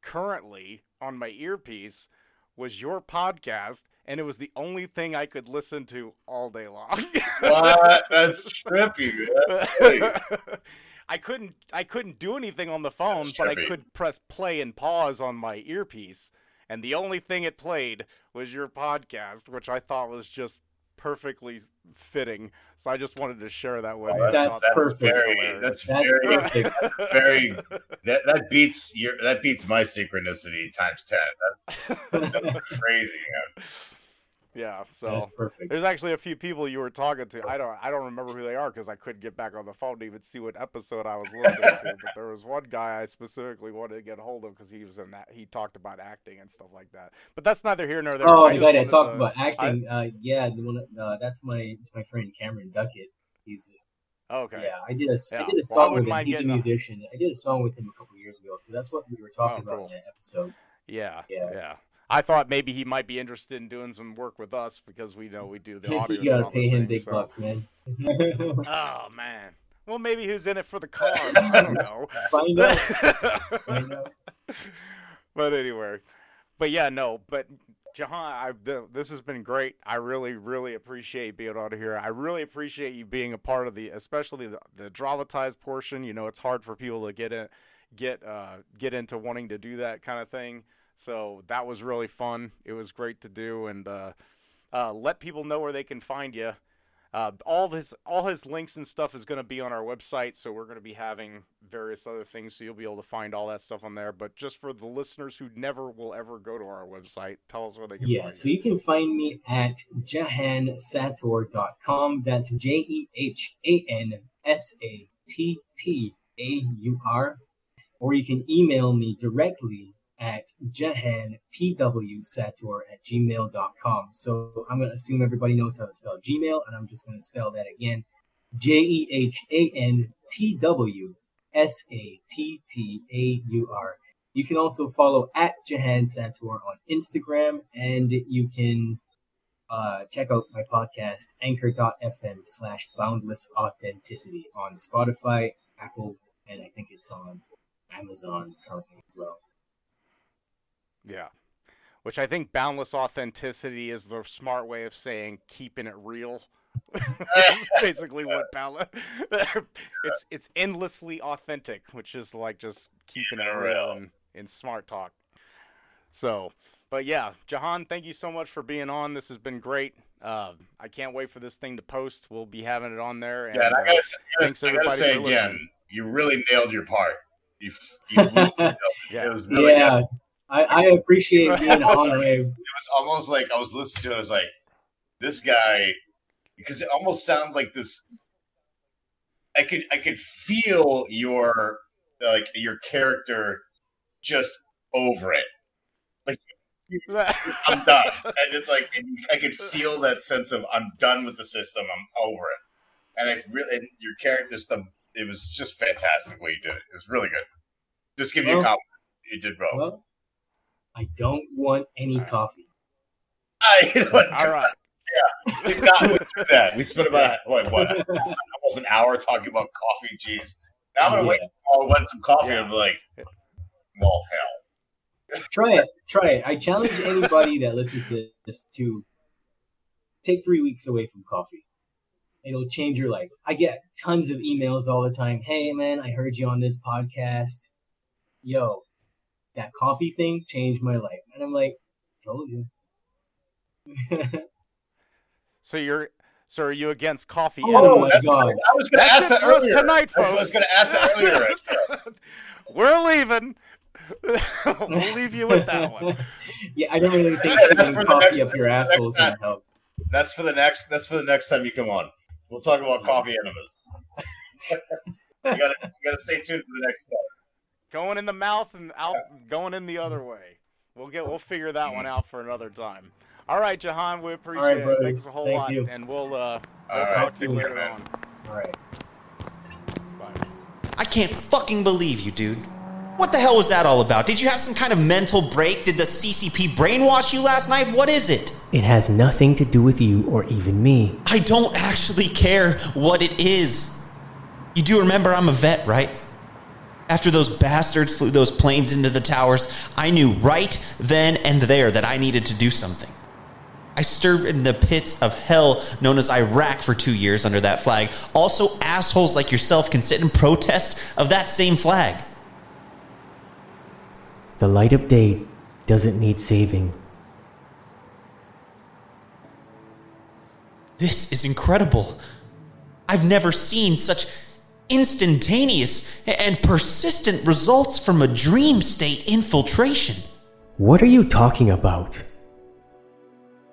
currently on my earpiece was your podcast and it was the only thing I could listen to all day long. What? That's trippy, man. I couldn't I couldn't do anything on the phone, That's but I could press play and pause on my earpiece and the only thing it played was your podcast, which I thought was just perfectly fitting. So I just wanted to share that with oh, you. I That's thought that was perfect. Very, that's, That's very, perfect. that's very. That that beats your that beats my synchronicity times ten. That's that's crazy, man. Yeah, so there's actually a few people you were talking to. I don't I don't remember who they are because I couldn't get back on the phone to even see what episode I was listening to. But there was one guy I specifically wanted to get a hold of because he was in that he talked about acting and stuff like that. But that's neither here nor there. Oh, I just guy that to- about I- acting. uh, yeah, the one. Uh, that's my. It's my friend Cameron Duckett. He's. okay. Yeah, I did a. I Yeah, did a song wouldn't with him. He's a- musician. I did a song with him a couple years ago, so that's what we were talking Oh, about cool. in that episode. Yeah, Yeah. yeah. I thought maybe he might be interested in doing some work with us because we know we do the audio. you gotta pay him thing, big so- bucks, man. Oh man. Well, maybe he's in it for the cause. I don't know. Find out. Find out. but anyway, but yeah, no, but Jehan, I, th- this has been great. I really, really appreciate being on here. I really appreciate you being a part of the, especially the, the dramatized portion. You know, it's hard for people to get in, get, uh, get into wanting to do that kind of thing. So that was really fun. It was great to do, and uh, uh, let people know where they can find you. Uh, all his all his links and stuff is going to be on our website, so we're going to be having various other things, so you'll be able to find all that stuff on there. But just for the listeners who never will ever go to our website, tell us where they can Yeah, so you can find me at jehansattaur.com. That's J E H A N S A T T A U R. Or you can email me directly at jehantwsattaur at gmail.com. So I'm going to assume everybody knows how to spell Gmail, and I'm just going to spell that again J E H A N T W S A T T A U R. You can also follow at Jehan Sattaur on Instagram, and you can uh, check out my podcast, anchor.fm slash boundless authenticity on Spotify, Apple, and I think it's on Amazon currently as well. Yeah. Which I think boundless authenticity is the smart way of saying keeping it real. Basically, what boundless it's it's endlessly authentic, which is like just keeping it real in, in smart talk. So, but yeah, Jehan, thank you so much for being on. This has been great. Uh, I can't wait for this thing to post. We'll be having it on there. And, Yeah, and I uh, gotta, say- I thanks gotta, I gotta everybody say again, listening. you really nailed your part. You, you really nailed it. Yeah. It was really yeah, good. I, I appreciate being It honored. It was almost like I was listening to it. I was like, this guy, because it almost sounded like this. I could I could feel your like your character just over it. Like I'm done, and it's like I could feel that sense of I'm done with the system. I'm over it, and I really and your character just the It was just fantastic way you did it. It was really good. Just give you a compliment. You did well. Well, I don't want any coffee. All right. Yeah, we got we do that. We spent about what, what almost an hour talking about coffee. Jeez, now I'm gonna wait. Until I'll want some coffee and be like, well, hell. Try it. Try it. I challenge anybody that listens to this to take three weeks away from coffee. It'll change your life. I get tons of emails all the time. Hey, man, I heard you on this podcast. Yo, that coffee thing changed my life. And I'm like, told you. So you're so are you against coffee? Oh edibles? my That's- God. I was gonna That's ask that earlier. tonight, folks. I was gonna ask that earlier. We're leaving. we'll leave you with that one. yeah, I don't really think That's shoving for the coffee next- up your that's asshole is going to help. That's for the next. That's for the next time you come on. We'll talk about coffee enemas. you gotta, you gotta stay tuned for the next time. Going in the mouth and out, going in the other way. We'll get. We'll figure that one out for another time. All right, Jehan, we appreciate right, it. brothers. Thanks a whole Thank lot, you. and we'll uh, we'll right, talk to you you, later man. on. All right. I can't fucking believe you, dude. What the hell was that all about? Did you have some kind of mental break? Did the CCP brainwash you last night? What is it? It has nothing to do with you or even me. I don't actually care what it is. You do remember I'm a vet, right? After those bastards flew those planes into the towers, I knew right then and there that I needed to do something. I served in the pits of hell known as Iraq for two years under that flag. Also, assholes like yourself can sit and protest of that same flag. The light of day doesn't need saving. This is incredible. I've never seen such instantaneous and persistent results from a dream state infiltration. What are you talking about?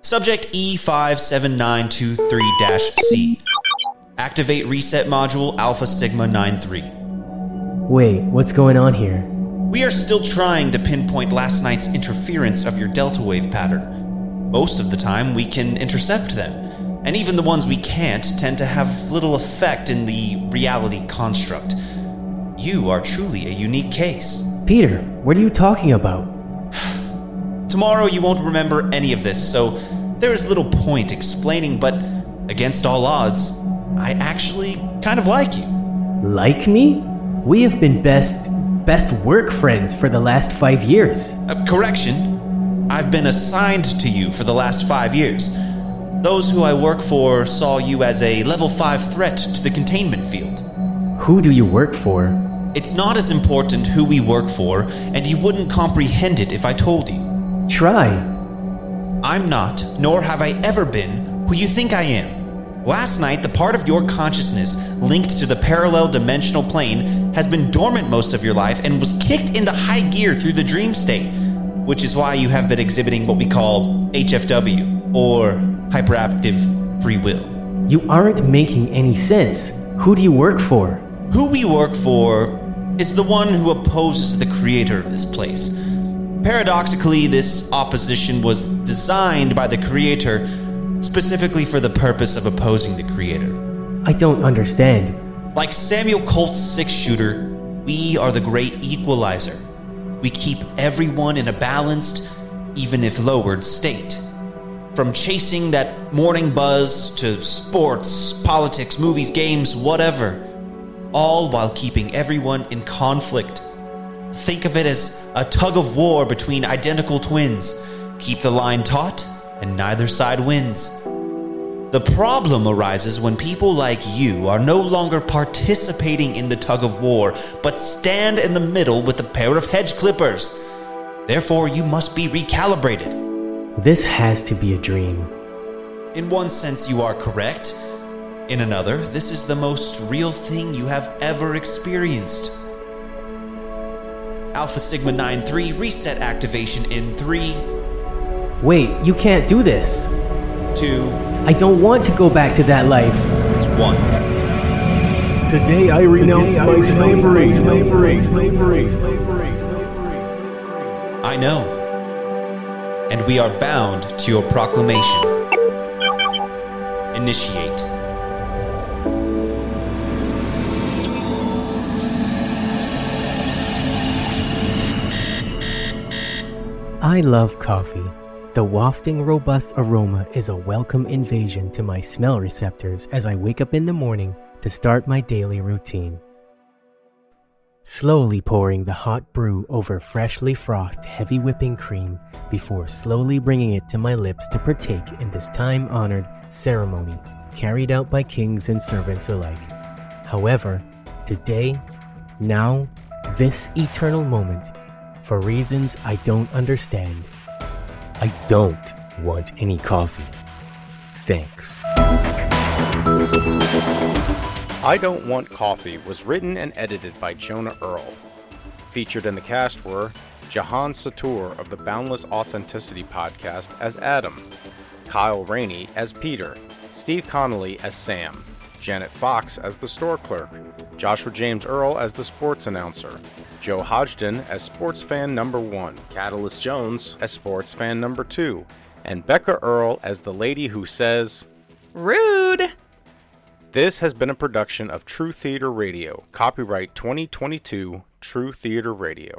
Subject E E57923-C. Activate reset module Alpha Sigma 93. Wait, what's going on here? We are still trying to pinpoint last night's interference of your delta wave pattern. Most of the time, we can intercept them, and even the ones we can't tend to have little effect in the reality construct. You are truly a unique case. Peter, what are you talking about? Tomorrow you won't remember any of this, so there is little point explaining, but against all odds, I actually kind of like you. Like me? We have been best best work friends for the last 5 years. Uh, correction. I've been assigned to you for the last five years. Those who I work for saw you as a level 5 threat to the containment field. Who do you work for? It's not as important who we work for, and you wouldn't comprehend it if I told you. Try. I'm not, nor have I ever been, who you think I am. Last night, the part of your consciousness linked to the parallel dimensional plane has been dormant most of your life and was kicked into high gear through the dream state, which is why you have been exhibiting what we call HFW, or hyperactive free will. You aren't making any sense. Who do you work for? Who we work for is the one who opposes the creator of this place. Paradoxically, this opposition was designed by the creator specifically for the purpose of opposing the creator. I don't understand. Like Samuel Colt's six shooter, we are the great equalizer. We keep everyone in a balanced, even if lowered, state. From chasing that morning buzz to sports, politics, movies, games, whatever, all while keeping everyone in conflict. Think of it as a tug of war between identical twins. Keep the line taut, and neither side wins. The problem arises when people like you are no longer participating in the tug of war, but stand in the middle with a pair of hedge clippers. Therefore, you must be recalibrated. This has to be a dream. In one sense, you are correct. In another, this is the most real thing you have ever experienced. Alpha Sigma 9 3 reset activation in 3, Wait, you can't do this. 2, I don't want to go back to that life. 1. Today I renounce my slavery, slavery, slavery, I know. And we are bound to your proclamation. Initiate. I love coffee. The wafting, robust aroma is a welcome invasion to my smell receptors as I wake up in the morning to start my daily routine. Slowly pouring the hot brew over freshly frothed heavy whipping cream before slowly bringing it to my lips to partake in this time honored ceremony carried out by kings and servants alike. However, today, now, this eternal moment, for reasons I don't understand, I don't want any coffee. Thanks. I Don't Want Coffee was written and edited by Jonah Earl. Featured in the cast were Jehan Sattaur of the Boundless Authenticity podcast as Adam, Kyle Rainy as Peter, Steve Connelly as Sam, Janet Fox as the store clerk, Joshua James Earl as the sports announcer, Joe Hodgden as sports fan number one, Katillist Jones as sports fan number two, and Becca Earl as the lady who says, Rude! This has been a production of TruTheater Radio, copyright 2022 True Theater Radio.